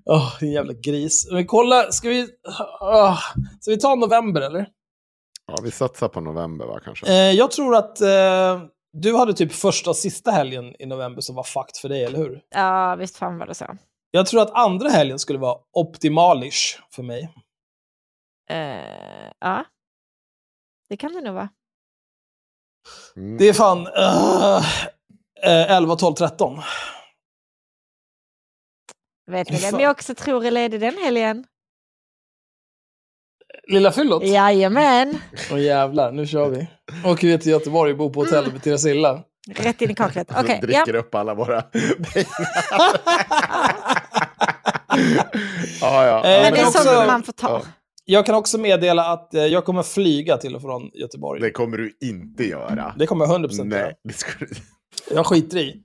B: Åh, din jävla gris. Men kolla, ska vi... Uh, ska vi ta november, eller?
C: Ja, vi satsar på november va, kanske.
B: Eh, jag tror att eh, du hade typ första och sista helgen i november som var fucked för dig, eller hur?
A: Ja, visst fan var det så.
B: Jag tror att andra helgen skulle vara optimalish för mig.
A: Eh, ja. Det kan det nog vara.
C: Mm.
B: Det är fan uh, eh, 11, 12, 13.
A: Vet ni vem jag också tror är ledig den helgen?
B: Lilla fyllot?
A: Jajamän!
B: Åh jävlar, nu kör vi. Åker vi till Göteborg och bor på hotell med Teresilla.
A: Rätt in i kaklet. Okej, ja.
C: dricker upp alla våra pengar. ja, ja.
B: Eh,
C: ja,
A: Men det är
B: också-
A: sånt man får ta.
C: Ja.
B: Jag kan också meddela att eh, jag kommer flyga till och från Göteborg.
C: Det kommer du inte göra.
B: Det kommer jag 100% göra.
C: Nej, det ska du
B: Jag skiter i.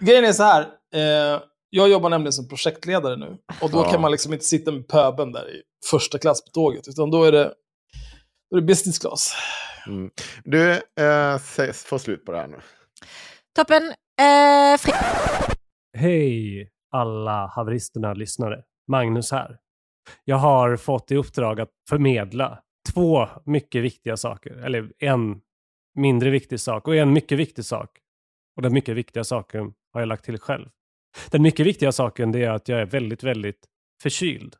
B: Grejen är så här. Eh, Jag jobbar nämligen som projektledare nu. Och då
J: Ja.
B: kan man liksom inte sitta med pöben där i första klass på tåget. Utan då är det, då är det business class.
J: Mm. Du, eh, säg- få slut på det här nu.
A: Toppen. Eh, fri-
K: Hej alla haveristerna lyssnare. Magnus här. Jag har fått i uppdrag att förmedla två mycket viktiga saker. Eller en mindre viktig sak och en mycket viktig sak. Och den mycket viktiga saken har jag lagt till själv. Den mycket viktiga saken det är att jag är väldigt, väldigt förkyld.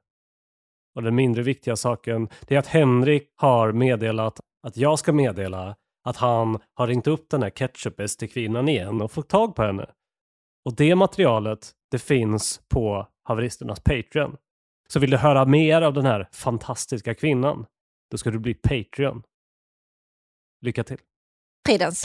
K: Och den mindre viktiga saken det är att Henrik har meddelat att jag ska meddela att han har ringt upp den här ketchup kvinnan igen och fått tag på henne. Och det materialet, det finns på haveristernas Patreon. Så vill du höra mer av den här fantastiska kvinnan, då ska du bli Patreon. Lycka till!
A: Fridens.